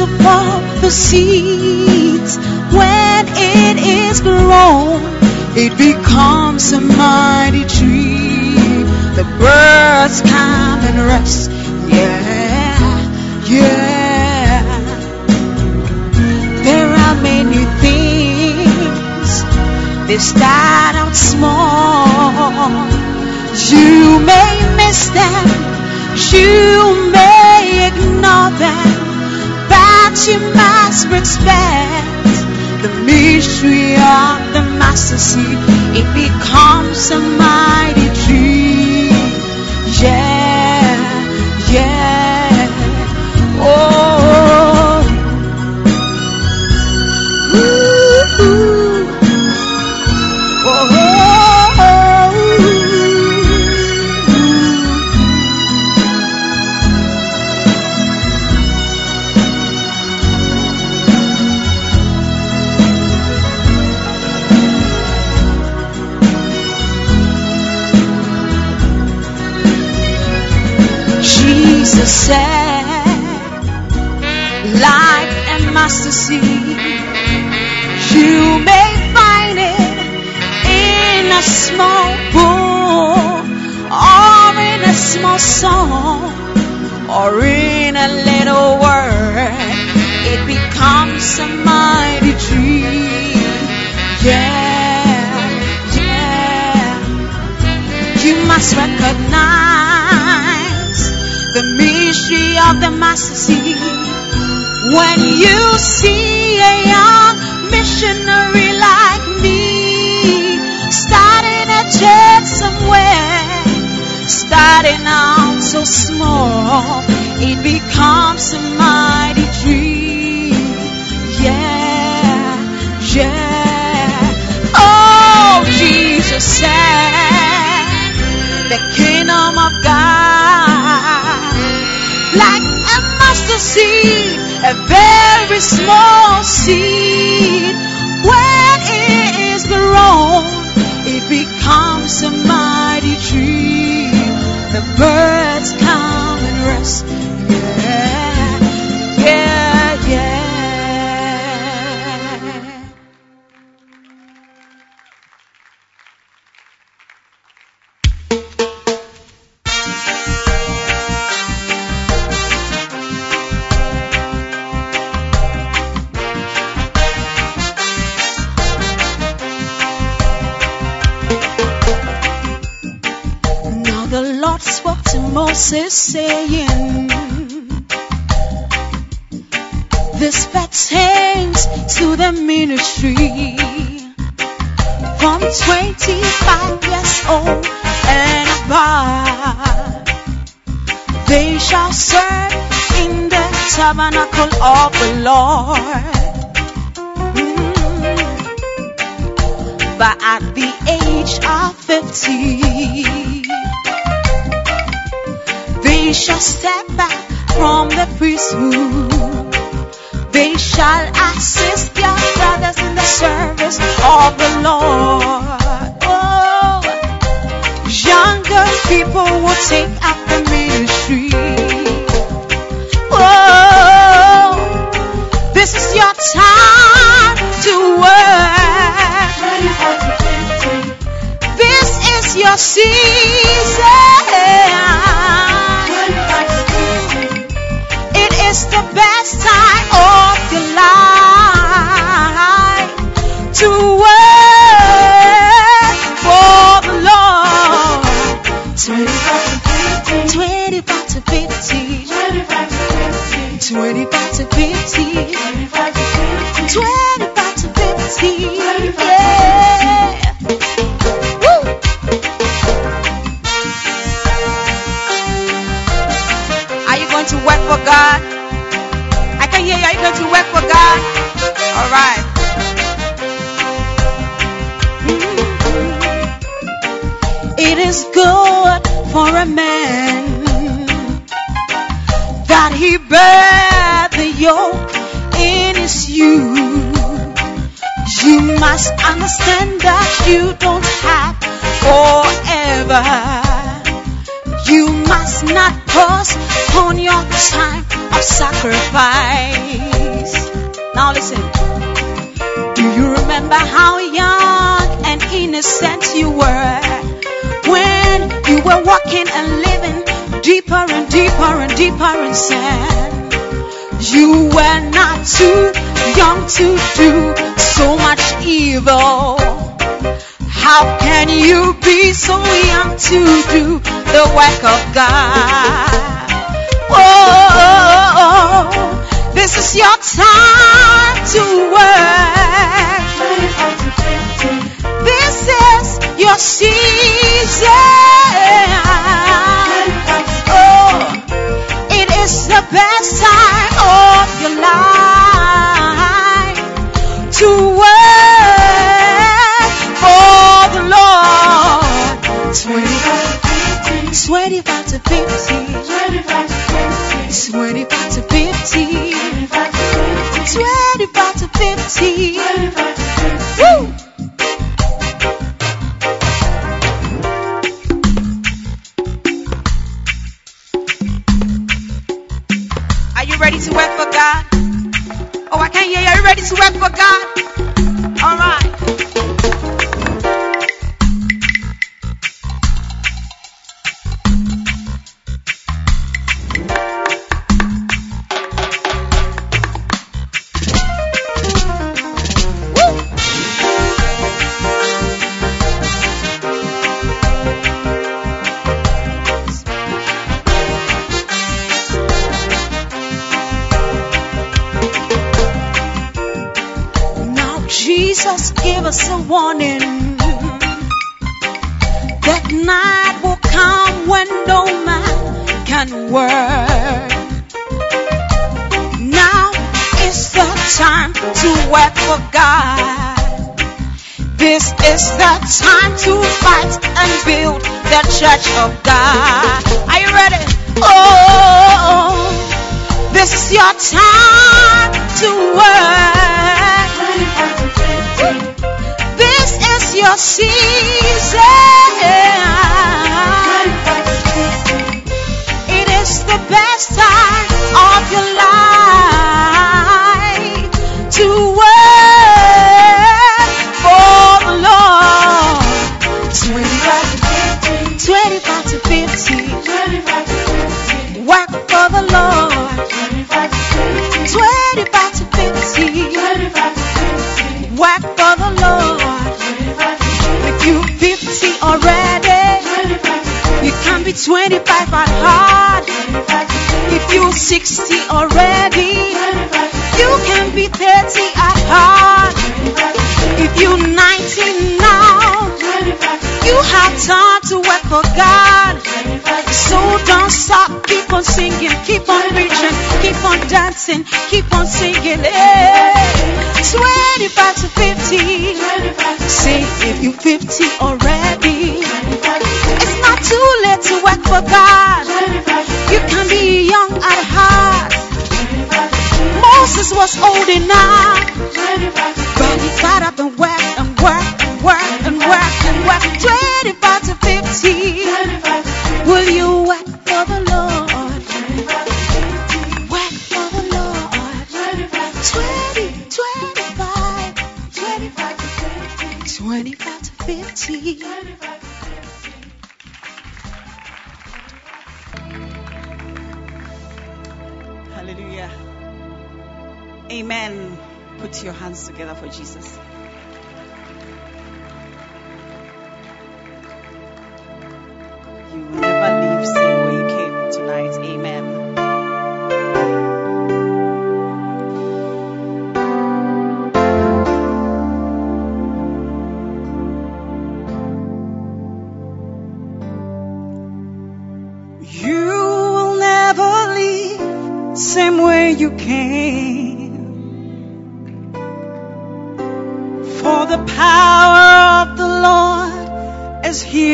of the seeds. When it is grown, it becomes a mighty tree. The birds come and rest. Yeah, yeah. There are many things they start out small. You may miss them, you may ignore them, but you must respect the mystery of the mustard seed. It becomes a mighty tree. Or in a little word. It becomes a mighty tree. Yeah, yeah. You must recognize the mystery of the mustard seed when you see a young missionary like me starting a church somewhere, starting out so small, it becomes a mighty tree. Yeah, yeah. Oh, Jesus said, the kingdom of God, like a mustard seed, a very small seed. When it is grown, it becomes a mighty. The Lord. Mm. But at the age of 50, they shall step back from the priesthood. They shall assist their brothers in the service of the Lord. Oh, younger people will take up the ministry. It's your time to work. This is your season. It is the best time of your life to work for the Lord. 25 to 50. 25 to 50. 25 to 50. Twenty five to fifty. Twenty five to fifty. Yeah. Woo. Are you going to work for God? I can hear you. Are you going to work for God? All right. It is good Must understand that you don't have forever. You must not postpone your time of sacrifice. Now listen. Do you remember how young and innocent you were when you were walking and living deeper and deeper and deeper in sin? You were not too young to do so much evil. How can you be so young to do the work of God? Oh, this is your time to work. This is your season. Oh, it is the best time of your life to work for the Lord. 25 to 50. 25 to 50. 25 to 50. 25 to 50. 25 to 50. You. Are you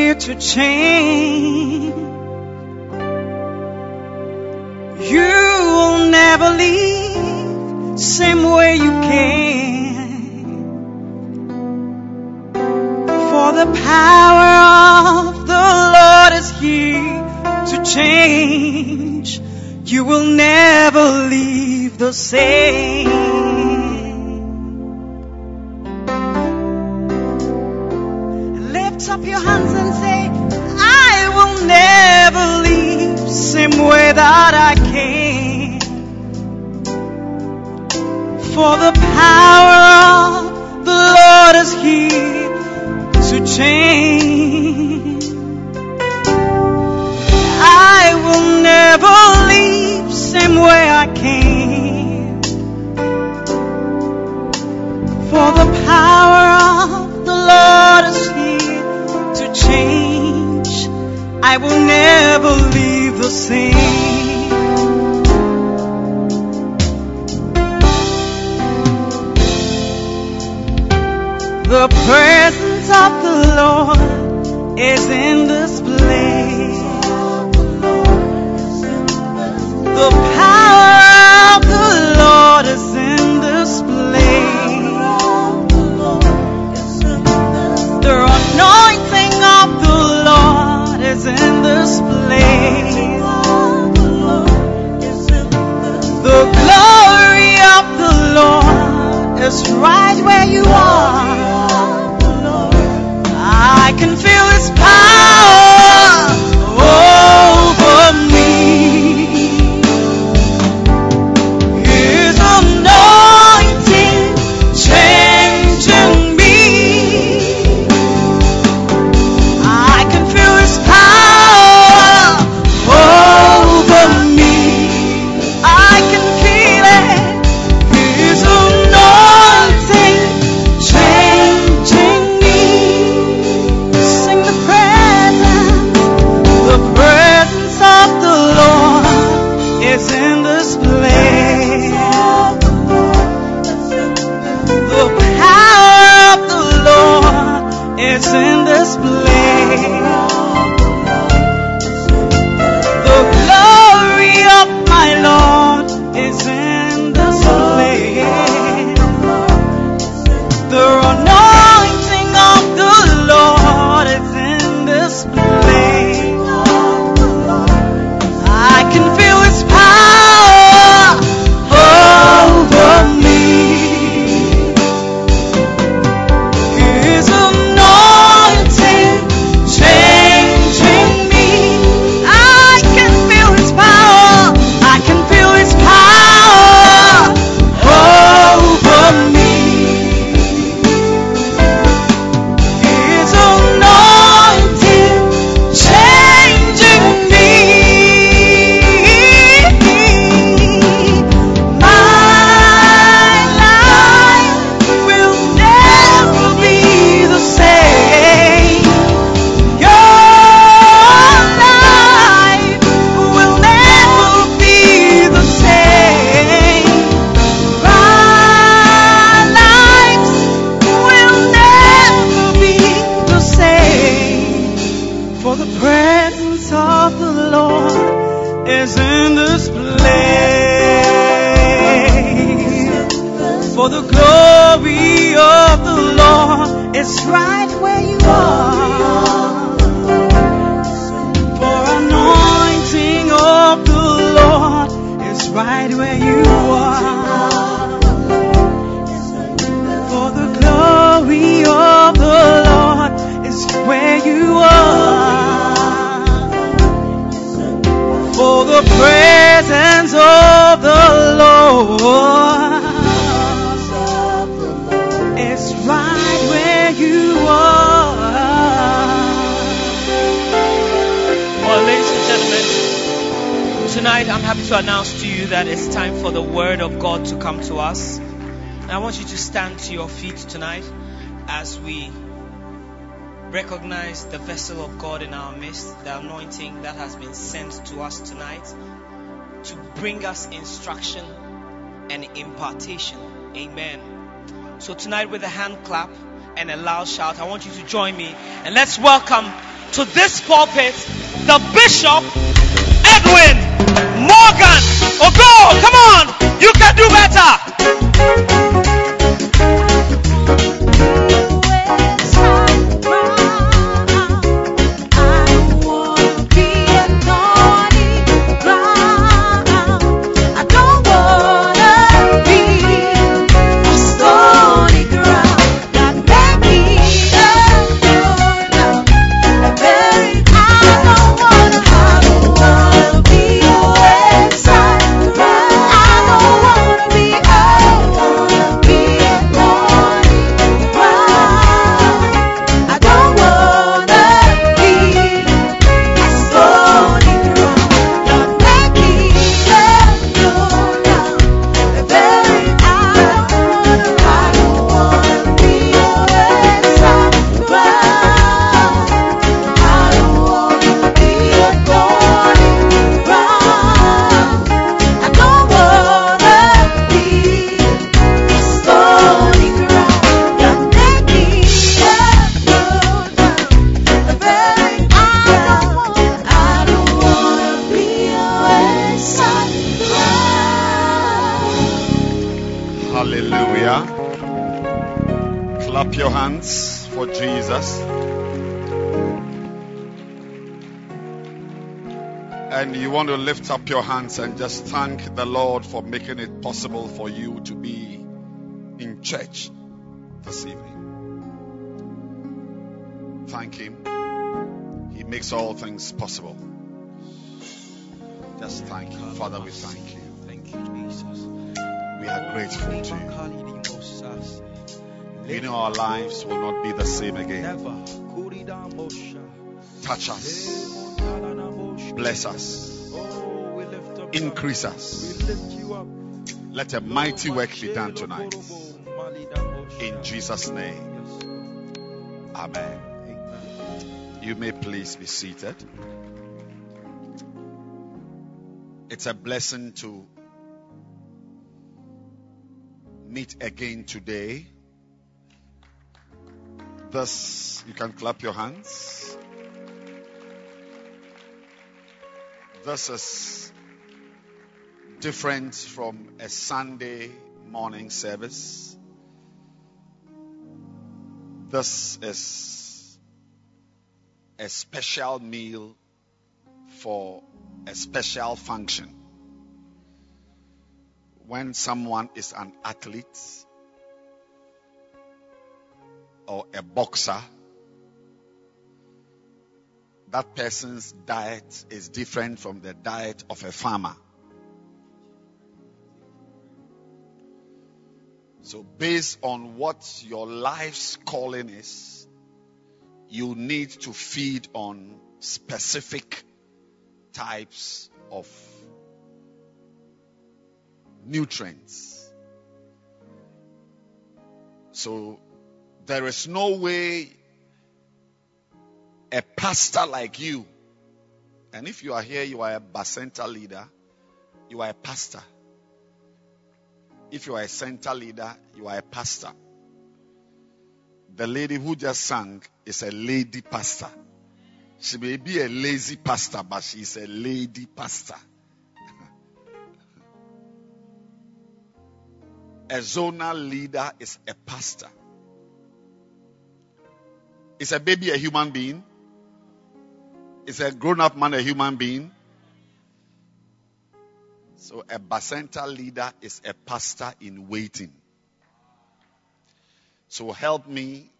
here to change. You will never leave same way you came. For the power of the Lord is here to change. You will never leave the same. Has been sent to us tonight to bring us instruction and impartation. Amen. So tonight with a hand clap and a loud shout, I want you to join me and let's welcome to this pulpit the Bishop Edwin Morgan Ogo. Come on, you can do better. Lift up your hands and just thank the Lord for making it possible for you to be in church this evening. Thank Him. He makes all things possible. Just thank Him. Father, we thank you. Thank you, Jesus. We are grateful to you. We know our lives will not be the same again. Touch us, bless us, oh, increase us. Let a mighty work be done tonight. In Jesus' name, Amen. You may please be seated. It's a blessing to meet again today. Thus, you can clap your hands. This is different from a Sunday morning service. This is a special meal for a special function. When someone is an athlete or a boxer, that person's diet is different from the diet of a farmer. So, based on what your life's calling is, you need to feed on specific types of nutrients. So, there is no way a pastor like you, and if you are here, you are a Bacenta leader, you are a pastor. If you are a center leader, you are a pastor. The lady who just sang is a lady pastor. She may be a lazy pastor, but she is a lady pastor. a zonal leader is a pastor. Is a baby a human being? Is a grown up man a human being? So a Bacenta leader is a pastor in waiting. So help me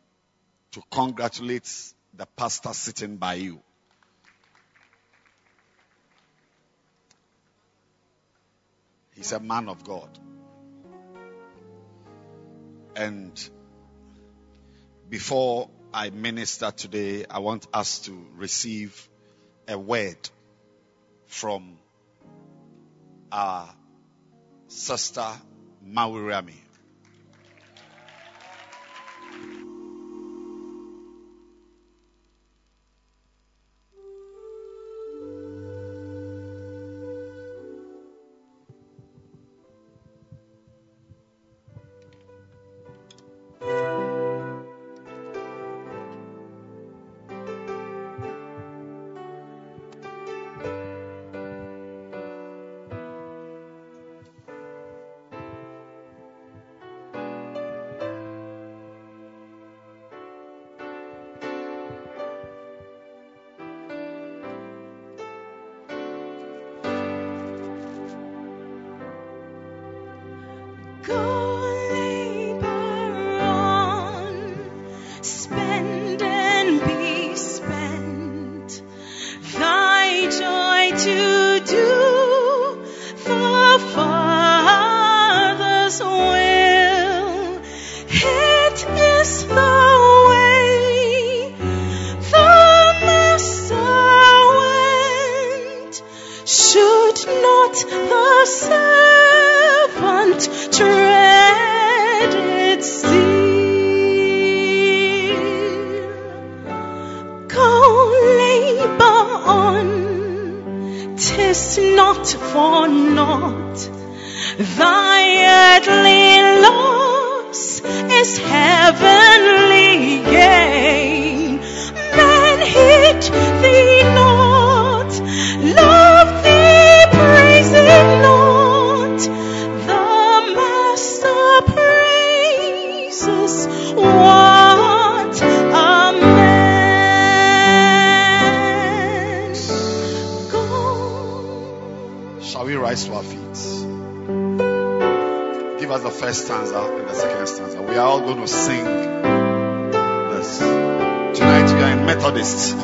to congratulate the pastor sitting by you. He's a man of God. And before I minister today, I want us to receive a word from our sister Mawirami. is not for naught. Thy earthly loss is heavenly gain. gave us the first stanza and the second stanza. We are all going to sing this. Tonight we are in Methodists.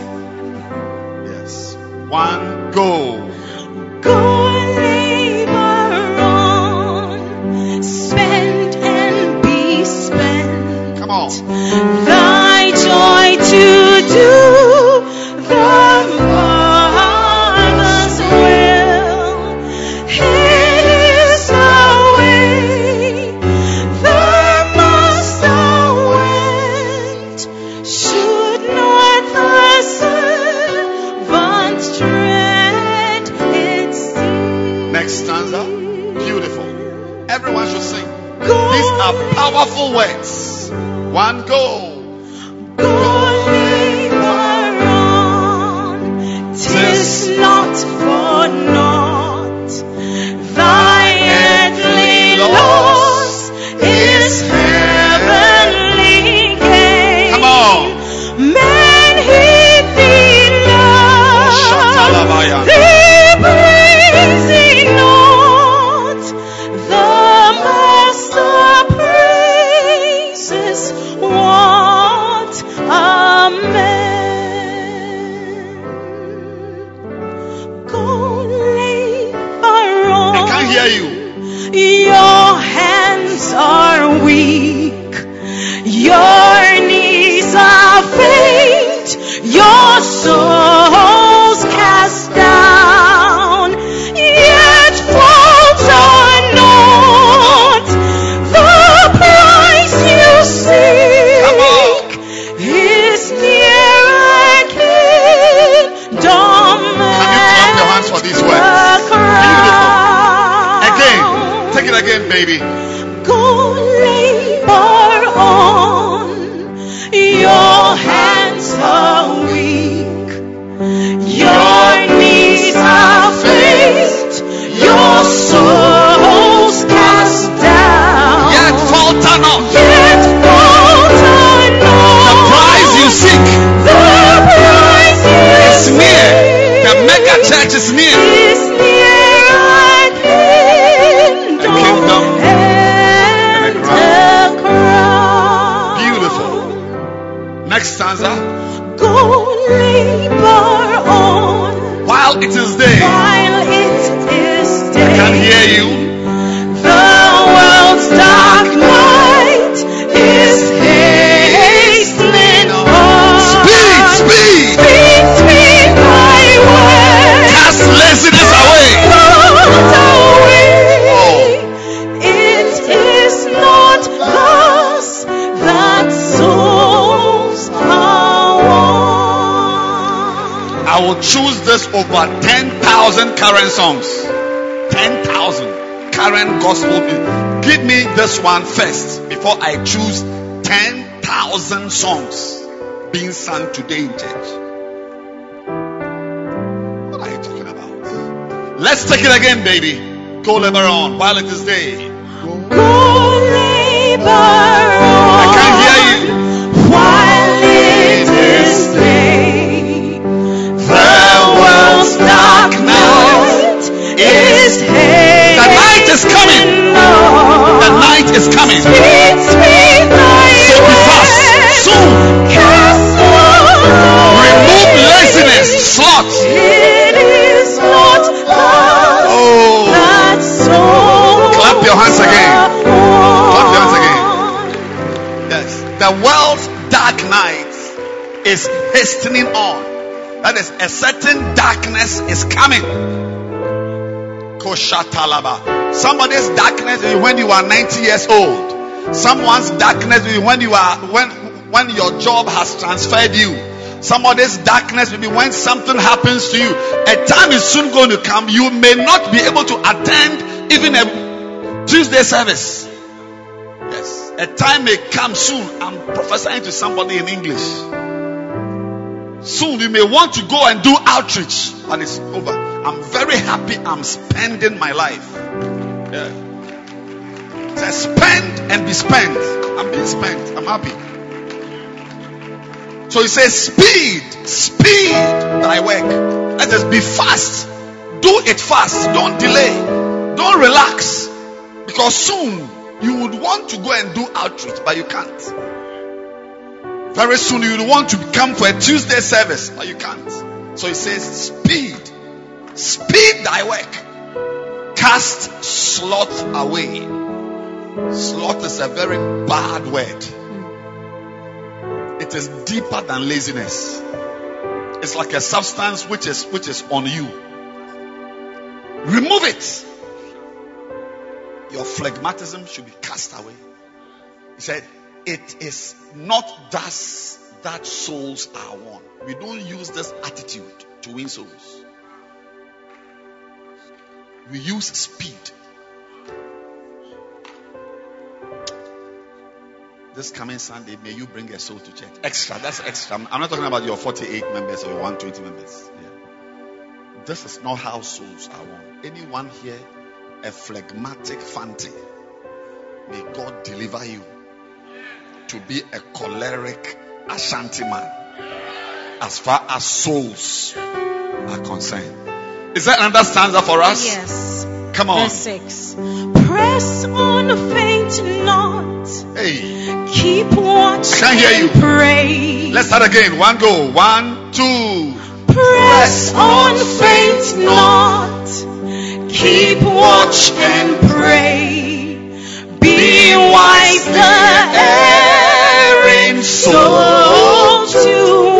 Yes. One, go. powerful words. One, goal. Over 10,000 current songs. 10,000 current gospel. Give me this one first before I choose 10,000 songs being sung today in church. What are you talking about? Let's take it again, baby. Go labor on while it is day. Go labor coming. Sweet night. So be fast. Soon. Remove laziness, sloth. It is not Oh. Clap your hands again. Clap your hands again. Yes. The world's dark night is hastening on. That is, a certain darkness is coming. Koshatalaba. Somebody's darkness is when you are 90 years old. Someone's darkness when you are when when your job has transferred you. Somebody's darkness will be when something happens to you. A time is soon going to come. You may not be able to attend even a Tuesday service. Yes. A time may come soon. I'm prophesying to somebody in English. Soon you may want to go and do outreach, but it's over. I'm very happy I'm spending my life. Yeah. Say spend and be spent. I'm being spent. I'm happy. So he says, speed, speed thy work. Let us be fast. Do it fast. Don't delay. Don't relax. Because soon you would want to go and do outreach, but you can't. Very soon you would want to come for a Tuesday service, but you can't. So he says, speed, speed thy work. Cast sloth away. Sloth is a very bad word. It is deeper than laziness. It's like a substance which is which is on you. Remove it. Your phlegmatism should be cast away. He said, It is not thus that souls are won. We don't use this attitude to win souls. We use speed. This coming Sunday, may you bring a soul to church. Extra, that's extra. I'm not talking about your 48 members or your 120 members. Yeah. This is not how souls are won. Anyone here, a phlegmatic fancy, may God deliver you to be a choleric Ashanti man as far as souls are concerned. Is that another stanza for us? Yes. Come on. Verse 6. Press on, faint not. Hey, Keep watch Can't hear you. and pray. let's start again. One go. One, two. Press on, faint not. Keep watch and pray. Be wise, the erring soul to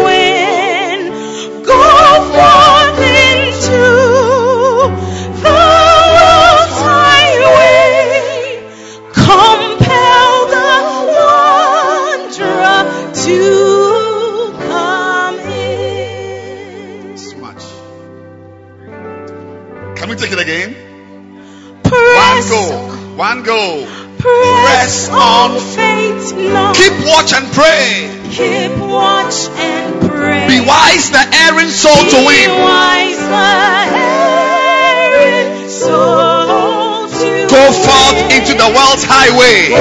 One go. press on, faint not. Keep watch and pray. Keep watch and pray. Be wise, the erring soul to Be win. wise, the erring soul to Go forth win. into the world's highway. Go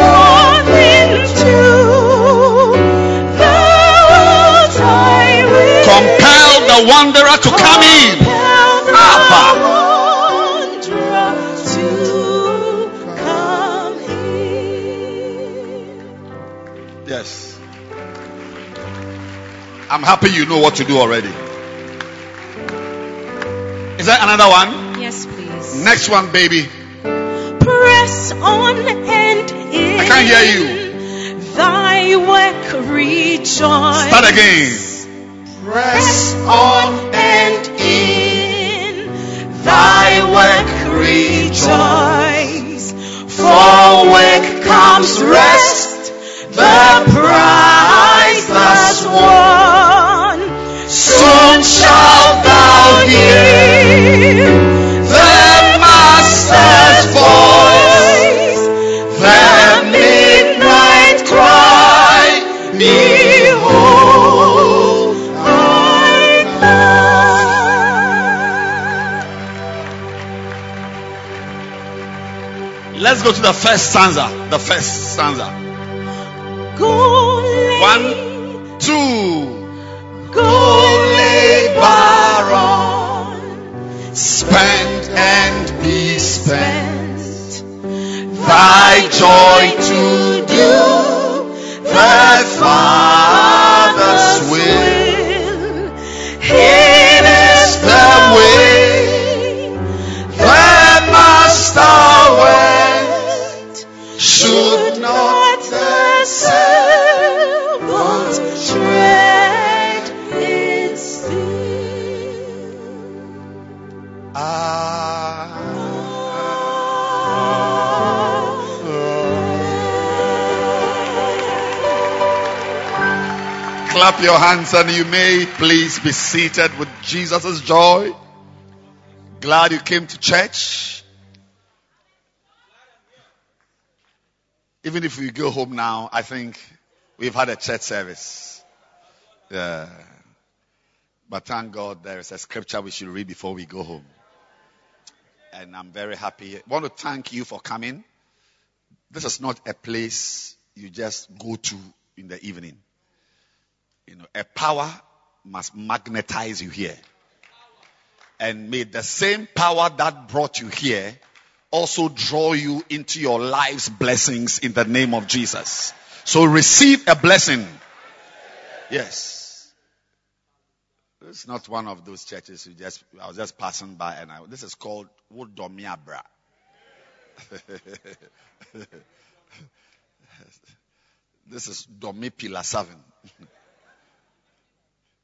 forth into the world's highway. Compel the wanderer to come in. I'm happy you know what to do already. Is there another one? Yes, please. Next one, baby. Press on and in. I can't hear you. Thy work rejoice. Start again. Press on and in. Thy work rejoice. For work comes rest. The won. Soon shalt thou hear the Master's voice, the midnight cry, behold, I come. Let's go to the first stanza. The first stanza. Go One, two. go labor on, spend and be spent. Thy joy to do the Father's will. It Clap your hands and you may please be seated with Jesus' joy. Glad you came to church. Even if we go home now, I think we've had a church service. Yeah. But thank God there is a scripture we should read before we go home. And I'm very happy. I want to thank you for coming. This is not a place you just go to in the evening. You know, a power must magnetize you here. And may the same power that brought you here also draw you into your life's blessings in the name of Jesus. So receive a blessing. Yes. It's not one of those churches you just, I was just passing by and I, this is called Wodomiabra. this is Domi Pillar 7.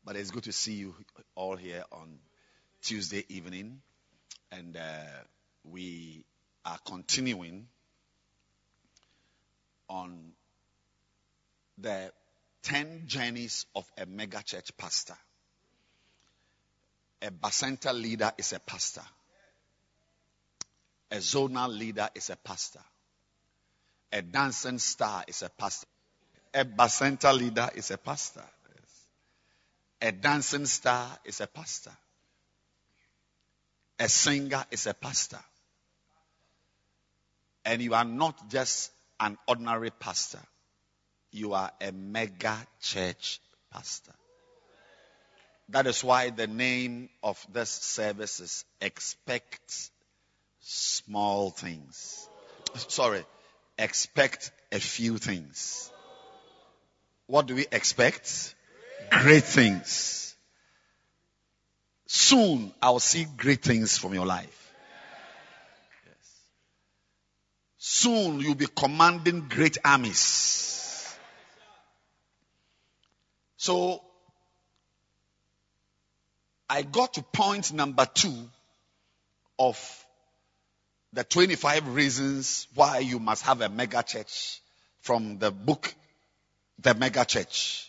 But it's good to see you all here on Tuesday evening. And uh, we are continuing on the 10 journeys of a mega church pastor. A Bacenta leader is a pastor. A zonal leader is a pastor. A dancing star is a pastor. A Bacenta leader is a pastor. A dancing star is a pastor. A singer is a pastor. And you are not just an ordinary pastor. You are a mega church pastor. That is why the name of this service is Expect Small Things. Sorry, expect a few things. What do we expect? Great things. Soon I'll see great things from your life. Yes. Soon you'll be commanding great armies. So I got to point number two of the 25 reasons why you must have a mega church from the book, The Mega Church.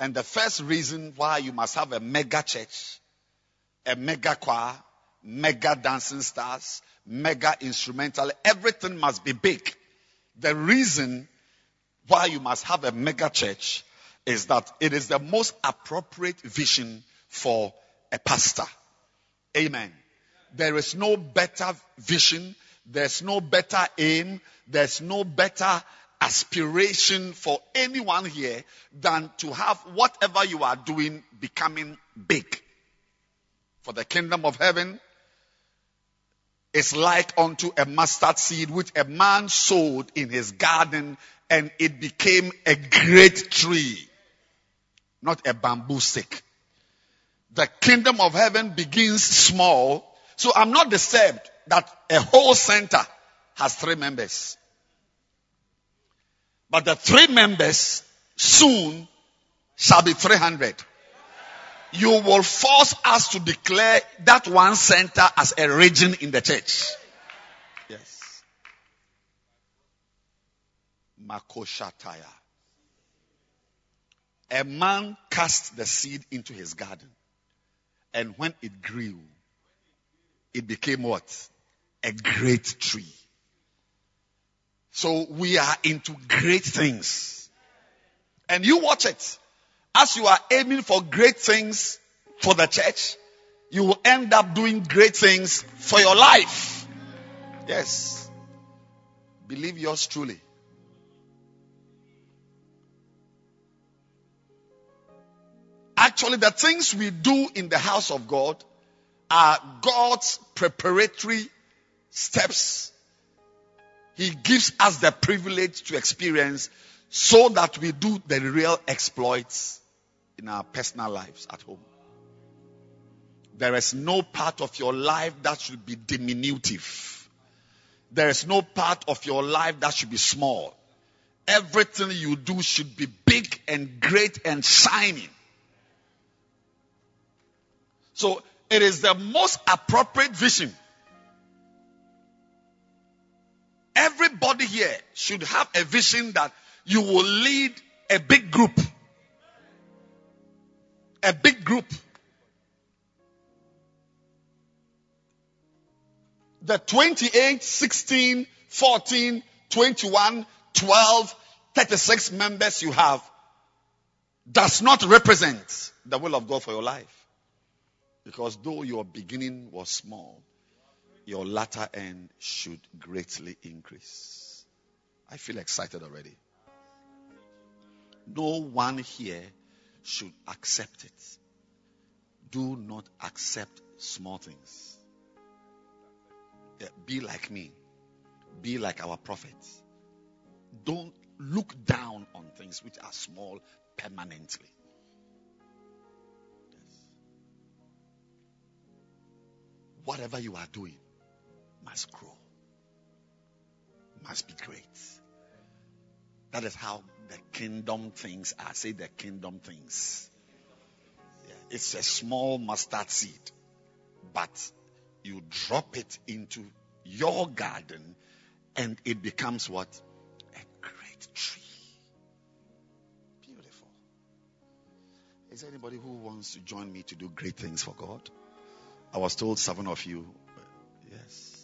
And the first reason why you must have a mega church, a mega choir, mega dancing stars, mega instrumental, everything must be big. The reason why you must have a mega church is that it is the most appropriate vision for a pastor. Amen. There is no better vision. There's no better aim. There's no better aspiration for anyone here than to have whatever you are doing becoming big. For the kingdom of heaven is like unto a mustard seed which a man sowed in his garden and it became a great tree, not a bamboo stick. The kingdom of heaven begins small. So I'm not disturbed that a whole center has three members. But the three members soon shall be 300. You will force us to declare that one center as a region in the church. Yes. Makoshataya. A man cast the seed into his garden And when it grew, it became what? A great tree. So we are into great things. And you watch it. As you are aiming for great things for the church, you will end up doing great things for your life. Yes. Believe yours truly. Actually, the things we do in the house of God are God's preparatory steps. He gives us the privilege to experience so that we do the real exploits in our personal lives at home. There is no part of your life that should be diminutive. There is no part of your life that should be small. Everything you do should be big and great and shining. So it is the most appropriate vision. Everybody here should have a vision that you will lead a big group. A big group. The 28, 16, 14, 21, 12, 36 members you have does not represent the will of God for your life. Because though your beginning was small, your latter end should greatly increase. I feel excited already. No one here should accept it. Do not accept small things. Yeah, be like me. Be like our prophets. Don't look down on things which are small permanently. whatever you are doing must grow, must be great. That is how the kingdom things are. Say the kingdom things. Yeah, it's a small mustard seed, but you drop it into your garden and it becomes what? A great tree. Beautiful. Is there anybody who wants to join me to do great things for God? I was told seven of you. Yes,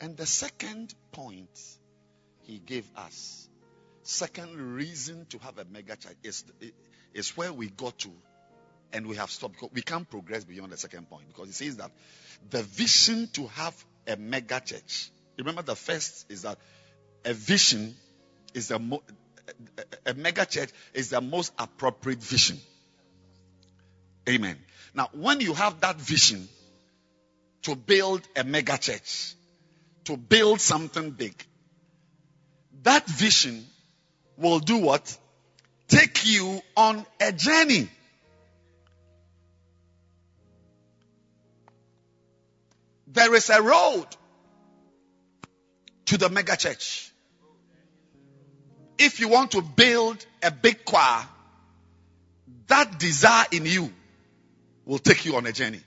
And the second point he gave us, second reason to have a mega church is, is where we got to and we have stopped. We can't progress beyond the second point because he says that the vision to have a mega church. Remember, the first is that a vision is the a mega church is the most appropriate vision. Amen. Now, when you have that vision to build a mega church, to build something big, that vision will do what? Take you on a journey. There is a road to the mega church. If you want to build a big choir, that desire in you will take you on a journey.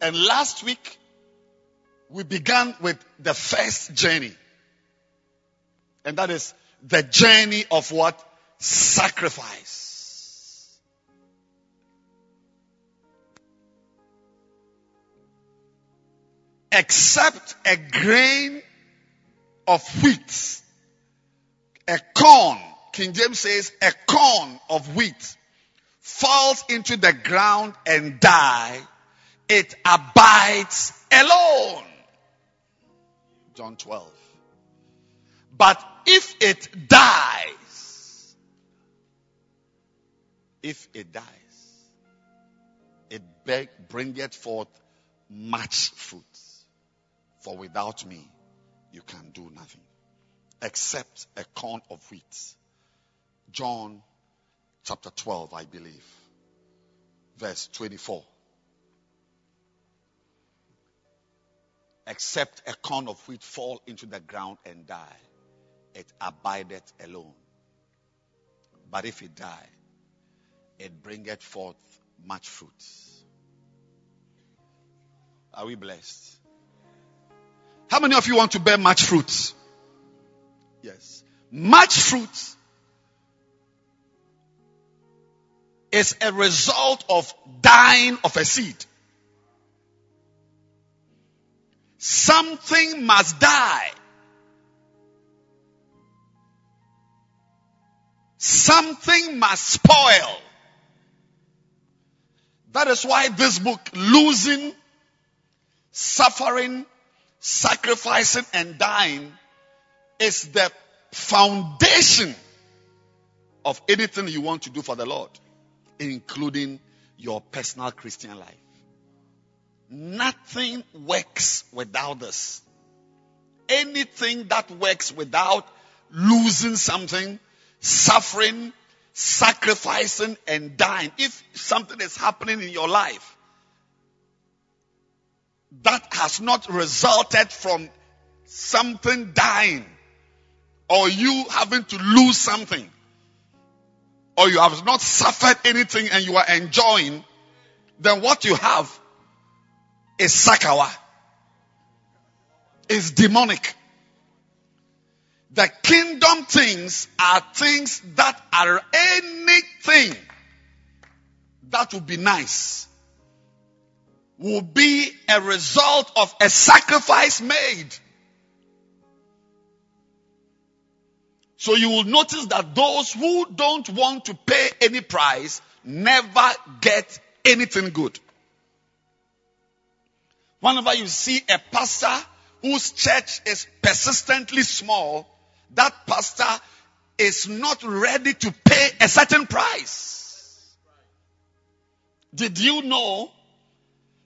And last week, we began with the first journey. And that is the journey of what? Sacrifice. Except a grain of wheat, a corn King James says, a corn of wheat falls into the ground and die, it abides alone. John 12. But if it dies, if it dies, it bringeth forth much fruit. For without me, you can do nothing except a corn of wheat John chapter 12, I believe, verse 24. Except a corn of wheat fall into the ground and die, it abideth alone. But if it die, it bringeth forth much fruit. Are we blessed? How many of you want to bear much fruit? Yes. Much fruit is a result of dying of a seed. Something must die. Something must spoil. That is why this book, losing, suffering, sacrificing, and dying, is the foundation of anything you want to do for the Lord, including your personal Christian life. Nothing works without this. Anything that works without losing something, suffering, sacrificing, and dying. If something is happening in your life that has not resulted from something dying or you having to lose something or you have not suffered anything and you are enjoying, then what you have is sakawa. Is demonic. The kingdom things are things that are anything that would be nice will be a result of a sacrifice made. So you will notice that those who don't want to pay any price never get anything good. Whenever you see a pastor whose church is persistently small, that pastor is not ready to pay a certain price. Did you know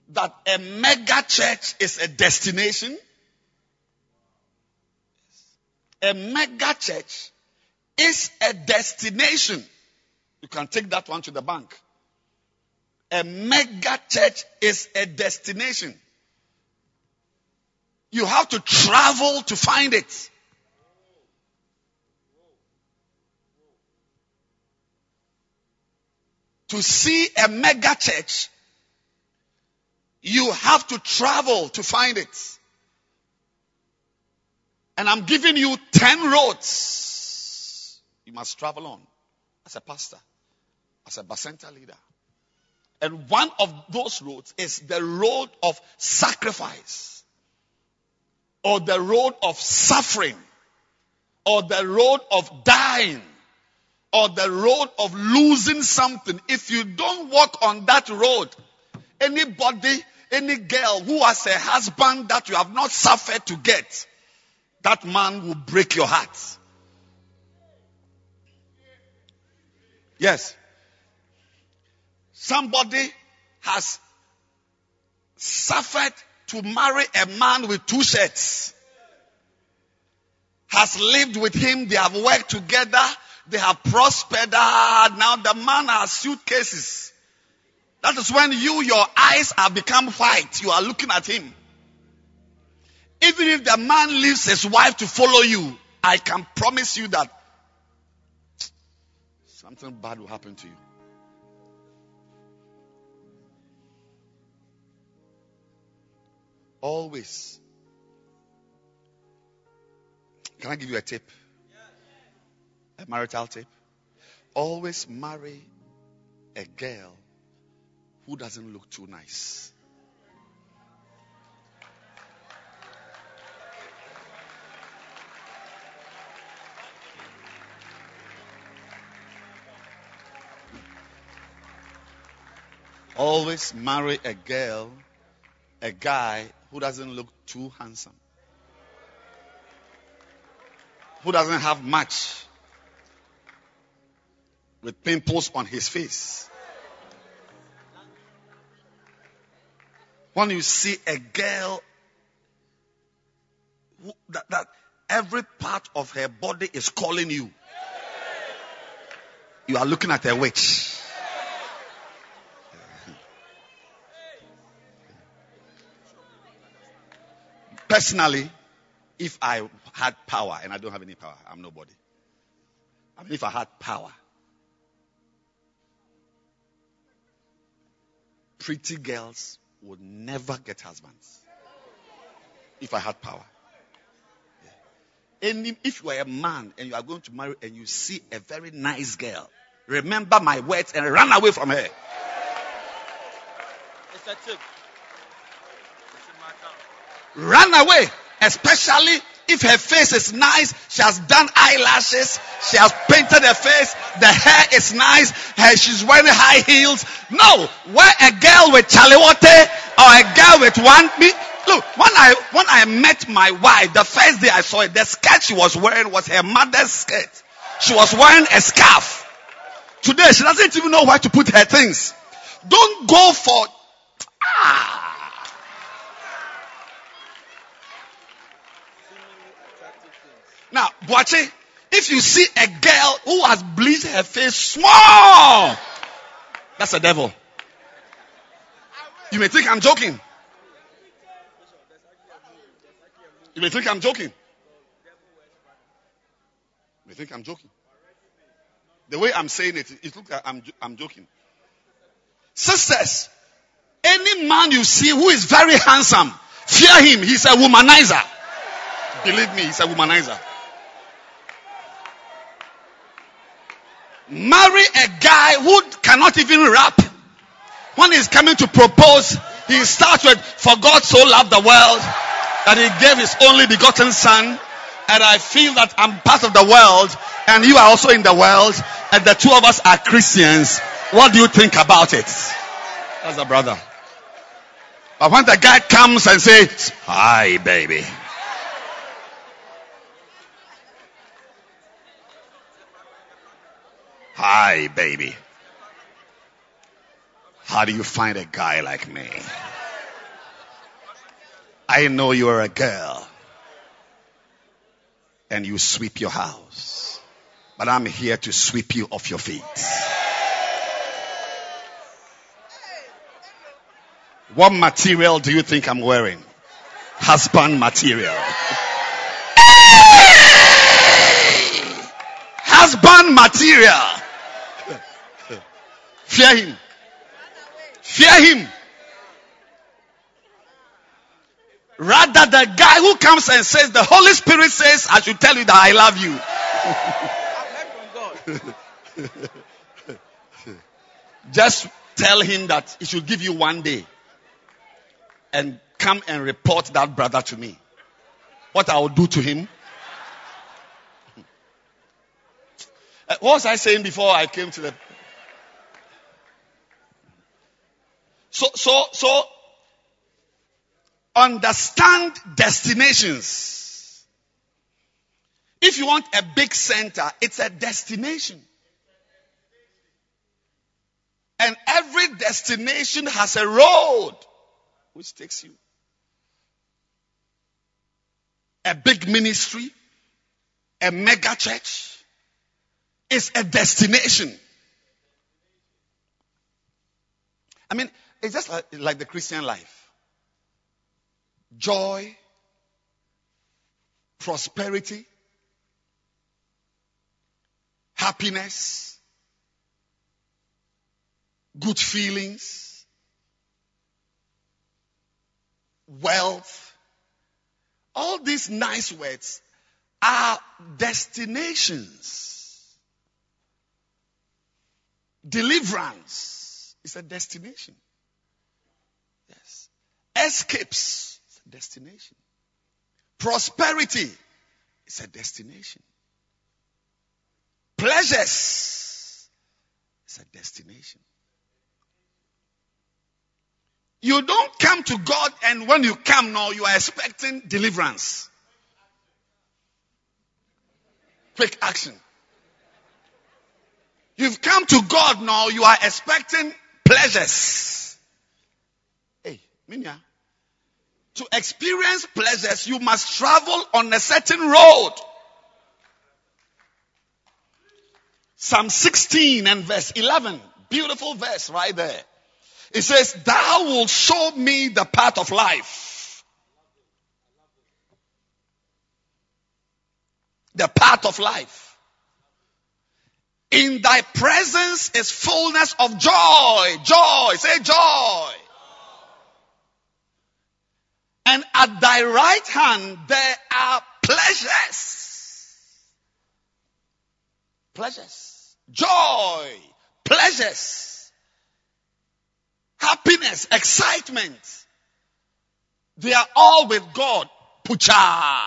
that a mega church is a destination? A mega church is a destination. You can take that one to the bank. A mega church is a destination. You have to travel to find it. To see a mega church, you have to travel to find it. And I'm giving you 10 roads you must travel on as a pastor, as a Bacenta leader. And one of those roads is the road of sacrifice or the road of suffering or the road of dying or the road of losing something, if you don't walk on that road, anybody, any girl who has a husband that you have not suffered to get, that man will break your heart. Yes. Somebody has suffered to marry a man with two shirts. Has lived with him, they have worked together, they have prospered. Now the man has suitcases. That is when you, your eyes have become white. You are looking at him. Even if the man leaves his wife to follow you, I can promise you that something bad will happen to you. Always. Can I give you a tip? A marital tip? Always marry a girl who doesn't look too nice. Always marry a girl, a guy who doesn't look too handsome, who doesn't have much, with pimples on his face. When you see a girl who, that, that every part of her body is calling you, you are looking at a witch. Personally, if I had power, and I don't have any power, I'm nobody. I mean, if I had power, pretty girls would never get husbands. If I had power. Any, if you are a man and you are going to marry and you see a very nice girl, Remember my words and run away from her. Run away, especially if her face is nice, she has done eyelashes, she has painted her face, the hair is nice, she's wearing high heels. No, wear a girl with chalewote or a girl with one. Me, look, when I when I met my wife, the first day I saw it, the skirt she was wearing was her mother's skirt. She was wearing a scarf. Today she doesn't even know where to put her things. Don't go for ah. Now, Boache, if you see a girl who has bleached her face small, that's a devil. You may think I'm joking. You may think I'm joking. You may think I'm joking. The way I'm saying it, it looks like I'm, I'm joking. Sisters, any man you see who is very handsome, fear him. He's a womanizer. Believe me, he's a womanizer. Marry a guy who cannot even rap. When he's coming to propose, he starts with, For God so loved the world that he gave his only begotten son. And I feel that I'm part of the world and you are also in the world and the two of us are Christians. What do you think about it? That's a brother. But when the guy comes and says, Hi, baby. Hi, baby. How do you find a guy like me? I know you're a girl and you sweep your house, but I'm here to sweep you off your feet. What material do you think I'm wearing? Husband material. Husband material. Fear him. Fear him. Rather, the guy who comes and says, The Holy Spirit says, I should tell you that I love you. Just tell him that he should give you one day and come and report that brother to me. What I will do to him. Uh, what was I saying before I came to the So, so, so, understand destinations. If you want a big center, it's a destination. And every destination has a road which takes you. A big ministry, a mega church is a destination. I mean, it's just like, like the Christian life joy, prosperity, happiness, good feelings, wealth. All these nice words are destinations. Deliverance is a destination. Escapes is a destination. Prosperity is a destination. Pleasures is a destination. You don't come to God and when you come now, you are expecting deliverance. Quick action. You've come to God now, you are expecting pleasures. Minya. To experience pleasures, you must travel on a certain road. Psalm 16 and verse 11. Beautiful verse right there. It says, Thou will show me the path of life. The path of life. In thy presence is fullness of joy. Joy. Say joy. And at thy right hand there are pleasures. Pleasures. joy, pleasures, happiness, excitement. They are all with God. Pucha.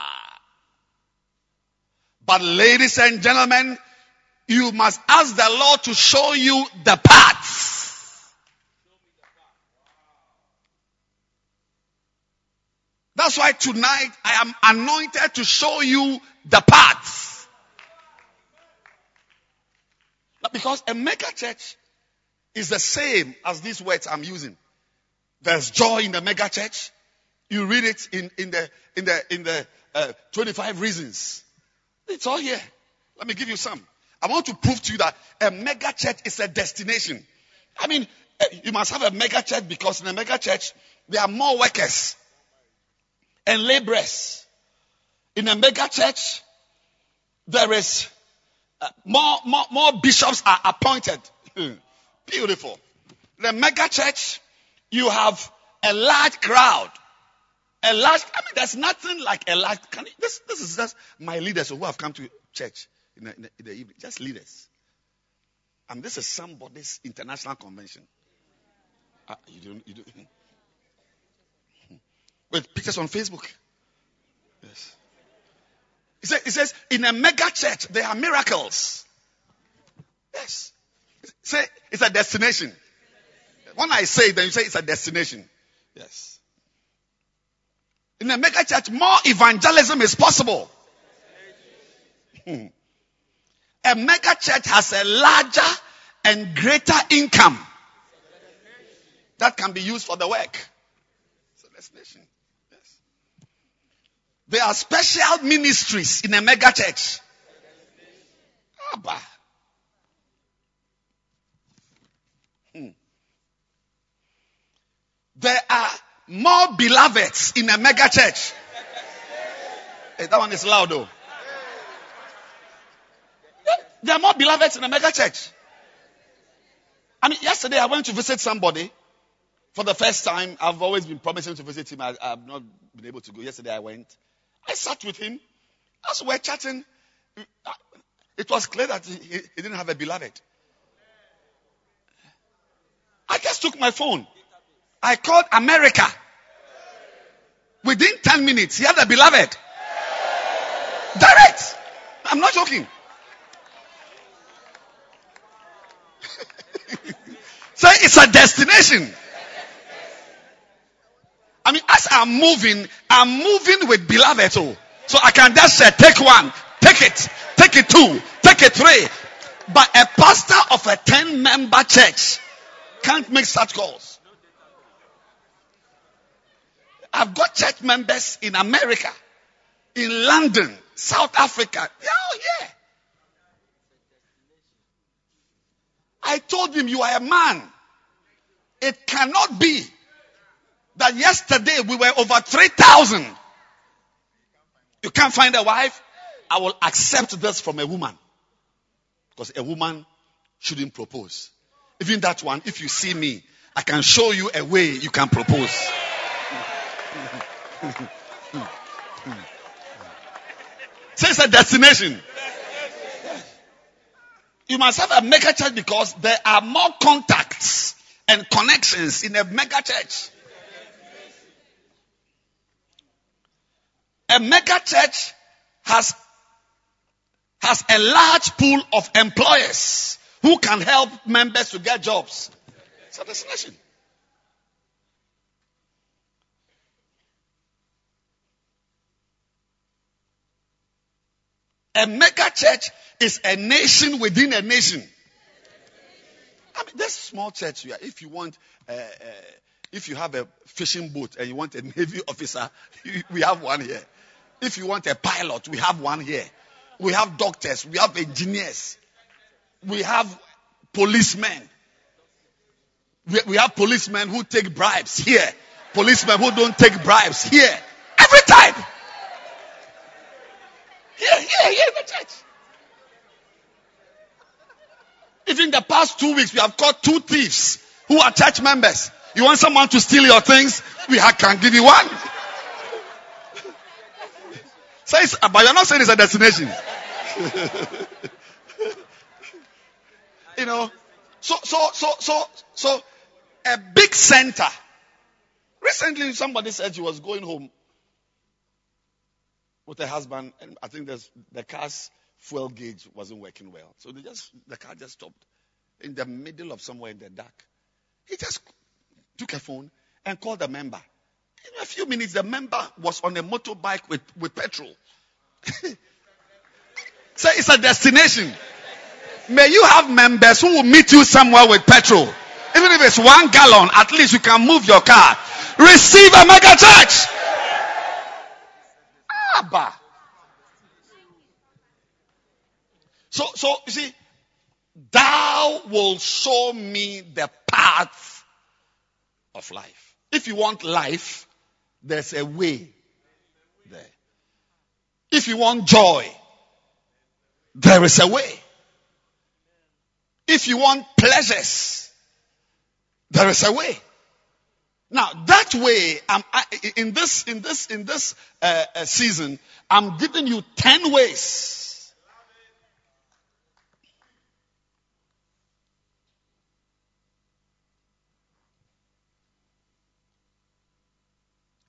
But ladies and gentlemen, you must ask the Lord to show you the path. That's why tonight I am anointed to show you the path. Because a mega church is the same as these words I'm using. There's joy in the mega church. You read it in, in the in the in the uh, 25 reasons. It's all here. Let me give you some. I want to prove to you that a mega church is a destination. I mean, uh, you must have a mega church because in a mega church there are more workers and laborers. In a mega church, there is uh, more, more, more bishops are appointed. Beautiful. The mega church, you have a large crowd. A large, I mean, there's nothing like a large, you, this, this is just my leaders who have come to church in the, in the, in the evening. Just leaders. And this is somebody's international convention. Uh, you don't, you don't, with pictures on Facebook. Yes. It says, it says, in a mega church, there are miracles. Yes. Say, it's a destination. When I say then you say it's a destination. Yes. In a mega church, more evangelism is possible. Hmm. A mega church has a larger and greater income that can be used for the work. It's a destination. There are special ministries in a mega church. Abba. Hmm. There are more beloveds in a mega church. Hey, that one is loud though. There are more beloveds in a mega church. I mean, yesterday I went to visit somebody for the first time. I've always been promising to visit him. I, have not been able to go. Yesterday I went. I sat with him. As we were chatting, it was clear that he, he didn't have a beloved. I just took my phone. I called America. Within 10 minutes, he had a beloved. Direct. I'm not joking. so it's a destination. I mean, as I'm moving, I'm moving with beloved. Oh. So I can just say, take one, take it, take it two, take it three. But a pastor of a 10 member church can't make such calls. I've got church members in America, in London, South Africa. All here. Oh, I told him, You are a man. It cannot be that yesterday we were over 3,000. You can't find a wife. I will accept this from a woman. Because a woman shouldn't propose. Even that one, if you see me, I can show you a way you can propose. so it's a destination. You must have a mega church because there are more contacts and connections in a mega church. A mega church has, has a large pool of employers who can help members to get jobs. It's a destination. A mega church is a nation within a nation. I mean, this small church, here, if you want, uh, uh, if you have a fishing boat and you want a navy officer, we have one here. If you want a pilot, we have one here. We have doctors, we have engineers, we have policemen. We, we have policemen who take bribes here, policemen who don't take bribes here. Every time. Here, here, here in the church. Even the past two weeks, we have caught two thieves who are church members. You want someone to steal your things? We can give you one. Says, but you're not saying it's a destination. You know, so, so, so, so, so, a big center. Recently, somebody said she was going home with her husband, and I think the car's fuel gauge wasn't working well. So they just, the car just stopped in the middle of somewhere in the dark. He just took a phone and called the member. In a few minutes, the member was on a motorbike with, with petrol. Say it's a destination. May you have members who will meet you somewhere with petrol. Even if it's one gallon, at least you can move your car. Receive a mega church. Abba. So, so you see, thou will show me the path of life. If you want life, there's a way there. If you want joy, there is a way. If you want pleasures, there is a way. Now that way, I'm, I, in this in this in this uh, uh, season, I'm giving you ten ways.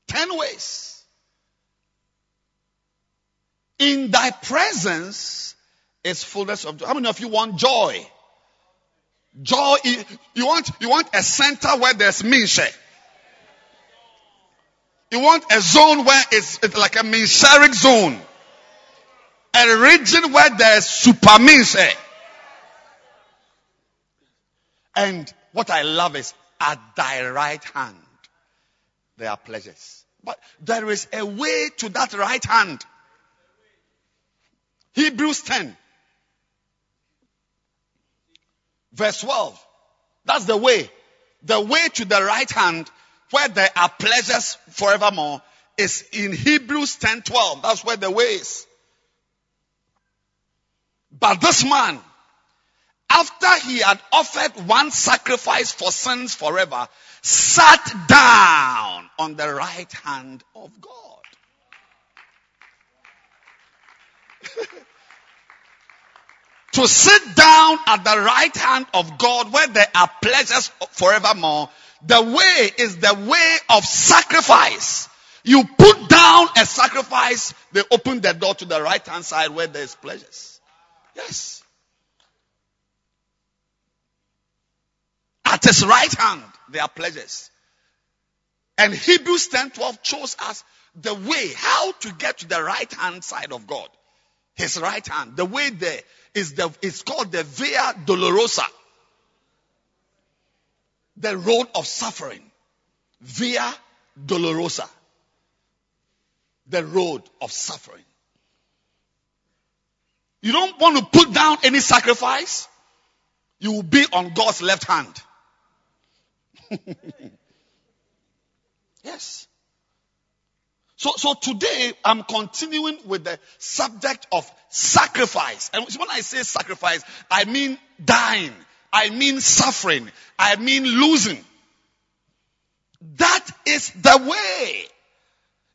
Ten ways. In thy presence is fullness of joy. How many of you want joy? Joy, you want, you want a center where there's minche. You want a zone where it's, it's like a minsheric zone. A region where there's super minche. And what I love is at thy right hand, there are pleasures. But there is a way to that right hand. Hebrews 10. Verse 12. That's the way. The way to the right hand where there are pleasures forevermore is in Hebrews 10 12. That's where the way is. But this man, after he had offered one sacrifice for sins forever, sat down on the right hand of God. to sit down at the right hand of God where there are pleasures forevermore. The way is the way of sacrifice. You put down a sacrifice, they open the door to the right hand side where there is pleasures. Yes. At his right hand, there are pleasures. And Hebrews 10 12 shows us the way, how to get to the right hand side of God. His right hand. The way there is the, it's called the Via Dolorosa. The road of suffering. Via Dolorosa. The road of suffering. You don't want to put down any sacrifice. You will be on God's left hand. yes. So, so today I'm continuing with the subject of sacrifice. And when I say sacrifice, I mean dying. I mean suffering. I mean losing. That is the way.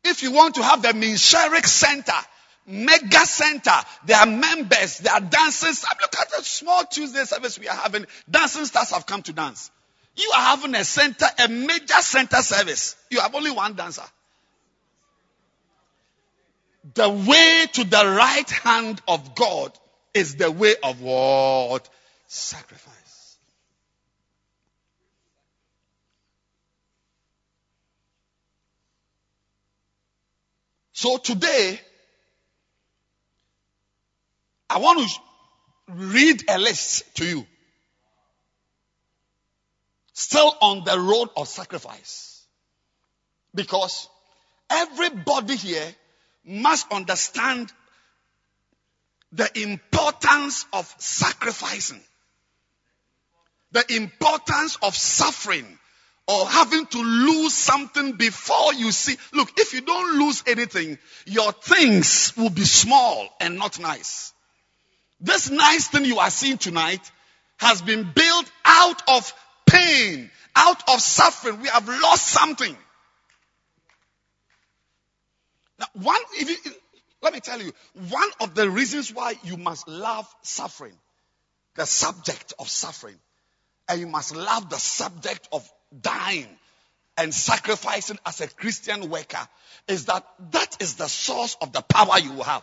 If you want to have the Minsheric Center, mega center, there are members, there are dancers. Look at the small Tuesday service we are having. Dancing stars have come to dance. You are having a center, a major center service. You have only one dancer the way to the right hand of God is the way of what? Sacrifice. So today, I want to read a list to you. Still on the road of sacrifice. Because everybody here must understand the importance of sacrificing, the importance of suffering or having to lose something before you see. Look, if you don't lose anything, your things will be small and not nice. This nice thing you are seeing tonight has been built out of pain, out of suffering. We have lost something. Now, one, if you, let me tell you, one of the reasons why you must love suffering the subject of suffering. And you must love the subject of dying and sacrificing as a Christian worker is that that is the source of the power you will have.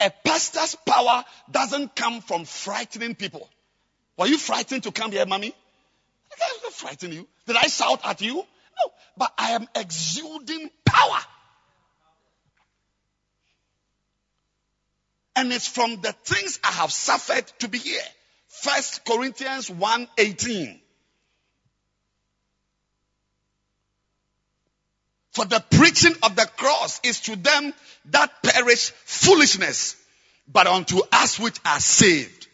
A pastor's power doesn't come from frightening people. Were you frightened to come here, mommy? I didn't frighten you. Did I shout at you? No. But I am exuding power. And it's from the things I have suffered to be here. First Corinthians 1:18. For the preaching of the cross is to them that perish foolishness, but unto us which are saved,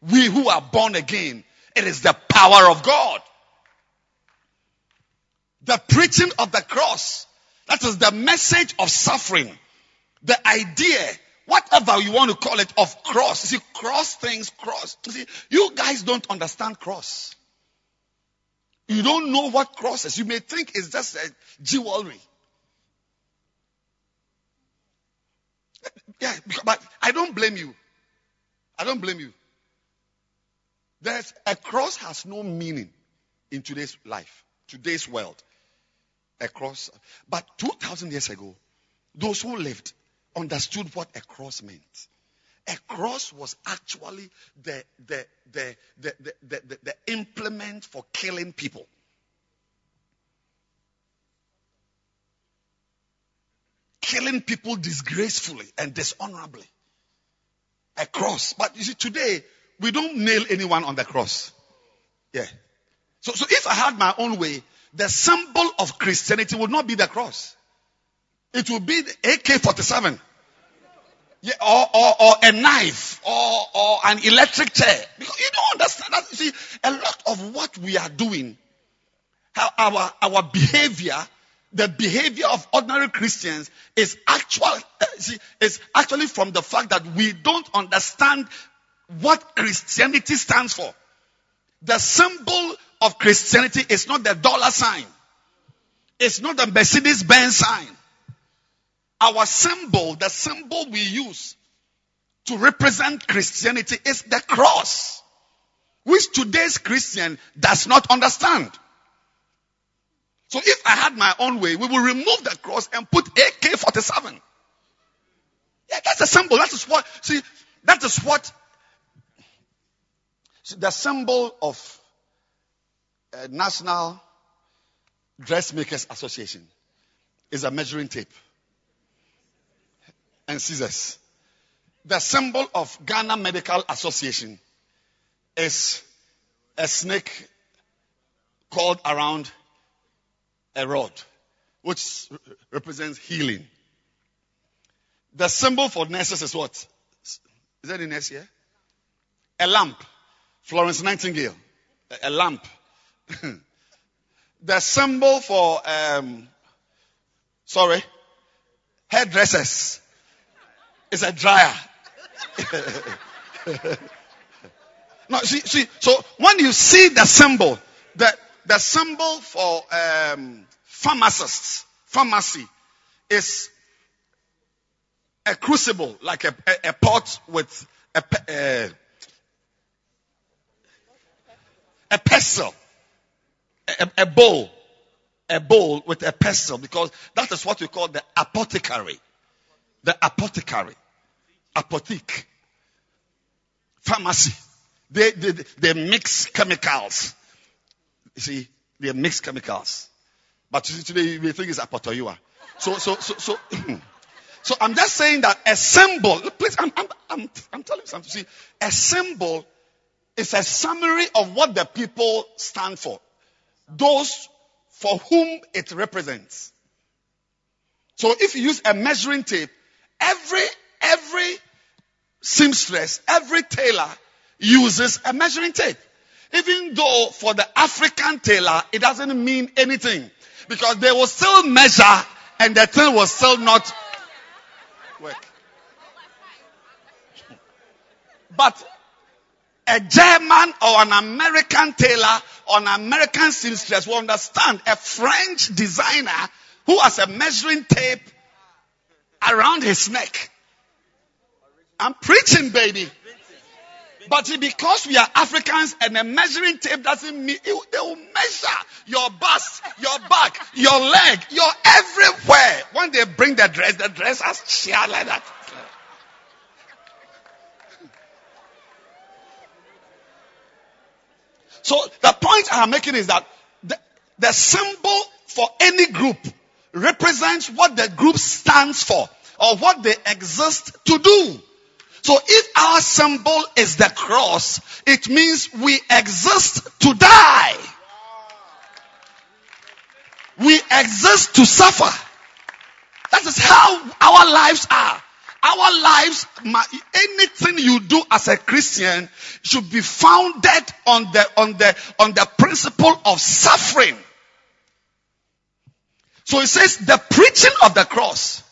we who are born again, it is the power of God. The preaching of the cross, that is the message of suffering, the idea, whatever you want to call it, of cross. You see, cross things, cross. You see, you guys don't understand cross. You don't know what cross is. You may think it's just a jewelry. Yeah, but I don't blame you. I don't blame you. There's a cross has no meaning in today's life, today's world. A cross, but 2,000 years ago, those who lived understood what a cross meant. A cross was actually the, the, the, the, the, the, the implement for killing people. killing people disgracefully and dishonorably. A cross. But you see, today, we don't nail anyone on the cross. Yeah. So, so if I had my own way, the symbol of Christianity would not be the cross. It would be the AK-47. Yeah, or, or, or a knife, or, or an electric chair. Because you don't understand that. You see, a lot of what we are doing, how our, our behavior the behavior of ordinary Christians is actual, uh, see, is actually from the fact that we don't understand what Christianity stands for. The symbol of Christianity is not the dollar sign. It's not the Mercedes Benz sign. Our symbol, the symbol we use to represent Christianity is the cross, which today's Christian does not understand. So if I had my own way, we will remove the cross and put AK-47. Yeah, that's the symbol. That is what, see, that is what the symbol of uh, National Dressmakers Association is a measuring tape and scissors. The symbol of Ghana Medical Association is a snake called around a rod, which represents healing. The symbol for nurses is what? Is that in nurse here? A lamp. Florence Nightingale. A, a lamp. the symbol for, um, sorry, hairdressers is a dryer. no, see, see, so when you see the symbol, the, the symbol for um, pharmacists, pharmacy, is a crucible, like a, a, a pot with a, a, a pestle, a, a bowl, a bowl with a pestle, because that is what we call the apothecary. The apothecary. Apothec. Pharmacy. They, they, they mix chemicals. You see, they mix chemicals. But today we think it's apotoyua. So, so, so, so, so I'm just saying that a symbol, please, I'm, I'm, I'm, I'm telling you something. See, a symbol is a summary of what the people stand for. Those for whom it represents. So if you use a measuring tape, every, every seamstress, every tailor uses a measuring tape. Even though for the African tailor, it doesn't mean anything. Because they will still measure and the thing will still not work. But a German or an American tailor or an American seamstress will understand a French designer who has a measuring tape around his neck I'm preaching, baby. But because we are Africans and a measuring tape doesn't mean it, they will measure your bust, your back, your leg, your everywhere. When they bring the dress, the dress has sheer like that. So the point I'm making is that the, the symbol for any group represents what the group stands for or what they exist to do. So if our symbol is the cross, it means we exist to die. We exist to suffer. That is how our lives are. Our lives, anything you do as a Christian should be founded on the, on the, on the principle of suffering. So it says the preaching of the cross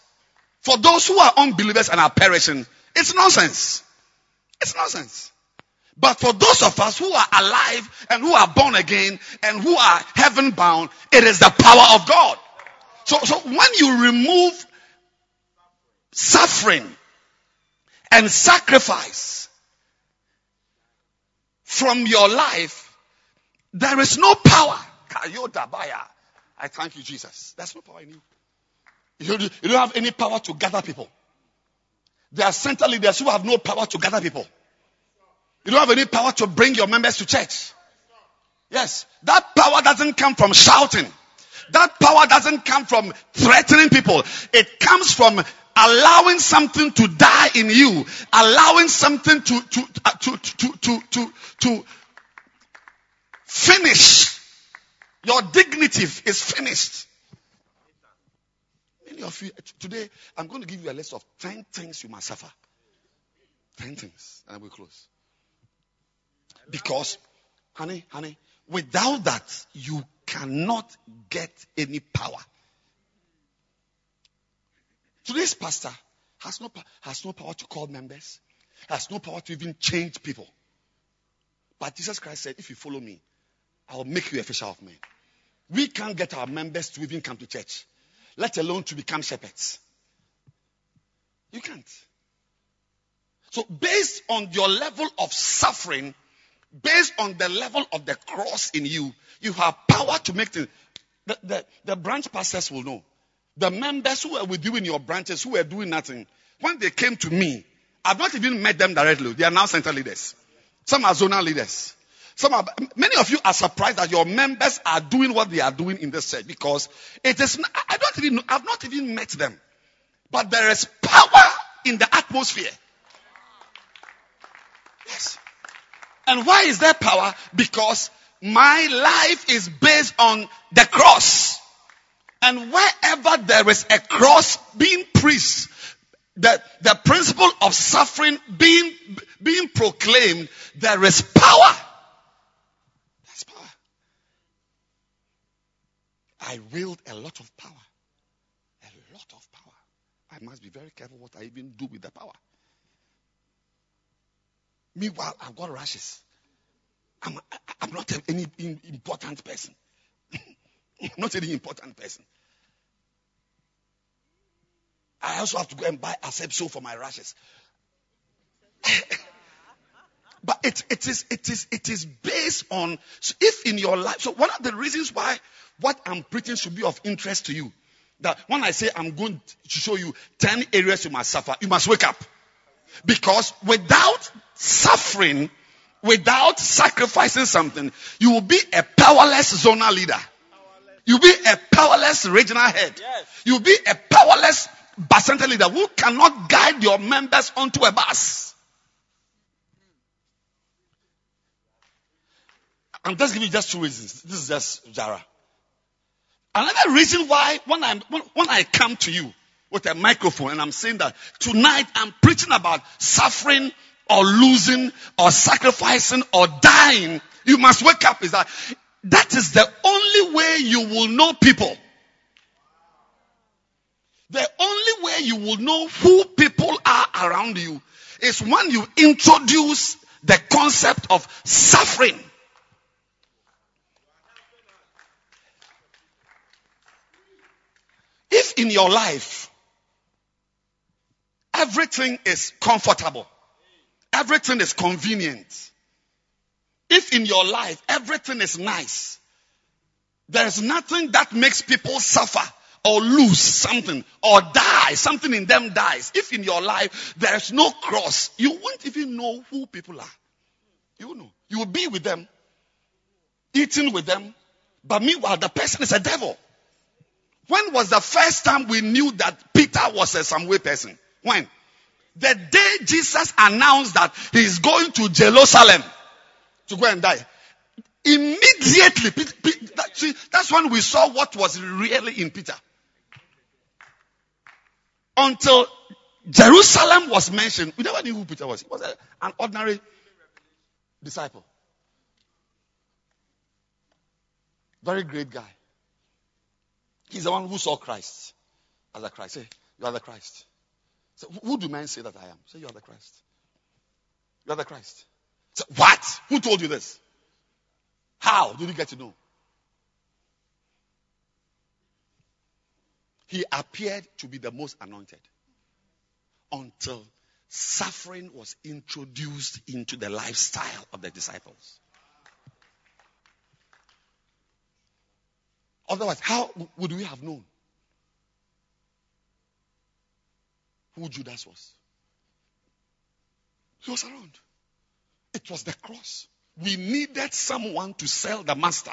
for those who are unbelievers and are perishing, it's nonsense. It's nonsense. But for those of us who are alive and who are born again and who are heaven bound, it is the power of God. So, so when you remove suffering and sacrifice from your life, there is no power. I thank you, Jesus. There's no power in you. You don't have any power to gather people. There are center leaders who have no power to gather people. You don't have any power to bring your members to church. Yes. That power doesn't come from shouting. That power doesn't come from threatening people. It comes from allowing something to die in you, allowing something to, to, uh, to, to, to, to, to finish. Your dignity is finished. Many of you, today, I'm going to give you a list of 10 things you must suffer. 10 things. And we close. Because, honey, honey, without that, you cannot get any power. Today's pastor has no, has no power to call members, has no power to even change people. But Jesus Christ said, if you follow me, I will make you a fisher of men. We can't get our members to even come to church let alone to become shepherds. You can't. So, based on your level of suffering, based on the level of the cross in you, you have power to make things. The, the, the branch pastors will know. The members who were with you in your branches who were doing nothing, when they came to me, I've not even met them directly. They are now center leaders. Some are zonal leaders. Some are, many of you are surprised that your members are doing what they are doing in this church because it is, I don't even I've not even met them. But there is power in the atmosphere. Yes. And why is there power? Because my life is based on the cross. And wherever there is a cross being preached, the, the principle of suffering being, being proclaimed, there is power. That's power. I wield a lot of power. A lot of power. I must be very careful what I even do with the power. Meanwhile, I've got rashes. I'm, I'm not any important person. not any important person. I also have to go and buy Asepso for my rashes. but it, it is it is it is based on so if in your life so one of the reasons why what I'm preaching should be of interest to you. That when I say I'm going to show you 10 areas you must suffer, you must wake up. Because without suffering, without sacrificing something, you will be a powerless zonal leader. You'll be a powerless regional head. You'll be a powerless bacenta leader who cannot guide your members onto a bus. I'm just giving you just two reasons. This is just Jara. Another reason why when I when I come to you with a microphone and I'm saying that tonight I'm preaching about suffering or losing or sacrificing or dying, you must wake up is that that is the only way you will know people. The only way you will know who people are around you is when you introduce the concept of suffering. If in your life, everything is comfortable. Everything is convenient. If in your life everything is nice, there's nothing that makes people suffer or lose something or die. Something in them dies. If in your life there's no cross, you won't even know who people are. You know. You will be with them, eating with them, but meanwhile the person is a devil. When was the first time we knew that Peter was a some way person? When? The day Jesus announced that he is going to Jerusalem to go and die. Immediately, see, that's when we saw what was really in Peter. Until Jerusalem was mentioned, we never knew who Peter was. He was an ordinary disciple. Very great guy. He's the one who saw Christ as a Christ. Say, you are the Christ. So who do men say that I am? Say, you are the Christ. You are the Christ. What? Who told you this? How did you get to know? He appeared to be the most anointed until suffering was introduced into the lifestyle of the disciples. Otherwise, how would we have known who Judas was? He was around. It was the cross. We needed someone to sell the master.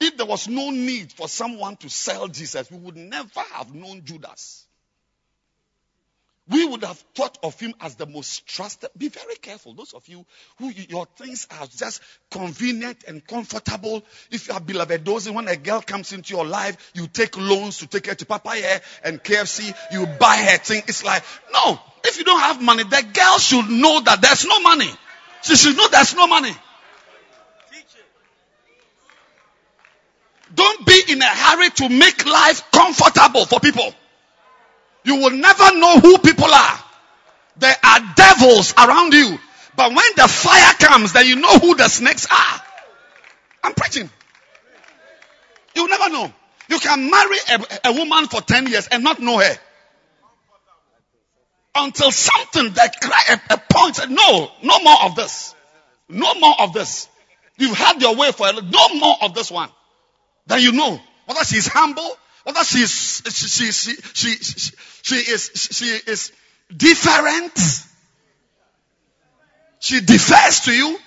If there was no need for someone to sell Jesus, we would never have known Judas we would have thought of him as the most trusted. Be very careful. Those of you who your things are just convenient and comfortable. If you are beloved dozing, when a girl comes into your life, you take loans to take her to Papaya and KFC, you buy her thing. It's like, no, if you don't have money, the girl should know that there's no money. She should know there's no money. Don't be in a hurry to make life comfortable for people. You will never know who people are. There are devils around you. But when the fire comes, then you know who the snakes are. I'm preaching. You'll never know. You can marry a, a woman for 10 years and not know her. Until something that a, a point said, no, no more of this. No more of this. You've had your way for a no more of this one. Then you know whether she's humble whether she's, she, she, she, she, she is, she is different, she differs to you,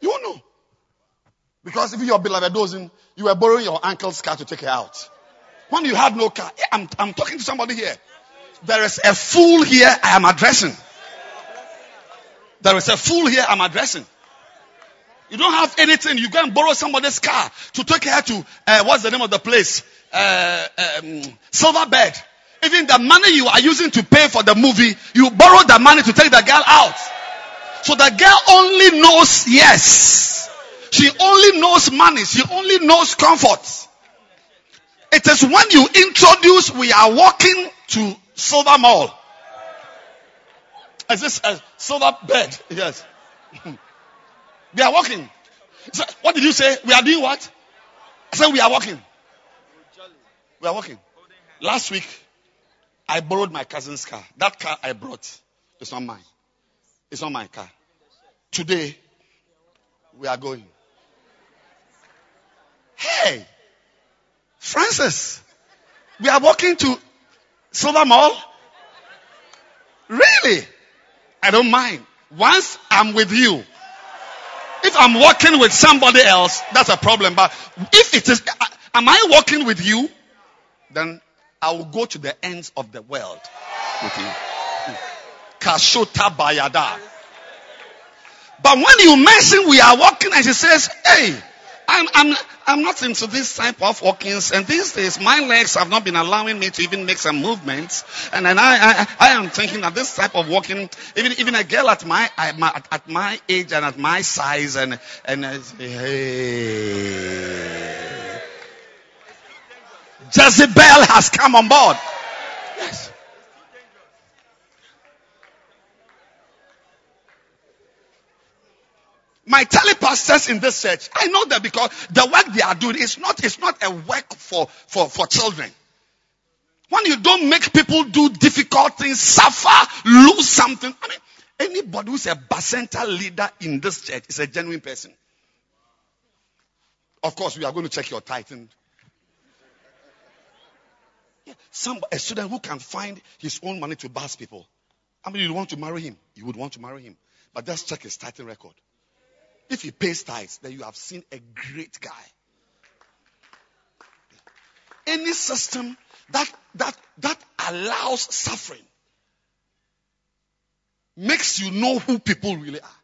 you know. Because if your beloved doesn't, you were borrowing your uncle's car to take her out. When you had no car, I'm, I'm talking to somebody here. There is a fool here I am addressing. There is a fool here I'm addressing. You don't have anything. You go and borrow somebody's car to take her to, uh, what's the name of the place? Uh, um, Silverbird. Even the money you are using to pay for the movie, you borrow the money to take the girl out. So the girl only knows yes. She only knows money. She only knows comfort. It is when you introduce, we are walking to Silver Mall. Is this a silver bed? Yes. we are walking. So what did you say? We are doing what? I said we are walking. We are walking. Last week, I borrowed my cousin's car. That car I brought is not mine. It's not my car. Today, we are going. Hey, Francis, we are walking to Silver Mall. Really? I don't mind. Once I'm with you, if I'm walking with somebody else, that's a problem. But if it is, am I walking with you? Then I will go to the ends of the world with you. Kashota Bayada. But when you mention we are walking and she says, hey, I'm, I'm, I'm not into this type of walkings and these days my legs have not been allowing me to even make some movements. And then I, I, I am thinking that this type of walking, even, even a girl at my, at my age and at my size and, and, hey. Jezebel has come on board. Yes. My telepastors in this church, I know that because the work they are doing is not, it's not a work for, for, for children. when you don't make people do difficult things, suffer, lose something. I mean, anybody who's a bacenta leader in this church is a genuine person. Of course, we are going to check your tithing. Some a student who can find his own money to bus people. I mean, you want to marry him, you would want to marry him, but just check his tithing record. If he pays tithes, then you have seen a great guy. Any system that that that allows suffering makes you know who people really are.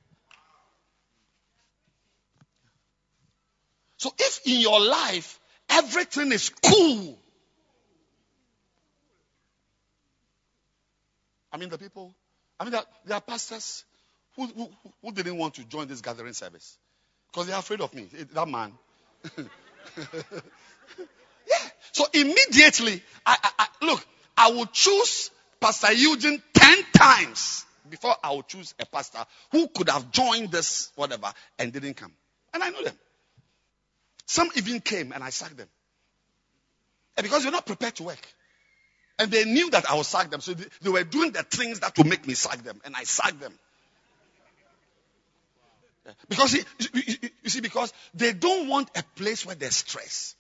So if in your life everything is cool, I mean the people, I mean there, there are pastors who, who, who didn't want to join this gathering service because they're afraid of me. Eh, that man. yeah. So immediately, I, I, I, look, I will choose Pastor Eugene 10 times before I would choose a pastor who could have joined this, whatever, and didn't come. And I know them. Some even came and I sacked them. And because you're not prepared to work. And they knew that I would sack them. So they, were doing the things that would make me sack them. And I sacked them. Because you, you see, because they don't want a place where there's stress.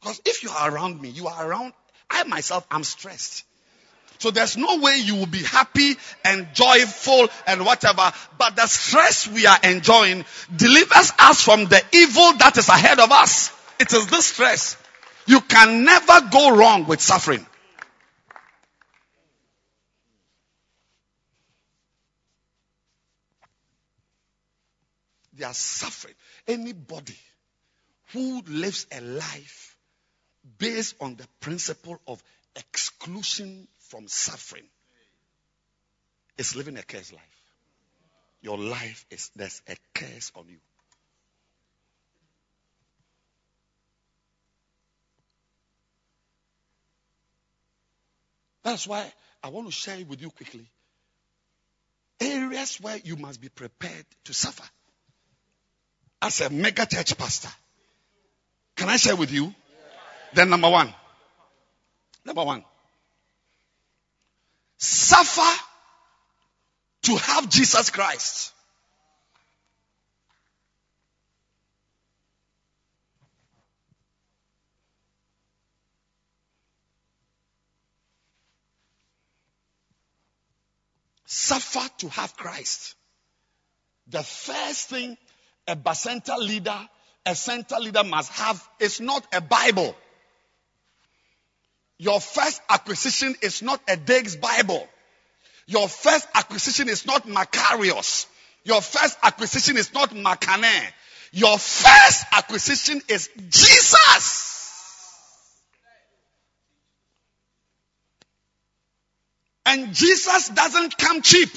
Because if you are around me, you are around, I myself, I'm stressed. So there's no way you will be happy and joyful and whatever. But the stress we are enjoying delivers us from the evil that is ahead of us. It is this stress. You can never go wrong with suffering. They are suffering. Anybody who lives a life based on the principle of exclusion from suffering is living a cursed life. Your life is, there's a curse on you. That's why I want to share with you quickly areas where you must be prepared to suffer. As a mega church pastor, can I share with you? Then, number one, number one, suffer to have Jesus Christ. Suffer to have Christ. The first thing a bacenta leader, a center leader must have is not a Bible. Your first acquisition is not a Dake's Bible. Your first acquisition is not Macarius. Your first acquisition is not Makane. Your first acquisition is Jesus. And Jesus doesn't come cheap.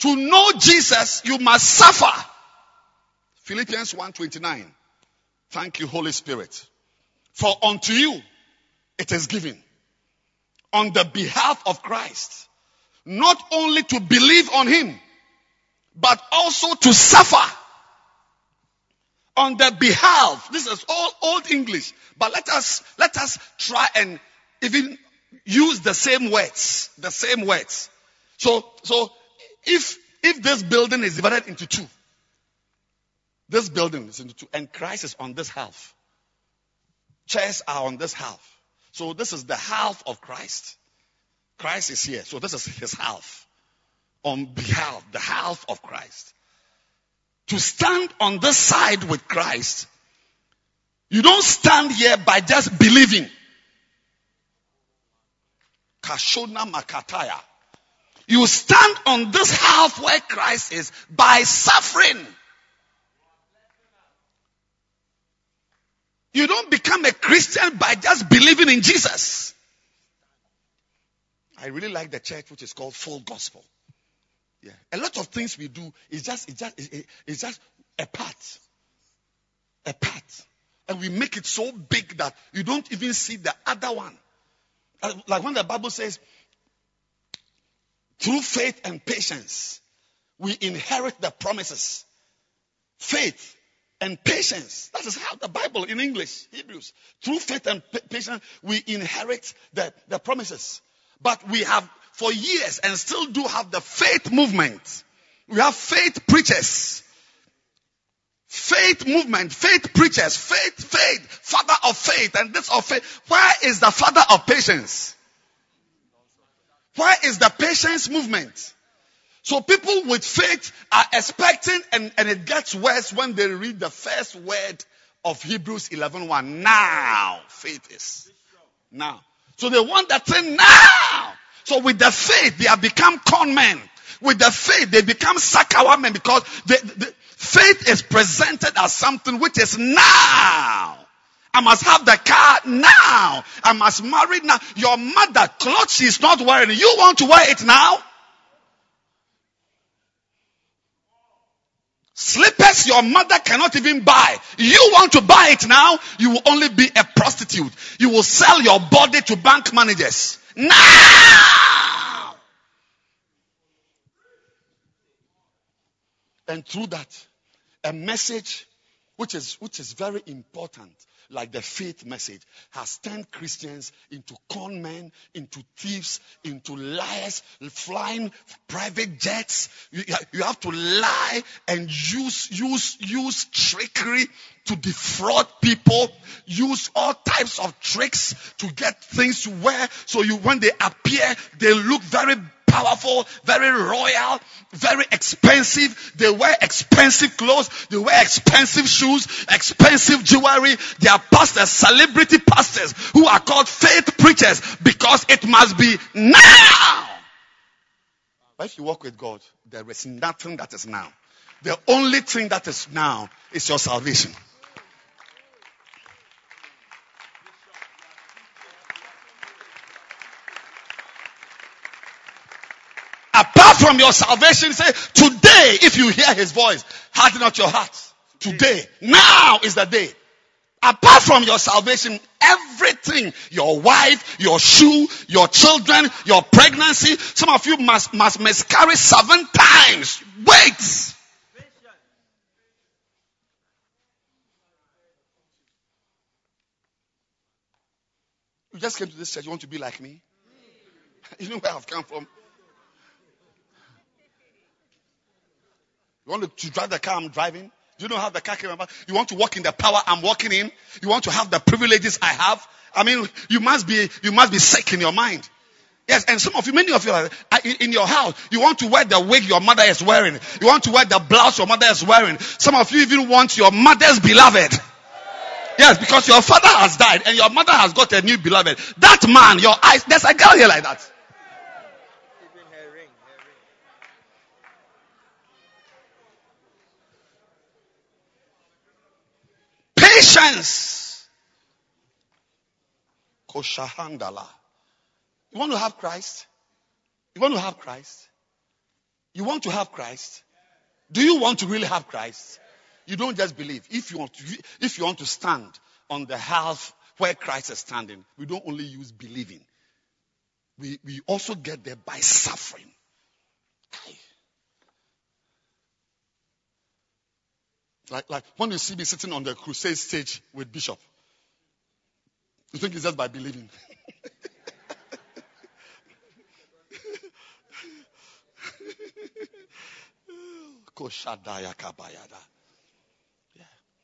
To know Jesus, you must suffer. Philippians 1:29. Thank you, Holy Spirit. For unto you it is given on the behalf of Christ, not only to believe on him, but also to suffer on the behalf. This is all old English, but let us, let us try and even use the same words, the same words. So, so if, if this building is divided into two, this building is into two, and Christ is on this half, chairs are on this half. So this is the half of Christ. Christ is here. So this is his half. On behalf, the half of Christ. To stand on this side with Christ, you don't stand here by just believing. Kashona Makataya. You stand on this half where Christ is by suffering. You don't become a Christian by just believing in Jesus. I really like the church which is called Full Gospel. Yeah. A lot of things we do is just, it's just, it's just a part. A part. And we make it so big that you don't even see the other one. Uh, like when the Bible says, through faith and patience, we inherit the promises. Faith and patience. That is how the Bible in English, Hebrews, through faith and patience, we inherit the, the promises. But we have for years and still do have the faith movement. We have faith preachers. Faith movement, faith preachers, faith, faith, father of faith, and this of faith. Where is the father of patience? Where is the patience movement? So people with faith are expecting and, and it gets worse when they read the first word of Hebrews 11.1. 1. Now faith is. Now. So they want that thing now. So with the faith, they have become con men. With the faith, they become Sakawa men because the faith is presented as something which is now. I must have the car now. I must marry now. Your mother, clothes she's not wearing, you want to wear it now? Slippers your mother cannot even buy. You want to buy it now? You will only be a prostitute. You will sell your body to bank managers. Now! And through that, a message which is, which is very important like the faith message, has turned Christians into con men, into thieves, into liars, flying private jets. You, you have to lie and use, use, use trickery to defraud people, use all types of tricks to get things to wear. So you, when they appear, they look very powerful, very royal, very expensive. They wear expensive clothes. They wear expensive shoes, expensive jewelry. They are pastors, celebrity pastors who are called faith preachers because it must be now. But if you walk with God, there is nothing that is now. The only thing that is now is your salvation. apart from your salvation, say, today, if you hear his voice, harden not your heart. Today. Now is the day. Apart from your salvation, everything, your wife, your shoe, your children, your pregnancy, some of you must, must miscarry seven times. Wait. You just came to this church, you want to be like me? You know where I've come from? You want to drive the car I'm driving? You Do you know how the car? You want to walk in the power I'm walking in? You want to have the privileges I have? I mean, you must be, you must be sick in your mind. Yes, and some of you, many of you are in your house. You want to wear the wig your mother is wearing. You want to wear the blouse your mother is wearing. Some of you even want your mother's beloved. Yes, because your father has died and your mother has got a new beloved. That man, your eyes, there's a girl here like that. Patience. Koshahandala. You want to have Christ? You want to have Christ? You want to have Christ? Do you want to really have Christ? You don't just believe. If you want to, if you want to stand on the half where Christ is standing, we don't only use believing. We, we also get there by suffering. Like, like when you see me sitting on the crusade stage with Bishop, you think it's just by believing.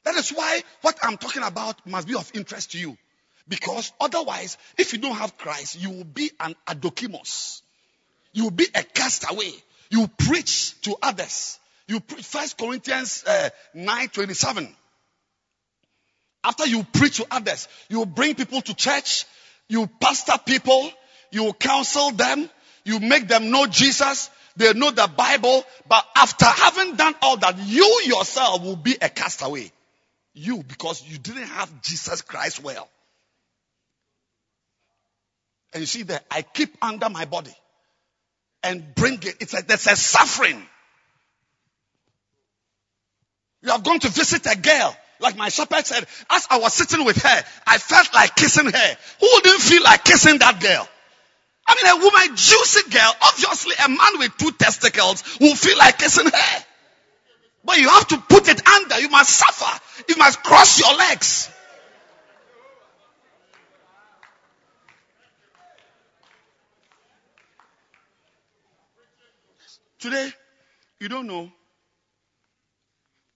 That is why what I'm talking about must be of interest to you. Because otherwise, if you don't have Christ, you will be an adokimos. You will be a castaway. You preach to others. You preach First Corinthians uh, nine twenty seven. After you preach to others, you bring people to church, you pastor people, you counsel them, you make them know Jesus, they know the Bible, but after having done all that, you yourself will be a castaway. You, because you didn't have Jesus Christ well. And you see that I keep under my body and bring it. It's like there's a suffering. You have gone to visit a girl. Like my shepherd said, as I was sitting with her, I felt like kissing her. Who wouldn't feel like kissing that girl? I mean, a woman, juicy girl, obviously a man with two testicles will feel like kissing her. But you have to put it under. You must suffer. You must cross your legs. Today, you don't know.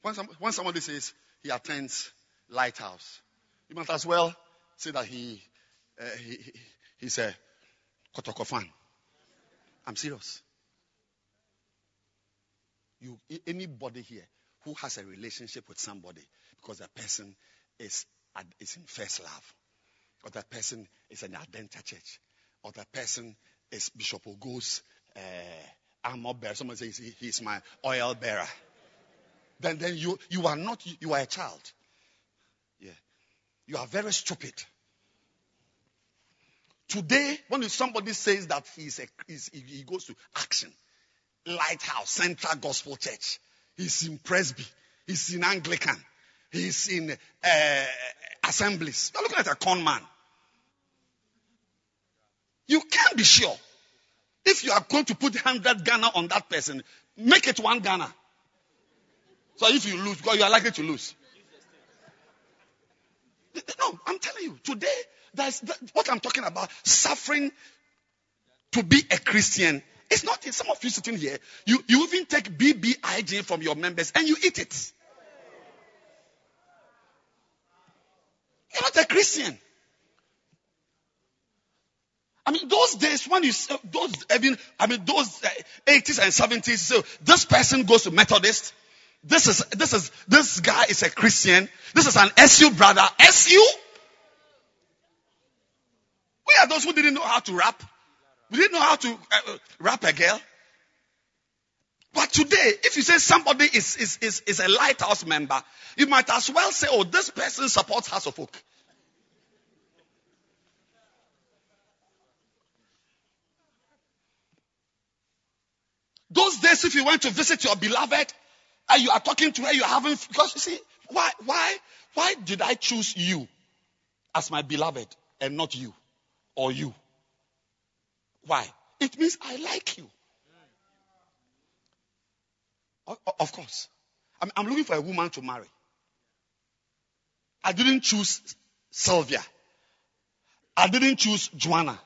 When, some, when somebody says he attends Lighthouse, you might as well say that he, uh, he, he he's a Kotoko fan. I'm serious. You, anybody here who has a relationship with somebody because that person is, is in first love, or that person is an Adenta church, or that person is Bishop Ogo's uh, armor bearer. Someone says he, he's my oil bearer. Then, then you, you are not, you are a child. Yeah. You are very stupid. Today, when somebody says that he's a, he's, he goes to action, Lighthouse, Central Gospel Church, he's in Presby, he's in Anglican, he's in uh, assemblies. You're looking at a con man. You can't be sure. If you are going to put 100 Ghana on that person, make it one Ghana. So if you lose, you are likely to lose. No, I'm telling you, today, that's what I'm talking about. Suffering to be a Christian. It's not some of you sitting here. You, you even take BBIG from your members and you eat it. You're not a Christian. I mean, those days when you, those, I mean, I mean, those 80s uh, and 70s, so this person goes to Methodist. This is, this is, this guy is a Christian. This is an SU brother. SU? We are those who didn't know how to rap. We didn't know how to uh, uh, rap a girl. But today, if you say somebody is, is, is, is a lighthouse member, you might as well say, oh, this person supports Hearts of Oak. Those days, if you went to visit your beloved and you are talking to her, you are having, because you see, why, why, why did I choose you as my beloved and not you or you? Why? It means I like you. Of course. I'm, I'm looking for a woman to marry. I didn't choose Sylvia. I didn't choose Joanna.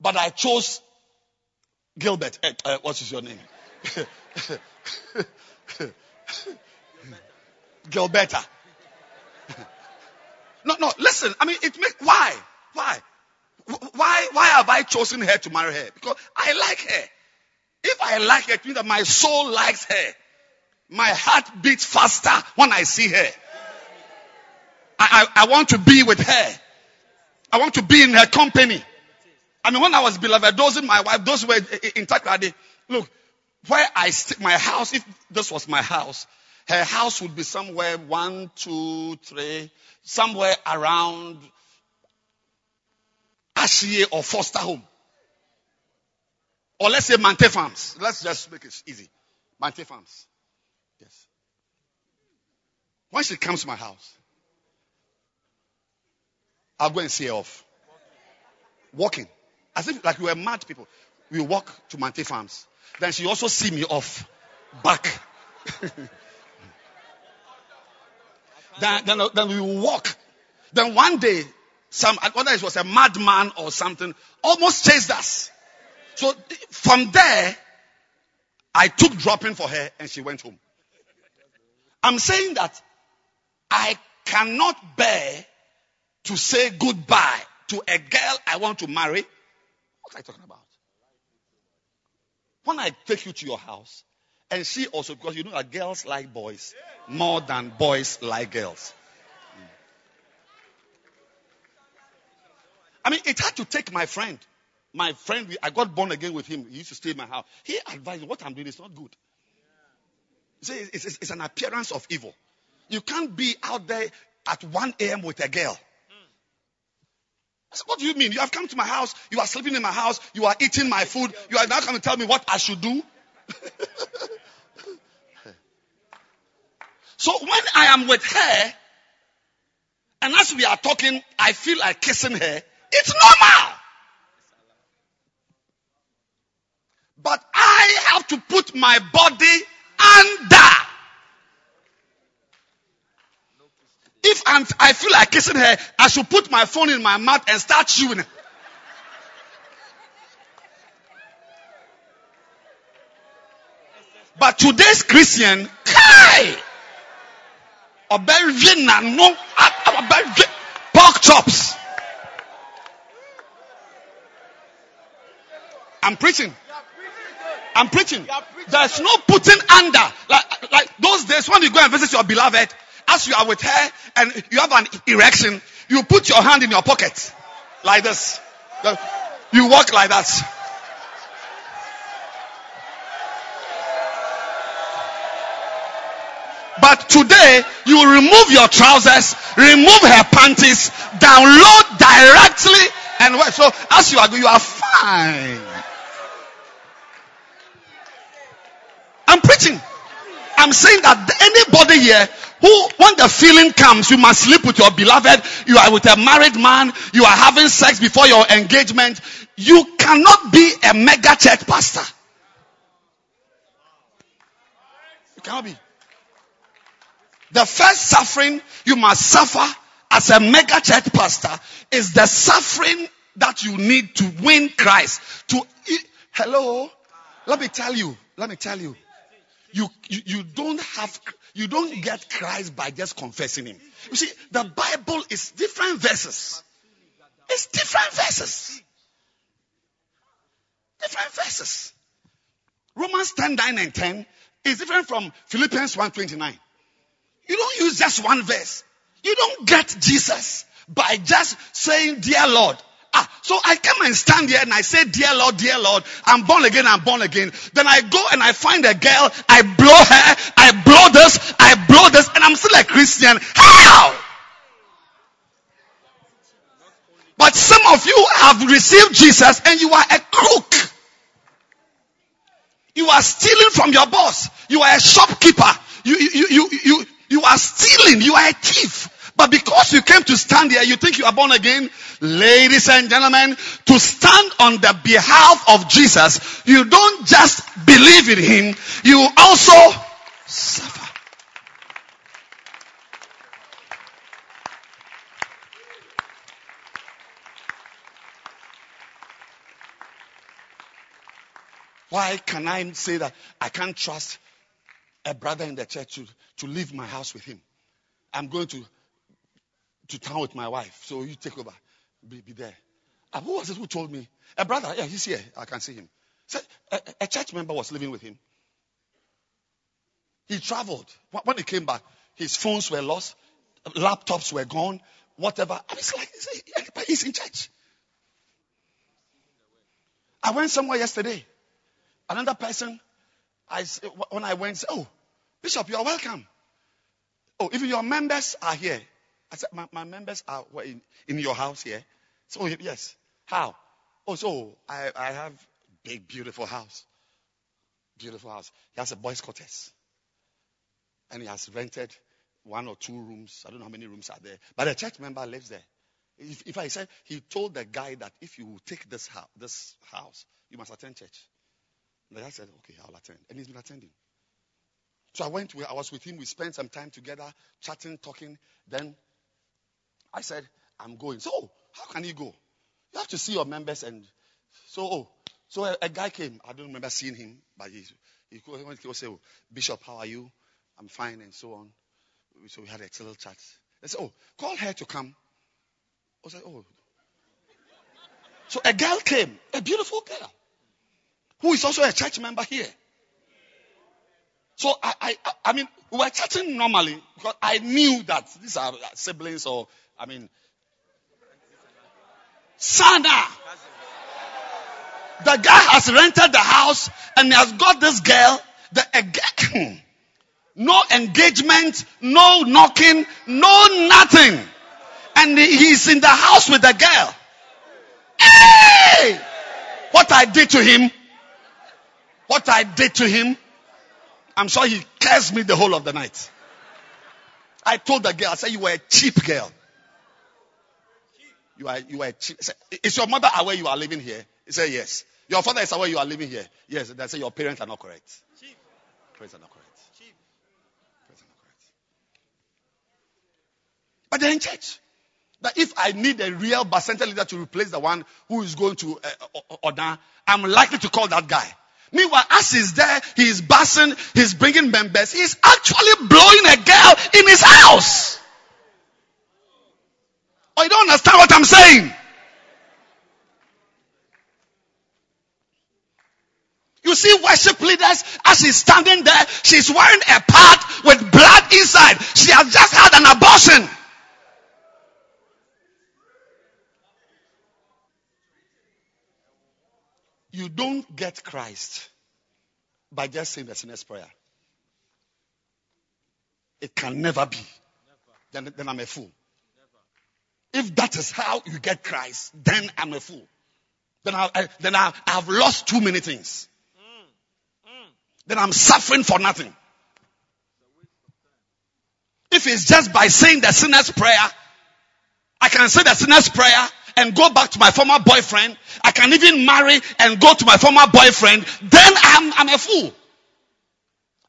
But I chose Gilbert, uh, uh, what is your name? Gilberta. no, no, listen. I mean, it makes, why? Why? Why, why have I chosen her to marry her? Because I like her. If I like her, it means that my soul likes her. My heart beats faster when I see her. I, I, I want to be with her. I want to be in her company. I mean, when I was beloved, those in my wife, those were in Takoradi. Look, where I stick my house, if this was my house, her house would be somewhere one, two, three, somewhere around Ashie or Foster Home. Or let's say Mante Farms. Let's just make it easy. Mante Farms. Yes. When she comes to my house, I'll go and see her off. Walking. As if like we were mad people. We walk to Mante Farms. Then she also see me off. Back. then, then, then we walk. Then one day, some, whether it was a madman or something, almost chased us. So from there, I took dropping for her and she went home. I'm saying that I cannot bear to say goodbye to a girl I want to marry what are you talking about? When I take you to your house, and she also, because you know that girls like boys more than boys like girls. I mean, it had to take my friend. My friend, I got born again with him. He used to stay in my house. He advised me, what I'm doing is not good. See, it's, it's, it's an appearance of evil. You can't be out there at 1 a.m. with a girl. I said, what do you mean? You have come to my house, you are sleeping in my house, you are eating my food, you are now coming to tell me what I should do? so when I am with her, and as we are talking, I feel like kissing her, it's normal. But I have to put my body under if I'm, I feel like kissing her, I should put my phone in my mouth and start chewing. But today's Christian, kai, no, ah, pork chops. I'm preaching. I'm preaching. There's no putting under. Like, like those days when you go and visit your beloved, as you are with her and you have an erection, you put your hand in your pocket. Like this. You walk like that. But today, you remove your trousers, remove her panties, download directly, and so as you are, you are fine. I'm preaching. I'm saying that anybody here who, when the feeling comes, you must sleep with your beloved, you are with a married man, you are having sex before your engagement, you cannot be a mega church pastor. You cannot be. The first suffering you must suffer as a mega church pastor is the suffering that you need to win Christ. To hello, let me tell you. Let me tell you. You, you, don't have, you don't get Christ by just confessing Him. You see, the Bible is different verses. It's different verses. Different verses. Romans 10, 9 and 10 is different from Philippians 1, 29. You don't use just one verse. You don't get Jesus by just saying, Dear Lord, Ah, so I come and stand here and I say, Dear Lord, dear Lord, I'm born again, I'm born again. Then I go and I find a girl, I blow her, I blow this, I blow this, and I'm still a Christian. How? But some of you have received Jesus and you are a crook. You are stealing from your boss. You are a shopkeeper. You, you, you, you, you are stealing. You are a thief. But because you came to stand here, you think you are born again? Ladies and gentlemen, to stand on the behalf of Jesus, you don't just believe in Him, you also suffer. Why can I say that I can't trust a brother in the church to, to leave my house with him? I'm going to to town with my wife. So you take over. Be, be there. Who was it who told me? A brother. Yeah, he's here. I can see him. A, a church member was living with him. He traveled. When he came back, his phones were lost, laptops were gone, whatever. And it's like, he's in church. I went somewhere yesterday. Another person, I when I went, said, oh, Bishop, you are welcome. Oh, even your members are here. I said, my, my members are in, in your house here. So, yes. How? Oh, so I, I have big, beautiful house. Beautiful house. He has a boys' quarters. And he has rented one or two rooms. I don't know how many rooms are there. But a church member lives there. If, if I said, he told the guy that if you take this house, this house, you must attend church. The guy said, okay, I'll attend. And he's been attending. So I went, I was with him. We spent some time together, chatting, talking. Then I said, I'm going. So, oh, how can you go? You have to see your members. And so, oh, so a, a guy came. I don't remember seeing him, but he, he, went to say, oh, Bishop, how are you? I'm fine, and so on. So we had a little chat. They said, oh, call her to come. I said, oh. So a girl came, a beautiful girl, who is also a church member here. So I, I, I mean, we were chatting normally because I knew that these are siblings or I mean, Sana. The guy has rented the house and has got this girl. The no engagement, no knocking, no nothing, and he's in the house with the girl. Hey! What I did to him, what I did to him, I'm sure he cursed me the whole of the night. I told the girl, I said, you were a cheap girl. You are, you are, is your mother aware you are living here? He said, yes. Your father is aware you are living here? Yes. They say your parents are not correct. Chief. Parents are not correct. Chief. Parents are not correct. But they're in church. That if I need a real Bacenta leader to replace the one who is going to uh, order, I'm likely to call that guy. Meanwhile, as he's there, he's bassing, he's bringing members, he's actually blowing a girl in his house. Oh, you don't understand what I'm saying? You see worship leaders as she's standing there, she's wearing a pad with blood inside. She has just had an abortion. You don't get Christ by just saying the sinner's prayer. It can never be. Then, then I'm a fool. If that is how you get Christ, then I'm a fool. Then I, then I, I have lost too many things then I'm suffering for nothing. If it's just by saying the sinner's prayer, I can say the sinner's prayer and go back to my former boyfriend. I can even marry and go to my former boyfriend. Then I'm, I'm a fool.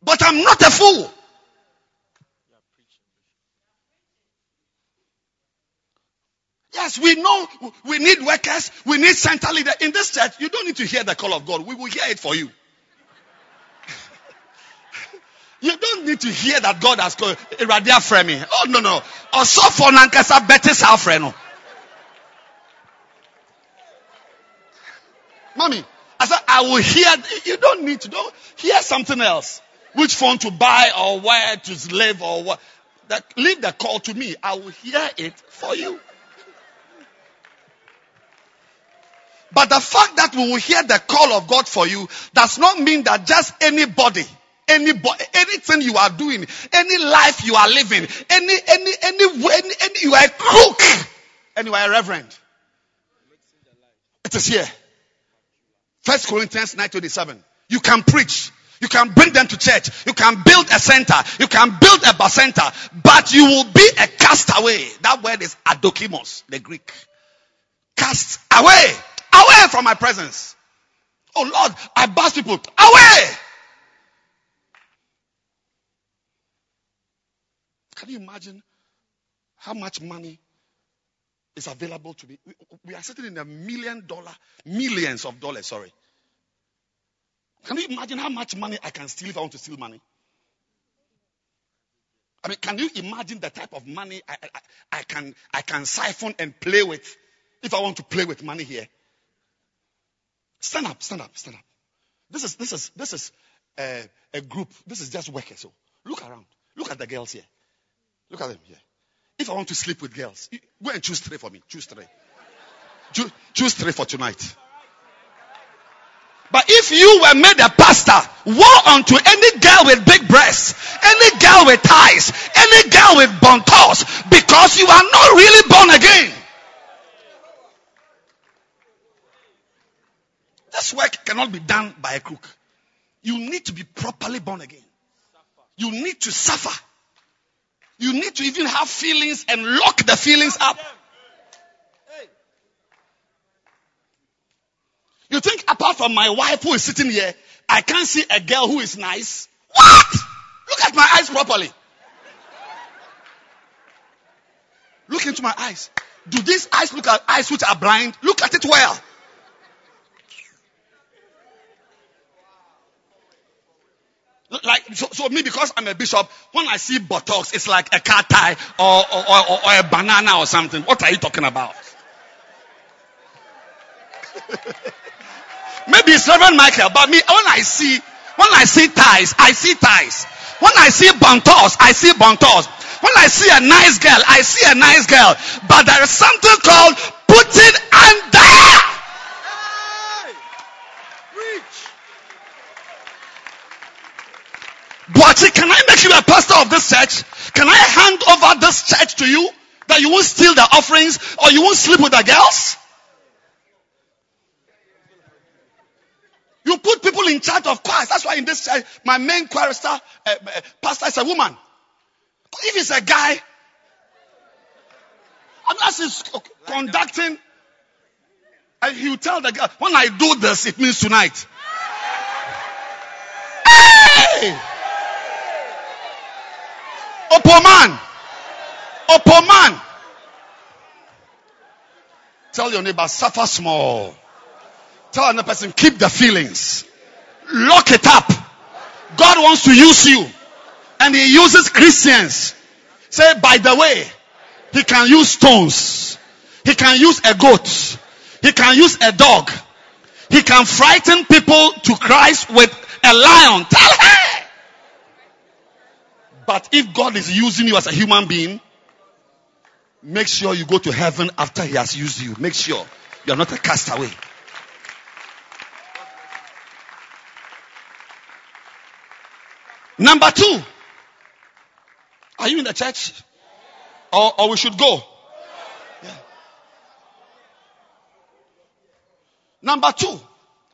But I'm not a fool. Yes, we know we need workers. We need center leader. In this church, you don't need to hear the call of God. We will hear it for you. You don't need to hear that God has called Fremi. Oh no no. Also for Nankasa better Freno. Mommy, I said I will hear you don't need to don't hear something else. Which phone to buy or where to live or what that leave the call to me. I will hear it for you. But the fact that we will hear the call of God for you does not mean that just anybody Anybody, anything you are doing, any life you are living, any, any, any, any, any you are a crook and you are a reverend. It is here. First Corinthians 9:27. You can preach. You can bring them to church. You can build a center. You can build a bar center. But you will be a castaway. That word is adokimos, the Greek. Cast away. Away from my presence. Oh Lord, I bust people. Away. Can you imagine how much money is available to me? We are sitting in a million dollar, millions of dollars, sorry. Can you imagine how much money I can steal if I want to steal money? I mean, can you imagine the type of money I, I, I can I can siphon and play with if I want to play with money here? Stand up, stand up, stand up. This is this is this is a, a group. This is just workers. So look around. Look at the girls here. Look at them here. If I want to sleep with girls, go and choose three for me. Choose three. Choose, choose three for tonight. But if you were made a pastor, woe unto any girl with big breasts, any girl with thighs, any girl with bontos, because you are not really born again. This work cannot be done by a crook. You need to be properly born again. You need to suffer. You need to even have feelings and lock the feelings up. You think apart from my wife who is sitting here, I can't see a girl who is nice? What? Look at my eyes properly. Look into my eyes. Do these eyes look at eyes which are blind? Look at it well. Like, so, so, me, because I'm a bishop, when I see buttocks, it's like a cat tie or, or, or, or a banana or something. What are you talking about? Maybe it's Reverend Michael, but me, when I see, when I see ties, I see ties. When I see bontos, I see bontos. When I see a nice girl, I see a nice girl. But there is something called putting under. Boachi, can I make you a pastor of this church? Can I hand over this church to you that you won't steal the offerings or you won't sleep with the girls? You put people in charge of choirs. That's why in this church, my main chorister, uh, uh, pastor is a woman. If it's a guy, unless he's conducting, and he will tell the girl, when I do this, it means tonight. Hey! Opoman. Opoman. Tell your neighbor, suffer small. Tell another person, keep the feelings. Lock it up. God wants to use you. And he uses Christians. Say, by the way, he can use stones. He can use a goat. He can use a dog. He can frighten people to Christ with a lion. Tell her. But if God is using you as a human being, make sure you go to heaven after he has used you. Make sure you're not a castaway. Number two. Are you in the church? Or, or we should go? Yeah. Number two.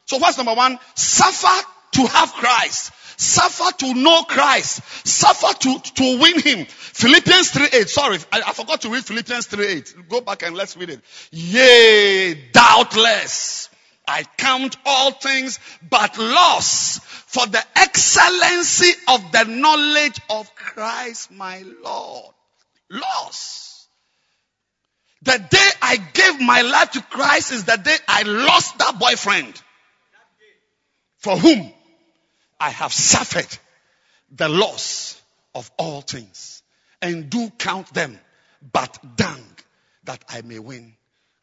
So what's number one? Suffer to have Christ. Suffer to know Christ. Suffer to, to win Him. Philippians 3 8. Sorry, I, I forgot to read Philippians 3 8. Go back and let's read it. Yea, doubtless. I count all things but loss for the excellency of the knowledge of Christ my Lord. Loss. The day I gave my life to Christ is the day I lost that boyfriend for whom I have suffered the loss of all things and do count them but dung that I may win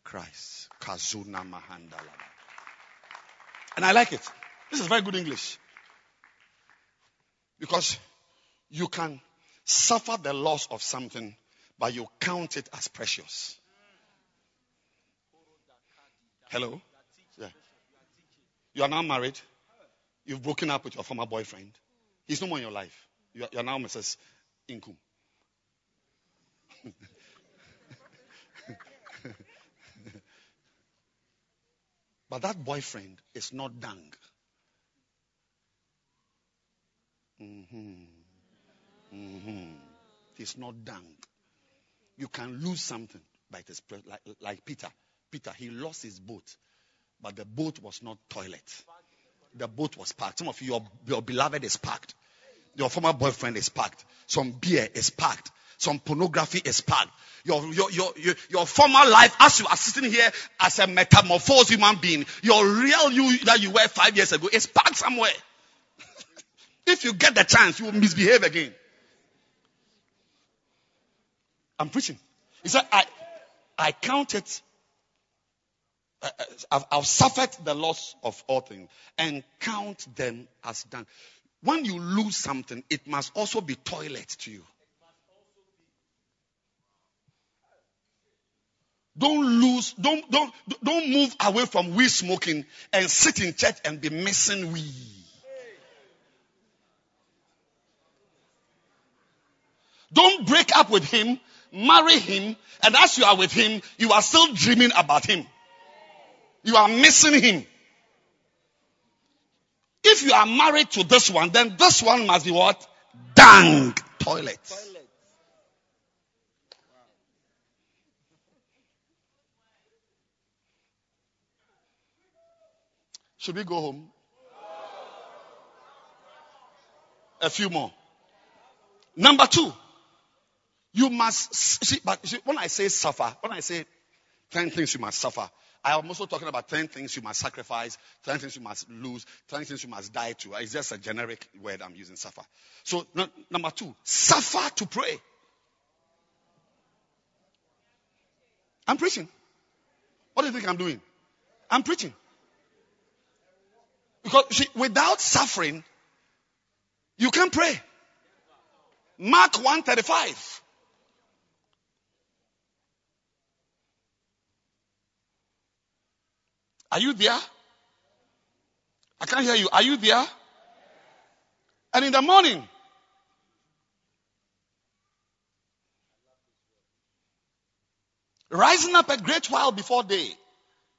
Christ. Kazuna Mahandala. And I like it. This is very good English. Because you can suffer the loss of something, but you count it as precious. Hello? Yeah. You are now married. You've broken up with your former boyfriend. He's no more in your life. You are, you are now Mrs. Inkum. but that boyfriend is not dung. Mm-hmm. Mm-hmm. He's not dung. You can lose something by this, like, like Peter. Peter, he lost his boat, but the boat was not toilet. The boat was packed. Some of you, your, your beloved is packed. Your former boyfriend is packed. Some beer is packed. Some pornography is packed. Your, your, your, your, your former life, as you are sitting here as a metamorphosed human being, your real you that you were five years ago is packed somewhere. if you get the chance, you will misbehave again. I'm preaching. He said, I, I count it uh, Uh, I've, I've, suffered the loss of all things and count them as done. When you lose something, it must also be toilet to you. Don't lose, don't, don't, don't move away from weed smoking and sit in church and be missing weed. Don't break up with him, marry him, and as you are with him, you are still dreaming about him. You are missing him. If you are married to this one, then this one must be what? Dang toilet. toilet. Should we go home? A few more. Number two, you must see, but when I say suffer, when I say 10 things you must suffer, I am also talking about 10 things you must sacrifice, 10 things you must lose, 10 things you must die to. It's just a generic word I'm using, suffer. So, number two, suffer to pray. I'm preaching. What do you think I'm doing? I'm preaching. Because see, without suffering, you can't pray. Mark 135. Are you there? I can't hear you. Are you there? And in the morning, rising up a great while before day,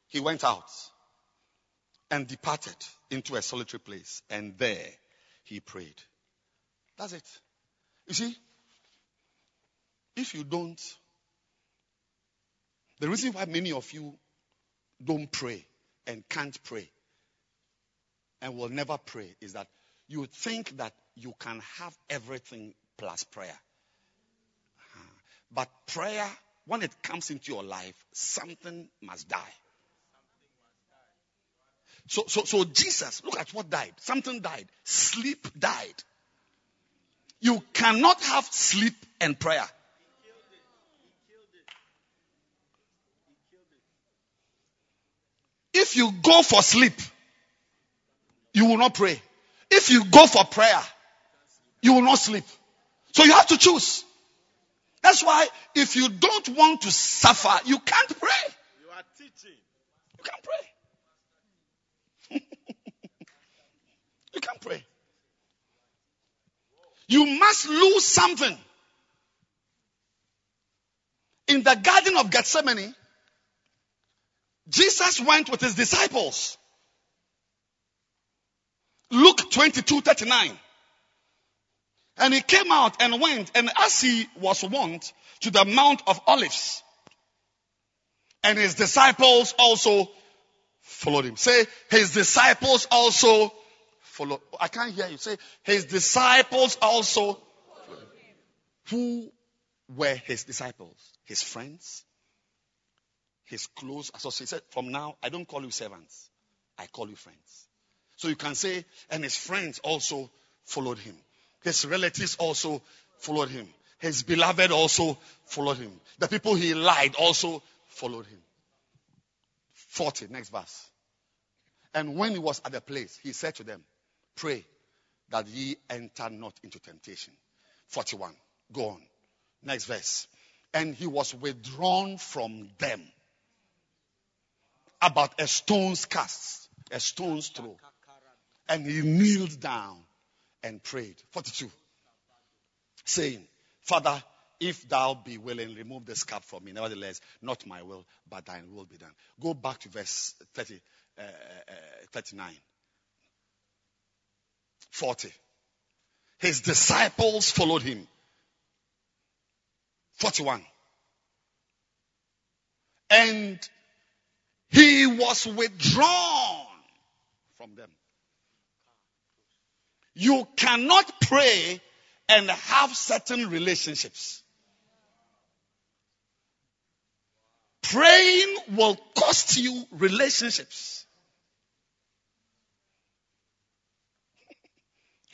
he went out and departed into a solitary place. And there he prayed. That's it. You see, if you don't, the reason why many of you don't pray and can't pray and will never pray is that you think that you can have everything plus prayer. But prayer, when it comes into your life, something must die. So, so, so Jesus, look at what died. Something died. Sleep died. You cannot have sleep and prayer. If you go for sleep, you will not pray. If you go for prayer, you will not sleep. So you have to choose. That's why if you don't want to suffer, you can't pray. You are teaching. You can't pray. you can't pray. You must lose something. In the Garden of Gethsemane, Jesus went with his disciples. Luke 22 39. And he came out and went, and as he was wont, to the Mount of Olives. And his disciples also followed him. Say, his disciples also followed. I can't hear you. Say, his disciples also. Who were his disciples? His friends? His close associates? Said, From now, I don't call you servants. I call you friends. So you can say, and his friends also followed him. His relatives also followed him. His beloved also followed him. The people he lied also followed him. 40, next verse. And when he was at the place, he said to them, Pray that ye enter not into temptation. 41. Go on. Next verse. And he was withdrawn from them about a stone's cast, a stone's throw. And he kneeled down and prayed. 42. Saying, Father, if thou be willing, remove this cup from me. Nevertheless, not my will, but thine will be done. Go back to verse 30, uh, uh, 39. 40. His disciples followed him. 41. And he was withdrawn from them. You cannot pray and have certain relationships. Praying will cost you relationships.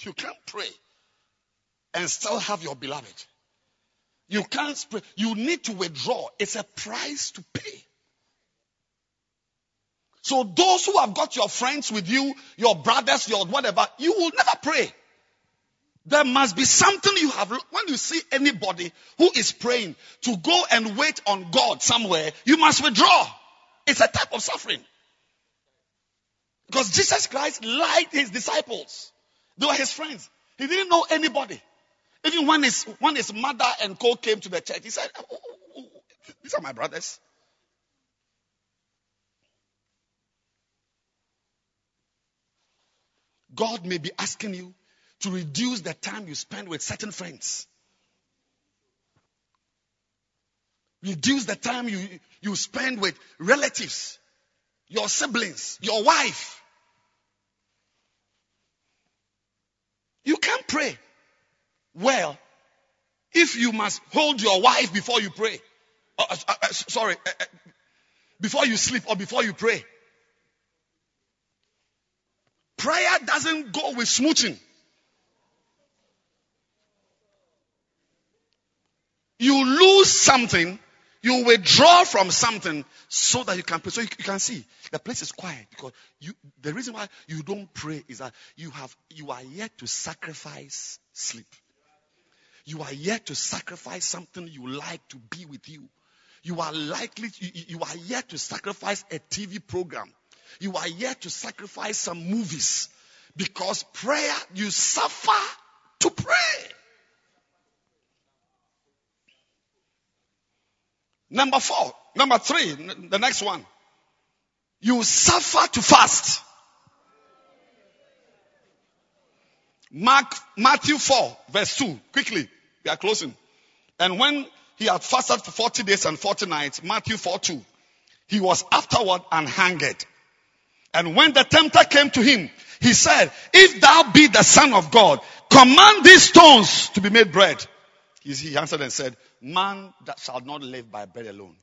You can't pray and still have your beloved. You can't pray. You need to withdraw. It's a price to pay. So those who have got your friends with you, your brothers, your whatever, you will never pray. There must be something you have. When you see anybody who is praying to go and wait on God somewhere, you must withdraw. It's a type of suffering. Because Jesus Christ liked his disciples. They were his friends. He didn't know anybody. Even when his, when his mother and co came to the church, he said, oh, oh, oh, oh These are my brothers. God may be asking you to reduce the time you spend with certain friends. Reduce the time you, you spend with relatives, your siblings, your wife. You can't pray well if you must hold your wife before you pray. Uh, uh, uh, sorry, uh, uh, before you sleep or before you pray. Prayer doesn't go with smooching. You lose something, you withdraw from something so that you can pray. So you, you, can see the place is quiet because you, the reason why you don't pray is that you have, you are yet to sacrifice sleep. You are yet to sacrifice something you like to be with you. You are likely, you, you are yet to sacrifice a TV program. You are yet to sacrifice some movies because prayer, you suffer to pray. Number four, number three, the next one. You suffer to fast. Mark, Matthew 4, verse 2. Quickly, we are closing. And when he had fasted for 40 days and 40 nights, Matthew 4, 2, he was afterward and hanged. And when the tempter came to him, he said, if thou be the son of God, command these stones to be made bread. He answered and said, Man that shall not live by bread alone.